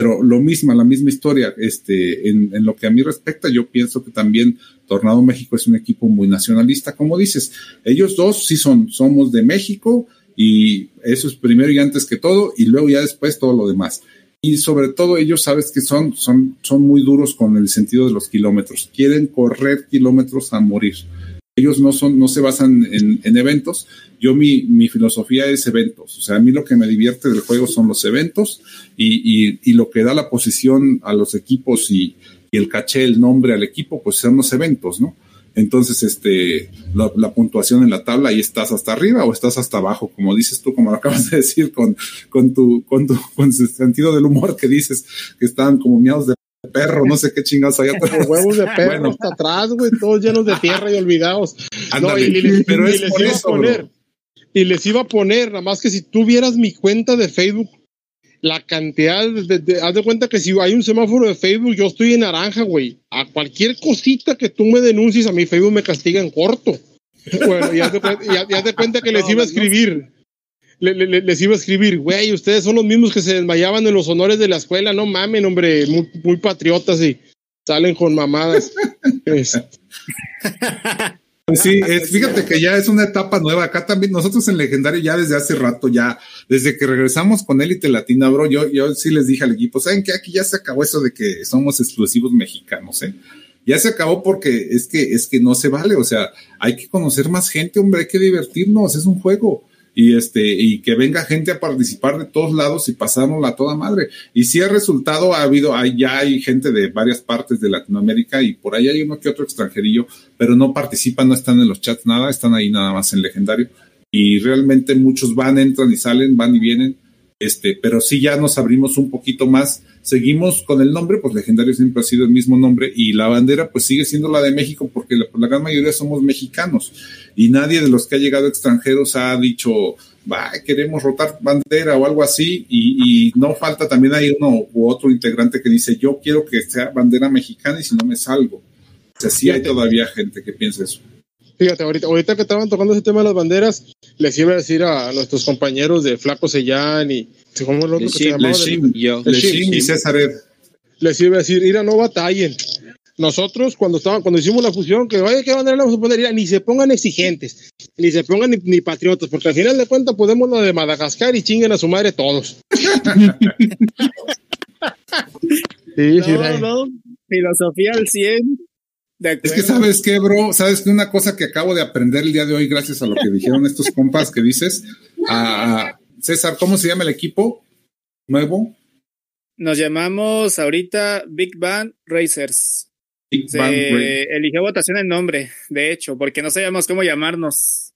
Pero lo mismo, la misma historia, este, en, lo que a mí respecta, yo pienso que también Tornado México es un equipo muy nacionalista, como dices, ellos dos sí son, somos de México y eso es primero y antes que todo, y luego ya después todo lo demás. Y sobre todo ellos, sabes que son, son, son muy duros con el sentido de los kilómetros, quieren correr kilómetros a morir ellos no son, no se basan en, eventos. Yo mi, mi, filosofía es eventos. O sea, a mí lo que me divierte del juego son los eventos y, y, lo que da la posición a los equipos y, el caché, el nombre al equipo, pues son los eventos, ¿no? Entonces, este, la, puntuación en la tabla, ahí estás hasta arriba o estás hasta abajo, como dices tú, como lo acabas de decir, con, con tu, con tu, con sentido del humor que dices, que están como miados de perro, no sé qué chingados hay
atrás. huevos de perro hasta atrás, güey, todos llenos de tierra y olvidados. no, y, pero es les iba a poner, y les iba a poner, nada más que si tú vieras mi cuenta de Facebook, la cantidad de, haz de cuenta que si hay un semáforo de Facebook, yo estoy en naranja, güey. A cualquier cosita que tú me denuncies, a mi Facebook me castiga en corto. Bueno, ya te, ya, cuenta que les iba a escribir les iba a escribir, güey, ustedes son los mismos que se desmayaban en los honores de la escuela, no mamen, hombre, muy, patriotas y salen con mamadas.
pues sí, fíjate que ya es una etapa nueva. Acá también, nosotros en Legendario ya desde hace rato, ya, desde que regresamos con Élite Latina, bro, yo, yo sí les dije al equipo, ¿saben qué? Aquí ya se acabó eso de que somos exclusivos mexicanos, ¿eh? Ya se acabó porque es que, es que no se vale, o sea, hay que conocer más gente, hombre, hay que divertirnos, es un juego y este y que venga gente a participar de todos lados y pasárnosla a toda madre. Y si ha resultado, ha habido, hay, ya hay gente de varias partes de Latinoamérica y por ahí hay uno que otro extranjerillo, pero no participan, no están en los chats, nada, están ahí nada más en legendario. Y realmente muchos van, entran y salen, van y vienen este, pero sí ya nos abrimos un poquito más. Seguimos con el nombre, pues legendario siempre ha sido el mismo nombre y la bandera pues sigue siendo la de México porque la, la gran mayoría somos mexicanos y nadie de los que ha llegado extranjeros ha dicho, va, queremos rotar bandera o algo así y, no falta también hay uno u otro integrante que dice, yo quiero que sea bandera mexicana y si no me salgo. O sea, sí hay todavía gente que piensa eso.
Fíjate, ahorita, ahorita que estaban tocando ese tema de las banderas, les iba a decir a nuestros compañeros de Flaco Sellán y ¿cómo es lo que se llamaba? y César Les iba a decir, mira, no batallen. Nosotros cuando estaban, cuando hicimos la fusión, que oye, ¿qué bandera vamos a poner? ni se pongan exigentes, ni se pongan ni, patriotas, porque al final de cuentas podemos lo de Madagascar y chinguen a su madre todos.
sí, no, no, filosofía al 100.
Es que sabes qué, bro, sabes que una cosa que acabo de aprender el día de hoy, gracias a lo que dijeron estos compas que dices, a César, ¿cómo se llama el equipo nuevo?
nos llamamos ahorita Big Bang Racers. Big Se eligió votación el nombre, de hecho, porque no sabíamos cómo llamarnos.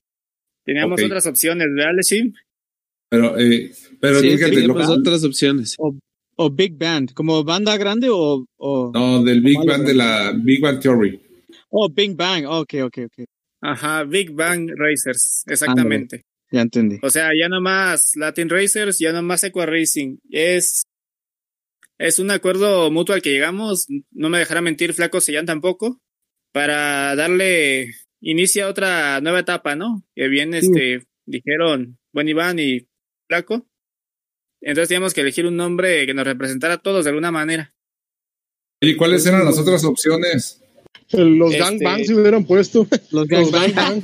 Teníamos otras opciones, ¿verdad, Leshim?
Pero, eh, pero sí,
teníamos otras opciones.
O, Big Band, como banda grande o,
no del Big Bang de la Big Bang Theory.
Oh, Big Bang, ok, ok, ok.
Ajá, Big Bang Racers, exactamente.
ya entendí.
O sea, ya no más Latin Racers, ya no más Equa Racing. Es, es un acuerdo mutuo al que llegamos, no me dejará mentir Flaco Sellán tampoco, para darle inicio a otra nueva etapa, ¿no? Que bien, este, dijeron Buen Iván y Flaco. Entonces teníamos que elegir un nombre que nos representara a todos de alguna manera.
¿Y cuáles eran las otras opciones?
Los este... Gangbang se hubieran puesto.
Los Gangbang.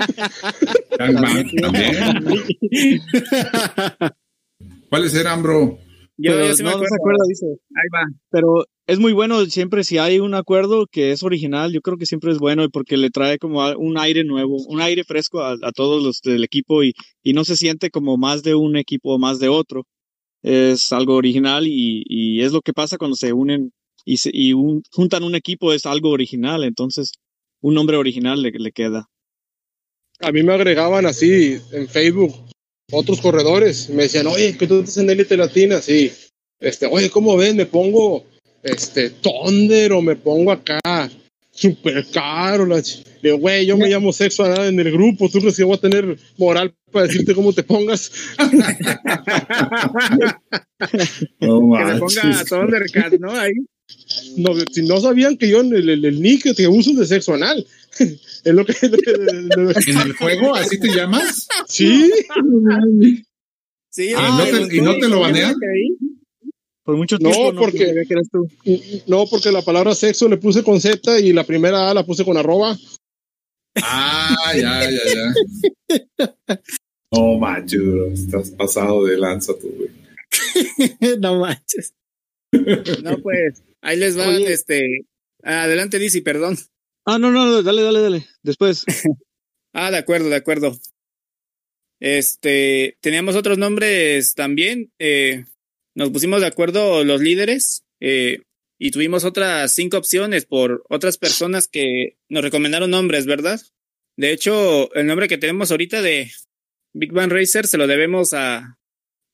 Gangbang ¿Cuáles eran, bro?
Yo, no, se acuerda, dice. Ahí va. Pero es muy bueno siempre si hay un acuerdo que es original, yo creo que siempre es bueno porque le trae como un aire nuevo, un aire fresco a, todos los del equipo y, y, no se siente como más de un equipo o más de otro. Es algo original y, y es lo que pasa cuando se unen y, y un, juntan un equipo, es algo original, entonces un nombre original le, le queda.
A mí me agregaban así en Facebook otros corredores, me decían, oye, que tú estás en élite latina, sí. Este, oye, ¿cómo ves? Me pongo este Thunder o me pongo acá super caro. La digo, güey, yo me llamo sexo a en el grupo, tú crees que voy a tener moral para decirte cómo te pongas.
que me ponga Thundercat, ¿no? Ahí.
No, si no sabían que yo el, el, el nick que uso es de sexo anal. es lo que,
¿En el juego así te llamas?
Sí.
sí
ah, ¿Y, no te, ¿Y no te lo banean?
Por mucho tiempo.
No, porque, tú? no, porque la palabra sexo le puse con Z y la primera A la puse con arroba.
Ah, ya, ya, ya. No manches, estás pasado de lanza tú, güey.
no manches. No, pues, ahí les va, este. Adelante, Dizzy, perdón.
Ah, no, no, dale, dale, dale. Después.
ah, de acuerdo, de acuerdo. Este, teníamos otros nombres también. Eh, nos pusimos de acuerdo los líderes eh, y tuvimos otras cinco opciones por otras personas que nos recomendaron nombres, ¿verdad? De hecho, el nombre que tenemos ahorita de Big Bang Racer se lo debemos a,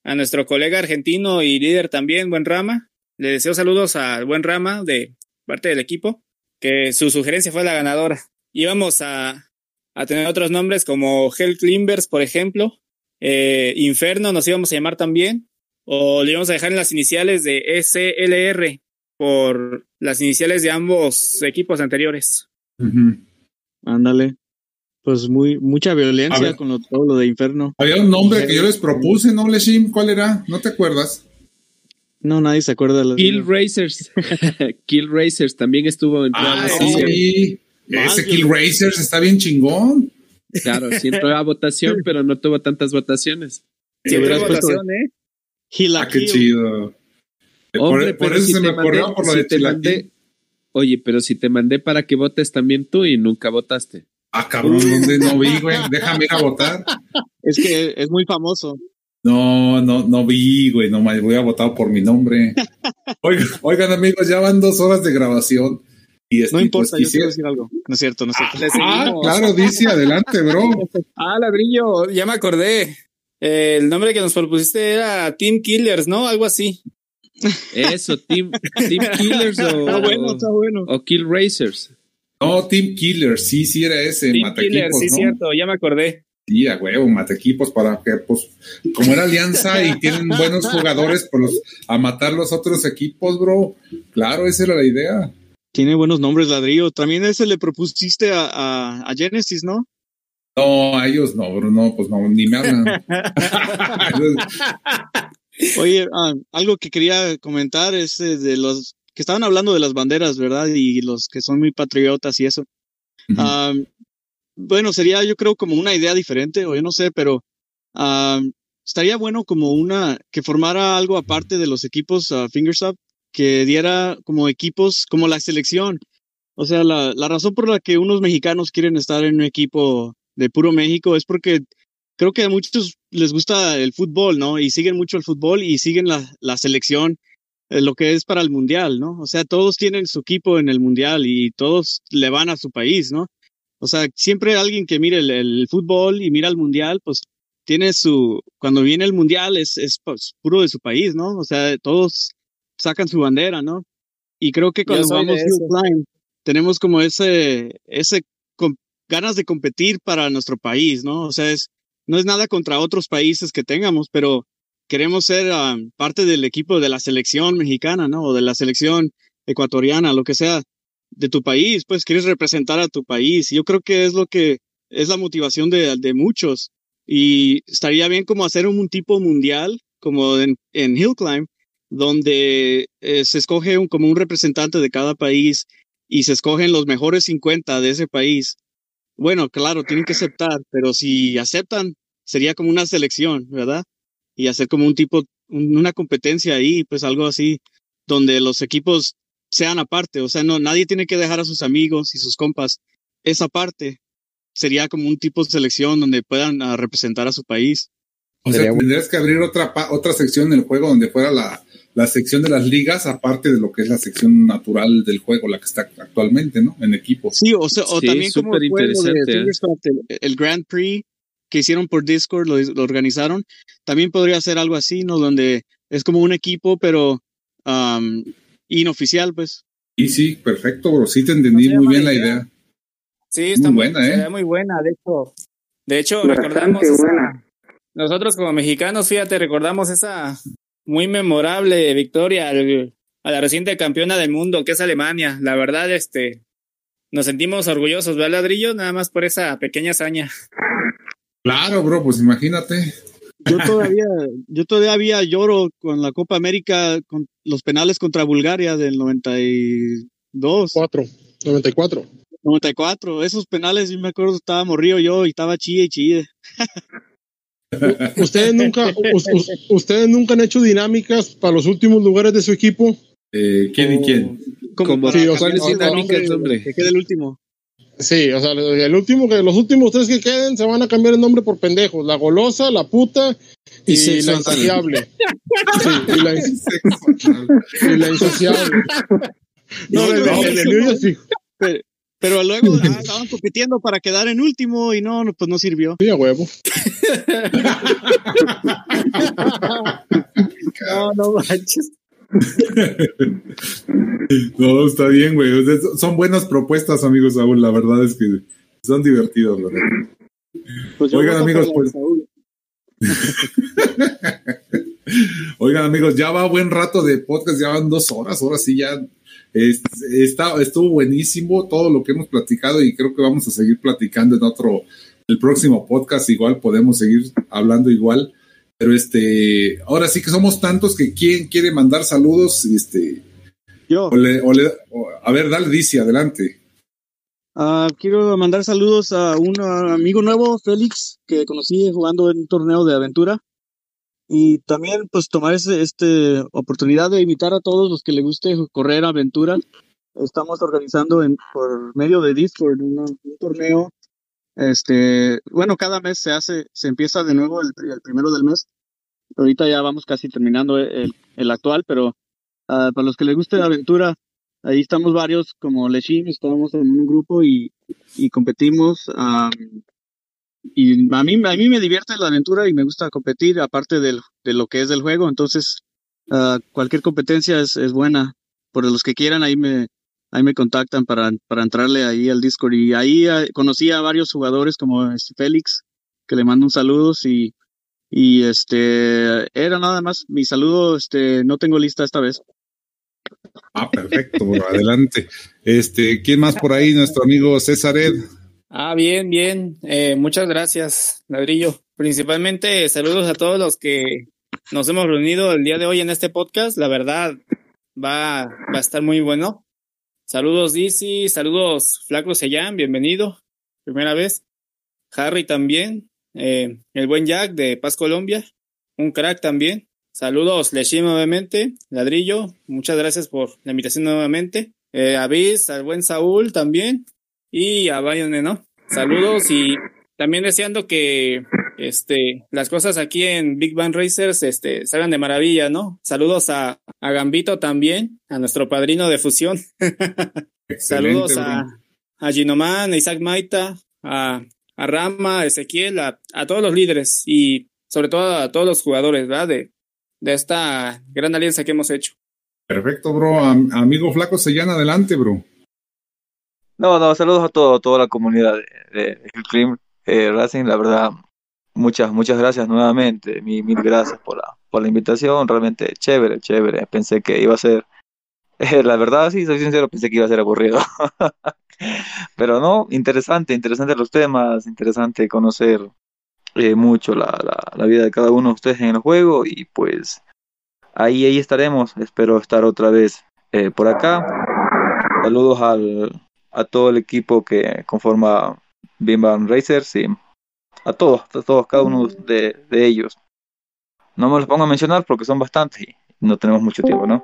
a nuestro colega argentino y líder también, Buen Rama. Le deseo saludos a Buen Rama de parte del equipo, que su sugerencia fue la ganadora. Íbamos a, a tener otros nombres como Hell Climbers, por ejemplo. Eh, Inferno nos íbamos a llamar también o le íbamos a dejar en las iniciales de SLR por las iniciales de ambos equipos anteriores.
Ándale. Pues muy, mucha violencia con todo lo de Inferno.
Había un nombre que yo les propuse, ¿no, Leshim? ¿Cuál era? ¿No te acuerdas?
No, nadie se acuerda. De
Kill Racers. Kill Racers también estuvo en
Ah, sí. Ese Kill Racers está bien chingón.
Claro, sí entró a votación, pero no tuvo tantas votaciones.
Sí, votación, ¿eh?
Ah, qué chido.
Hombre, por, eso se me ocurrió por lo de te mandé, Oye, pero si te mandé para que votes también tú y nunca votaste.
Ah, cabrón, ¿dónde no vi, güey? Déjame ir a votar.
Es que es muy famoso.
No, no, no vi, güey, no me voy a votar por mi nombre. Oigan, oigan, amigos, ya van dos horas de grabación. Y
no importa, pues, yo quiero decir algo. No es cierto, no es cierto.
Ah, claro, dice, adelante, bro.
Ah, ladrillo, ya me acordé el nombre que nos propusiste era Team Killers, ¿no? Algo así.
Eso, Team, team Killers o,
está bueno, está bueno.
o Kill Racers.
No, Team Killers, sí, sí era ese.
Team Killers, sí, cierto, ya me acordé.
Sí, a huevo, equipos para que, pues, como era alianza y tienen buenos jugadores, pues, a matar los otros equipos, bro. Claro, esa era la idea.
Tiene buenos nombres, ladrillo. También ese le propusiste a, a, a Genesis, ¿no?
No, a ellos no, Bruno, pues no, ni me hablan.
Oye, ah, algo que quería comentar es eh, de los que estaban hablando de las banderas, ¿verdad? Y los que son muy patriotas y eso. Ah, bueno, sería yo creo como una idea diferente, o yo no sé, pero ah, estaría bueno como una, que formara algo aparte de los equipos Fingers Up, que diera como equipos, como la selección. O sea, la, la razón por la que unos mexicanos quieren estar en un equipo de puro México es porque creo que a muchos les gusta el fútbol, ¿no? Y siguen mucho el fútbol y siguen la, la selección. eh, lo que es para el mundial, ¿no? O sea, todos tienen su equipo en el mundial y todos le van a su país, ¿no? O sea, siempre alguien que mire el, fútbol y mira el mundial, pues tiene su, cuando viene el mundial es, es pues, puro de su país, ¿no? O sea, todos sacan su bandera, ¿no? Y creo que cuando vamos Hill tenemos como ese, ese ganas de competir para nuestro país, ¿no? O sea, es, no es nada contra otros países que tengamos, pero queremos ser ah, parte del equipo de la selección mexicana, ¿no? O de la selección ecuatoriana, lo que sea, de tu país, pues quieres representar a tu país. Yo creo que es lo que es la motivación de, de muchos. Y estaría bien como hacer un, tipo mundial, como en, en Hill Climb, donde eh, se escoge un, como un representante de cada país y se escogen los mejores 50 de ese país. Bueno, claro, tienen que aceptar, pero si aceptan, sería como una selección, ¿verdad? Y hacer como un tipo, una competencia ahí, pues algo así, donde los equipos sean aparte, o sea, no, nadie tiene que dejar a sus amigos y sus compas esa parte. Sería como un tipo de selección donde puedan ah, representar a su país.
O sea, tendrías que abrir otra, otra sección en el juego donde fuera la, la sección de las ligas, aparte de lo que es la sección natural del juego, la que está actualmente, ¿no? En equipo.
Sí, o, sea, o también como el, ¿eh? el, Grand Prix que hicieron por Discord, lo, lo, organizaron, también podría ser algo así, ¿no? Donde es como un equipo, pero um, inoficial, pues.
Y sí, perfecto, bro. Sí te entendí muy bien la idea.
Sí, está muy buena, ¿eh? Muy buena, de hecho. De hecho, recordamos nosotros como mexicanos, fíjate, recordamos esa muy memorable victoria a la reciente campeona del mundo, que es Alemania. La verdad, este, nos sentimos orgullosos, ¿verdad, ladrillo? Nada más por esa pequeña hazaña.
Claro, bro, pues imagínate.
Yo todavía, yo todavía lloro con la Copa América, con los penales contra Bulgaria del 92.
4, 94.
94, esos penales, yo me acuerdo, estaba morrido yo y estaba chille y chille.
¿Ustedes nunca, ¿Ustedes nunca han hecho dinámicas para los últimos lugares de su equipo?
Eh, ¿Quién y quién?
Como sí, o sea, dinámicas, hombre? Que quede el último.
Sí, o sea, el último que los últimos tres que queden se van a cambiar el nombre por pendejos, la golosa, la puta y, la insaciable. sí, y la, y la insaciable.
No, no, no, sí. Pero, pero luego ah, estaban compitiendo para quedar en último y no, pues no sirvió.
Sí, a huevo.
no, no manches.
no, está bien, güey. Son buenas propuestas, amigos, Saúl. La verdad es que son divertidos, ¿verdad? Pues Oigan, amigos, pues. Oigan, amigos, ya va buen rato de podcast, ya van dos horas. Ahora sí, ya está, estuvo buenísimo todo lo que hemos platicado y creo que vamos a seguir platicando en otro, el próximo podcast. Igual podemos seguir hablando igual. Pero este, ahora sí que somos tantos que quién quiere mandar saludos, este.
Yo.
a ver, dale, dice, adelante.
Uh, quiero mandar saludos a un amigo nuevo, Félix, que conocí jugando en un torneo de aventura. Y también, pues, tomar esta este oportunidad de invitar a todos los que les guste correr aventura. Estamos organizando en, por medio de Discord un torneo este, bueno, cada mes se hace, se empieza de nuevo el, primero del mes. Ahorita ya vamos casi terminando el, el actual, pero uh, para los que les guste la aventura, ahí estamos varios, como Lechim, estamos en un grupo y, y competimos. Um, y a mí, a mí me divierte la aventura y me gusta competir, aparte del, de lo que es del juego. Entonces, uh, cualquier competencia es, es buena. Por los que quieran, ahí me, ahí me contactan para, para entrarle ahí al Discord. Y ahí eh, conocí a varios jugadores como este Félix, que le mando un saludo y, y este era nada más mi saludo, este no tengo lista esta vez.
Ah, perfecto, adelante. Este, ¿quién más por ahí? Nuestro amigo César Ed.
Ah, bien, bien. Eh, muchas gracias, Ladrillo. Principalmente saludos a todos los que nos hemos reunido el día de hoy en este podcast. La verdad, va, va a estar muy bueno. Saludos Dizzy, saludos Flaco Sellán, bienvenido, primera vez. Harry también, eh, el buen Jack de Paz Colombia, un crack también. Saludos Leshim nuevamente, Ladrillo, muchas gracias por la invitación nuevamente. Eh, Avis, al buen Saúl también y a Bayone, ¿no? Saludos y también deseando que este, las cosas aquí en Big Bang Racers este, salgan de maravilla, ¿no? Saludos a, a Gambito también, a nuestro padrino de fusión. Saludos a, a Ginoman, a Isaac Maita, a, a Rama, a Ezequiel, a, a, todos los líderes y sobre todo a todos los jugadores, ¿verdad? De, de esta gran alianza que hemos hecho.
Perfecto, bro. amigo Flaco Sellán, adelante, bro.
No, no, saludos a todo, toda la comunidad de, de, de eh, Racing, la verdad, muchas, muchas gracias nuevamente, mil, mil gracias por la, por la invitación, realmente chévere, chévere, pensé que iba a ser, eh, la verdad, sí, soy sincero, pensé que iba a ser aburrido, pero no, interesante, interesante los temas, interesante conocer eh, mucho la, la, la, vida de cada uno de ustedes en el juego y pues ahí, ahí estaremos, espero estar otra vez eh, por acá, saludos al a todo el equipo que conforma Bimban Racers y a todos, a todos, cada uno de, de, ellos. No me los pongo a mencionar porque son bastantes y no tenemos mucho tiempo, ¿no?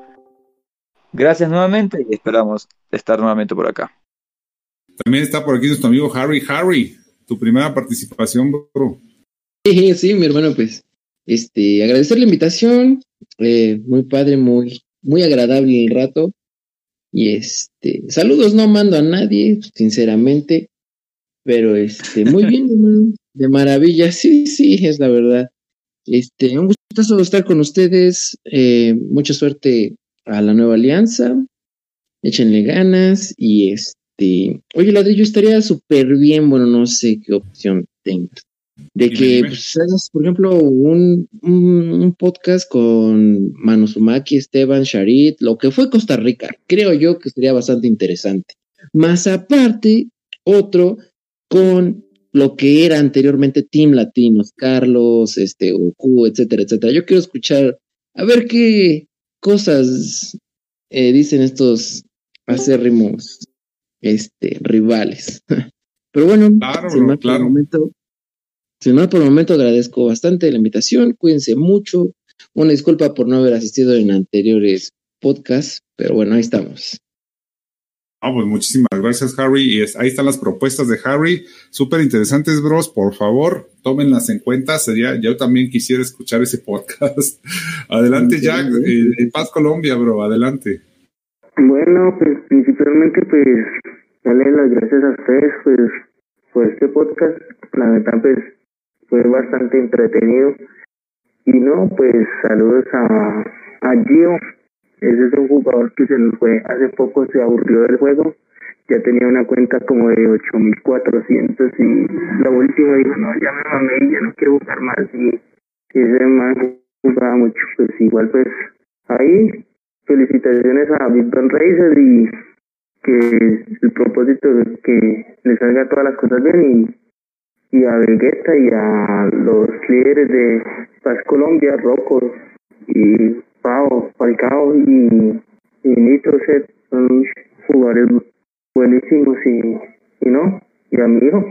Gracias nuevamente y esperamos estar nuevamente por acá.
También está por aquí nuestro amigo Harry. Harry, tu primera participación, bro.
Sí, sí, mi hermano, pues, este, agradecer la invitación, eh, muy padre, muy, muy agradable el rato. Y este, saludos no mando a nadie, sinceramente, pero este, muy bien, hermano, de maravilla, sí, sí, es la verdad. Este, un gusto estar con ustedes, eh, mucha suerte a la nueva alianza, échenle ganas y este, oye, ladrillo estaría súper bien, bueno, no sé qué opción tengas de que pues, hagas, por ejemplo, un, un, podcast con Manuzumaki, Esteban, Sharit, lo que fue Costa Rica, creo yo que sería bastante interesante. Más aparte, otro con lo que era anteriormente Team Latinos, Carlos, este, Goku, etcétera, etcétera. Yo quiero escuchar, a ver qué cosas eh, dicen estos acérrimos este, rivales. Pero bueno,
claro, claro.
momento, sin más por el momento agradezco bastante la invitación, cuídense mucho. Una disculpa por no haber asistido en anteriores podcasts, pero bueno, ahí estamos.
Ah, pues muchísimas gracias, Harry. Y ahí están las propuestas de Harry. Súper interesantes, bros. Por favor, tómenlas en cuenta. Sería, yo también quisiera escuchar ese podcast. Adelante, Jack, eh, en Paz, Colombia, bro. Adelante.
Bueno, pues principalmente, pues, darle las gracias a ustedes, pues, por este podcast. La verdad, pues, fue bastante entretenido. Y no, pues saludos a, a Gio. Ese es un jugador que se nos fue hace poco, se aburrió del juego. Ya tenía una cuenta como de 8400 y la última dijo, no, ya me mamé y ya no quiero jugar más. Y, ese man jugaba mucho. Pues igual, pues ahí, felicitaciones a Ben Racer y que el propósito es que le salga todas las cosas bien y y a Vegeta y a los líderes de Paz Colombia, Rocco y Pau, Falcao y, y Nitro Set son jugadores buenísimos y, y no, y amigos,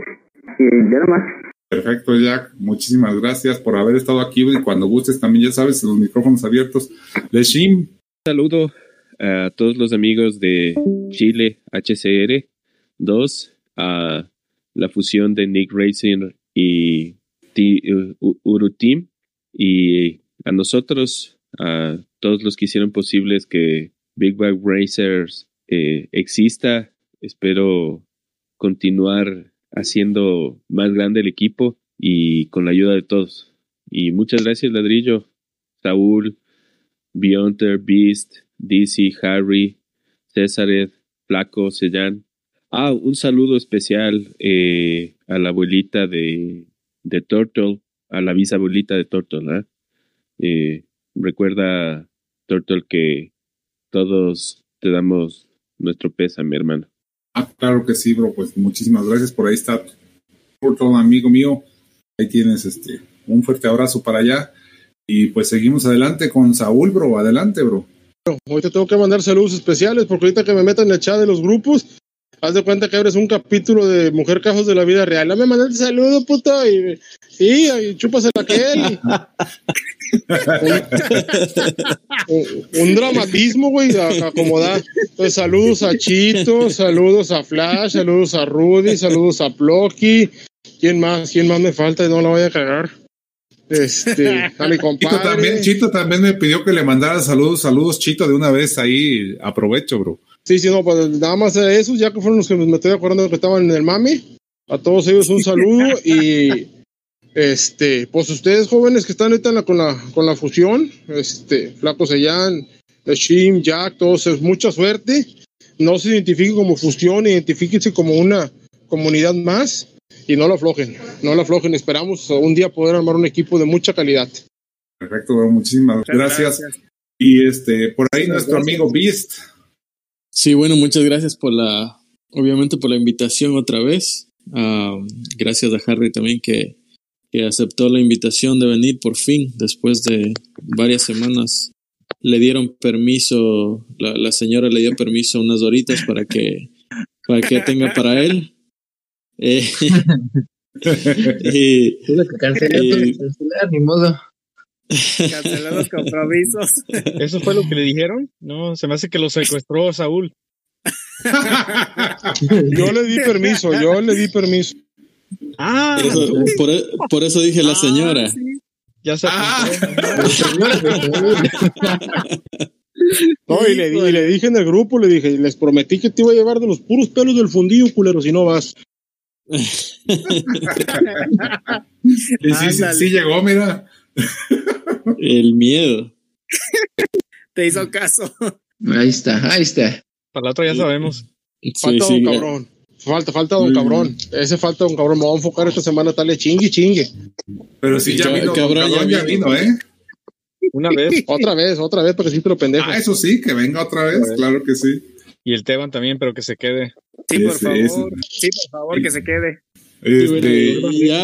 y ya nada más.
Perfecto, Jack. Muchísimas gracias por haber estado aquí y cuando gustes también, ya sabes, los micrófonos abiertos. Leshim.
Saludo a todos los amigos de Chile HCR 2, a la fusión de Nick Racing y Uru Team y a nosotros, a todos los que hicieron posibles que Big Bang Racers eh, exista. Espero continuar haciendo más grande el equipo y con la ayuda de todos. Y muchas gracias, Ladrillo, Saúl, Beyonder, Beast, DC, Harry, César, Flaco, Sellán, Ah, un saludo especial eh, a la abuelita de, de Turtle, a la bisabuelita de Turtle. ¿eh? Eh, recuerda, Turtle, que todos te damos nuestro pésame, hermano.
Ah, claro que sí, bro. Pues muchísimas gracias. Por ahí está Turtle, amigo mío. Ahí tienes este un fuerte abrazo para allá. Y pues seguimos adelante con Saúl, bro. Adelante, bro.
Hoy te tengo que mandar saludos especiales porque ahorita que me metan en el chat de los grupos, haz de cuenta que abres un capítulo de Mujer Cajos de la Vida Real. No me mandaste saludo, puto. Y, sí, y chupas el aquel. un, dramatismo, güey, acomodar. Entonces, saludos a Chito, saludos a Flash, saludos a Rudy, saludos a Plocky, ¿Quién más? ¿Quién más me falta? No la voy a cagar. Este, a mi compadre.
Chito también, Chito también me pidió que le mandara saludos, saludos, Chito, de una vez ahí. Aprovecho, bro.
Sí, sí, no, pues nada más a esos, ya que fueron los que me estoy acordando que estaban en el mami. A todos ellos un saludo y este, pues ustedes jóvenes que están ahorita con la con la fusión, este, Flaco Sellán, Shim, Jack, todos, mucha suerte. No se identifiquen como fusión, identifíquense como una comunidad más y no lo aflojen, no lo aflojen. Esperamos un día poder armar un equipo de mucha calidad.
Perfecto, muchísimas gracias. Y este, por ahí nuestro amigo Beast.
Sí, bueno, muchas gracias por la, obviamente por la invitación otra vez. Ah, gracias a Harry también que, que aceptó la invitación de venir por fin, después de varias semanas. Le dieron permiso, la, la señora le dio permiso unas horitas para que, para que tenga para él. Eh,
y, que cancelé, ni modo.
Canceló los compromisos.
¿Eso fue lo que le dijeron? No, se me hace que lo secuestró Saúl.
yo le di permiso, yo le di permiso.
Ah, por, e, por, eso dije la ah, señora.
Ya se ah.
No, y le, y le, dije en el grupo, le dije, les prometí que te iba a llevar de los puros pelos del fundillo, culero, si no vas.
y sí, sí, sí, llegó, mira.
El miedo.
Te hizo caso.
Ahí está, ahí está.
Para la otra ya sabemos.
Falta un cabrón. Falta, falta un cabrón. Ese falta un cabrón. Me voy a enfocar esta semana, tal chingue, chingue.
Pero si ya, vino, cabrón, ya vino, ¿eh?
Una vez.
otra vez, otra vez, porque sí te lo pendejo.
Ah, eso sí, que venga otra vez, claro que sí.
Y el Teban también, pero que se quede.
Sí, por favor. Sí, por favor, que se quede.
Este,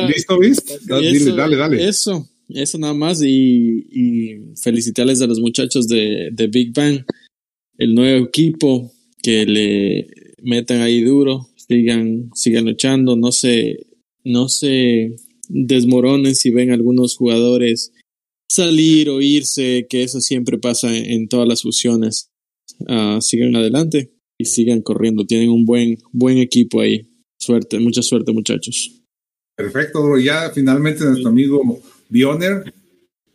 ¿Listo, viste? Dale, dale, dale.
Eso, eso nada más. Y, felicitarles a los muchachos de, de Big Bang, el nuevo equipo, que le metan ahí duro, sigan, sigan luchando, no se, no se desmoronen si ven algunos jugadores salir o irse, que eso siempre pasa en, todas las fusiones. Ah, sigan adelante y sigan corriendo. Tienen un buen, buen equipo ahí. Suerte, mucha suerte, muchachos.
Perfecto. Ya finalmente nuestro amigo Bioner.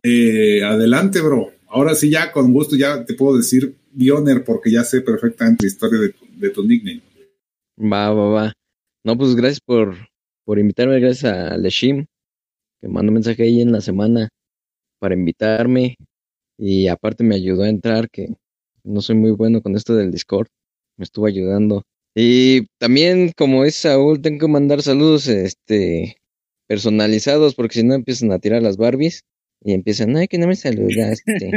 Eh, adelante, bro. Ahora sí, ya con gusto, ya te puedo decir Bioner porque ya sé perfectamente la historia de tu, de tu nickname.
Va, va, va. No, pues gracias por, por invitarme, gracias a Leshim, que mandó mensaje ahí en la semana para invitarme y aparte me ayudó a entrar, que no soy muy bueno con esto del Discord, me estuvo ayudando. Y también, como es Saúl, tengo que mandar saludos este, personalizados, porque si no empiezan a tirar las Barbies y empiezan, ay, que no me saludaste.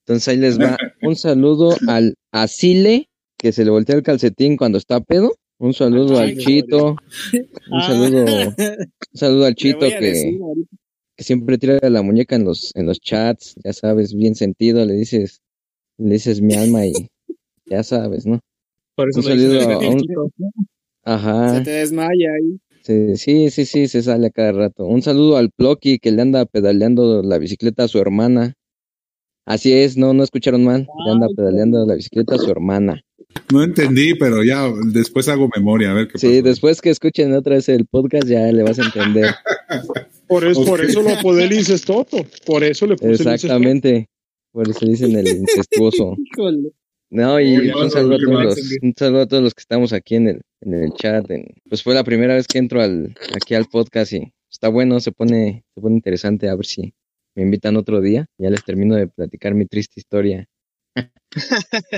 Entonces ahí les va un saludo al Asile, que se le voltea el calcetín cuando está pedo. Un saludo al Chito. Un saludo, un saludo al Chito que, que siempre tira la muñeca en los, en los chats, ya sabes, bien sentido, le dices, le dices mi alma y ya sabes, ¿no?
Por eso un saludo a un...
Ajá.
Se te desmaya ahí.
Sí, sí, sí, sí, se sale a cada rato. Un saludo al Plocky que le anda pedaleando la bicicleta a su hermana. Así es, no, no escucharon mal. Le anda pedaleando la bicicleta a su hermana.
No entendí, pero ya después hago memoria, a ver qué
Sí, después que escuchen otra vez el podcast ya le vas a entender.
por eso, por eso lo apodé el incestoso. Por eso le puse
Exactamente. por eso dicen el incestuoso. No, y un, saludo a todos los, un saludo a todos los que estamos aquí en el, en el chat. pues fue la primera vez que entro al, aquí al podcast y está bueno, se pone, se pone interesante a ver si me invitan otro día. Ya les termino de platicar mi triste historia.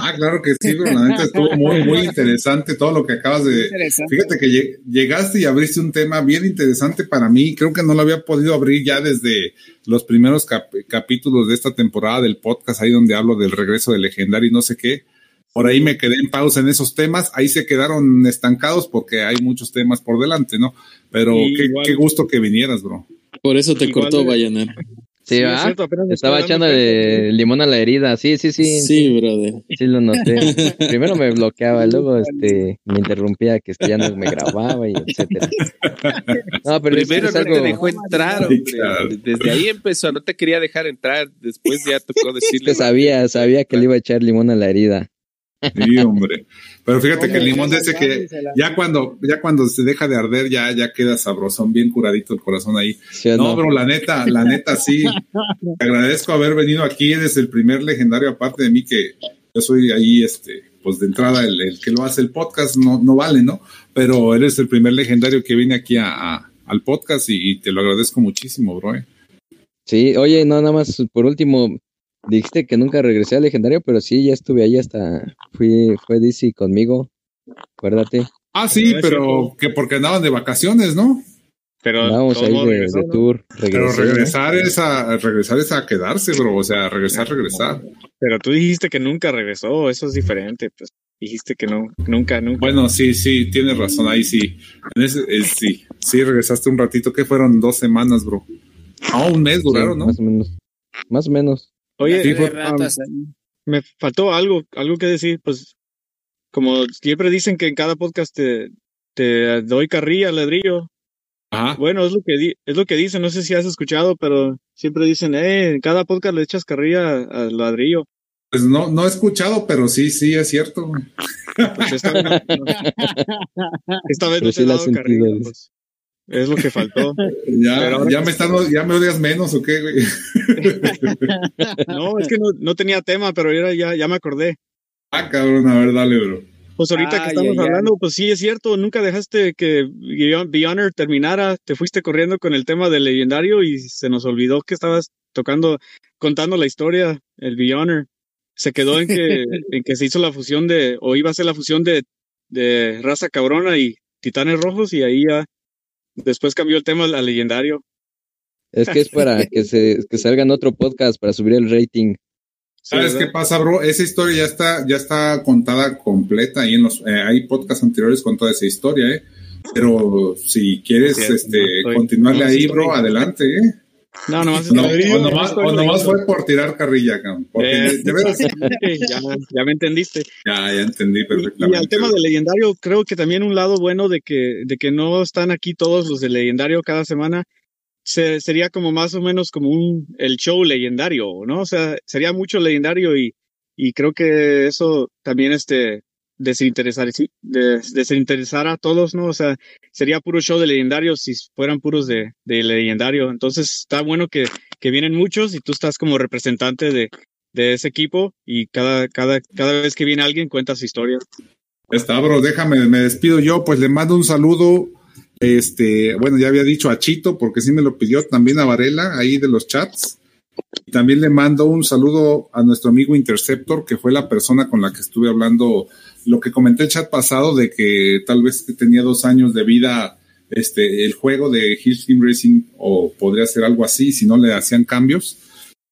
Ah, claro que sí, pero la neta estuvo muy, muy interesante todo lo que acabas de. Fíjate que llegaste y abriste un tema bien interesante para mí. Creo que no lo había podido abrir ya desde los primeros capítulos de esta temporada del podcast, ahí donde hablo del regreso del legendario y no sé qué. Por ahí me quedé en pausa en esos temas. Ahí se quedaron estancados porque hay muchos temas por delante, ¿no? Pero qué, gusto que vinieras, bro.
Por eso te cortó, Vayaner.
Sí, estaba echando de limón a la herida. Sí, sí, sí.
Sí, brother.
Sí, lo noté. Primero me bloqueaba, luego este, me interrumpía que ya no me grababa y etcétera.
No, pero Primero no te dejó entrar, hombre. Desde ahí empezó, no te quería dejar entrar. Después ya tocó decirle.
sabía, sabía que le iba a echar limón a la herida.
Sí, hombre. Pero fíjate que el limón ese que ya cuando, ya cuando se deja de arder, ya, ya queda sabrosón, bien curadito el corazón ahí. no, bro, la neta, la neta, sí. Te agradezco haber venido aquí. Eres el primer legendario, aparte de mí, que yo soy ahí, este, pues de entrada, el, que lo hace el podcast no, no vale, ¿no? Pero eres el primer legendario que viene aquí a, al podcast y, te lo agradezco muchísimo, bro. Eh.
Sí, oye, no, nada más por último, dijiste que nunca regresé al legendario, pero sí, ya estuve ahí hasta, fui, fue DC conmigo, acuérdate.
Ah, sí, pero que porque andaban de vacaciones, ¿no?
Pero Vamos ahí de, tour.
pero regresar es a regresar es a quedarse, bro. O sea, regresar, regresar.
Pero tú dijiste que nunca regresó, eso es diferente, pues dijiste que no, nunca, nunca.
Bueno, sí, sí, tienes razón, ahí sí. En ese, sí, sí, regresaste un ratito, que fueron dos semanas, bro. Ah, un mes duraron, ¿no?
Más o menos. Más o menos.
Oye, me faltó algo, algo que decir, pues, como siempre dicen que en cada podcast te, te doy carrilla, ladrillo. Ajá. Bueno, es lo que es lo que dicen, no sé si has escuchado, pero siempre dicen, eh, en cada podcast le echas carrilla al ladrillo.
Pues no, no he escuchado, pero sí, sí, es cierto. Pues esta vez, no,
esta vez no te he dado carrilla, pues. Es lo que faltó.
ya, ya me están, ya me odias menos o qué, güey.
no, es que no, no, tenía tema, pero ya, ya, ya me acordé.
Ah, cabrón, a ver, dale, bro.
Pues ahorita que estamos hablando, pues sí, es cierto, nunca dejaste que Beyonder terminara, te fuiste corriendo con el tema del legendario y se nos olvidó que estabas tocando, contando la historia, el Beyonder. Se quedó en que, en que se hizo la fusión de, o iba a ser la fusión de, de raza cabrona y titanes rojos y ahí ya Después cambió el tema al legendario.
Es que es para que se que salga en otro podcast para subir el rating.
¿Sabes qué pasa, bro? Esa historia ya está, ya está contada completa ahí en los, eh, hay podcasts anteriores con toda esa historia, eh. Pero si quieres, este, continuarle ahí, bro, adelante, eh.
No, nomás,
no, o nomás, fue por tirar carrilla, porque
eh, ya, ya, me entendiste.
Ya, ya entendí perfectamente.
Y al tema del legendario, creo que también un lado bueno de que, de que no están aquí todos los del legendario cada semana, se, sería como más o menos como un el show legendario, ¿no? O sea, sería mucho legendario y, y creo que eso también este desinteresar, desinteresar a todos, ¿no? O sea, sería puro show de legendario si fueran puros de, de legendario. Entonces está bueno que, que, vienen muchos y tú estás como representante de, de ese equipo y cada, cada, cada vez que viene alguien cuenta su historia.
Está, bro, déjame, me despido yo, pues le mando un saludo. Este, bueno, ya había dicho a Chito, porque sí me lo pidió también a Varela, ahí de los chats. Y también le mando un saludo a nuestro amigo Interceptor, que fue la persona con la que estuve hablando lo que comenté el chat pasado de que tal vez tenía dos años de vida este, el juego de Hill Team Racing o podría ser algo así si no le hacían cambios.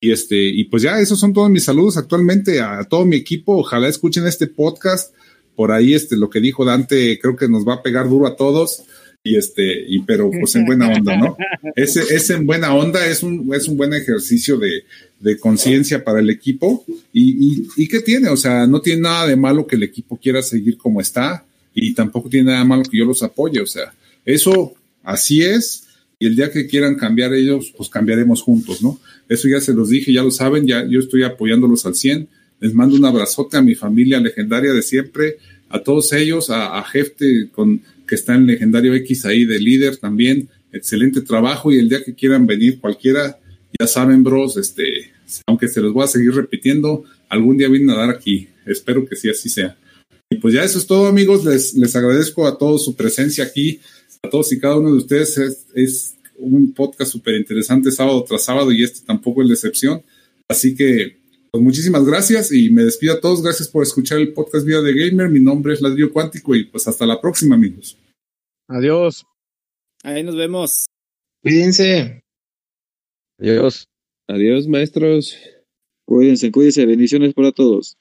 Y este, y pues ya, esos son todos mis saludos actualmente a todo mi equipo. Ojalá escuchen este podcast. Por ahí, este, lo que dijo Dante, creo que nos va a pegar duro a todos y este, y pero pues en buena onda, ¿no? Ese, ese en buena onda es un, es un buen ejercicio de, de conciencia para el equipo. Y, y, y qué tiene, o sea, no tiene nada de malo que el equipo quiera seguir como está, y tampoco tiene nada de malo que yo los apoye, o sea, eso así es, y el día que quieran cambiar ellos, pues cambiaremos juntos, ¿no? Eso ya se los dije, ya lo saben, ya yo estoy apoyándolos al 100. Les mando un abrazote a mi familia legendaria de siempre, a todos ellos, a, a Jefte con que está en Legendario X ahí de líder también. Excelente trabajo y el día que quieran venir cualquiera, ya saben, bros, este, aunque se los voy a seguir repitiendo, algún día vienen a dar aquí. Espero que sí, así sea. Y pues ya eso es todo, amigos. Les, les agradezco a todos su presencia aquí, a todos y cada uno de ustedes. Es, un podcast súper interesante sábado tras sábado y este tampoco es la excepción. Así que pues muchísimas gracias y me despido a todos. Gracias por escuchar el podcast Vida de Gamer. Mi nombre es Ladrillo Cuántico y pues hasta la próxima, amigos.
Adiós.
Ahí nos vemos.
Cuídense.
Adiós.
Adiós, maestros. Cuídense, cuídense. Bendiciones para todos.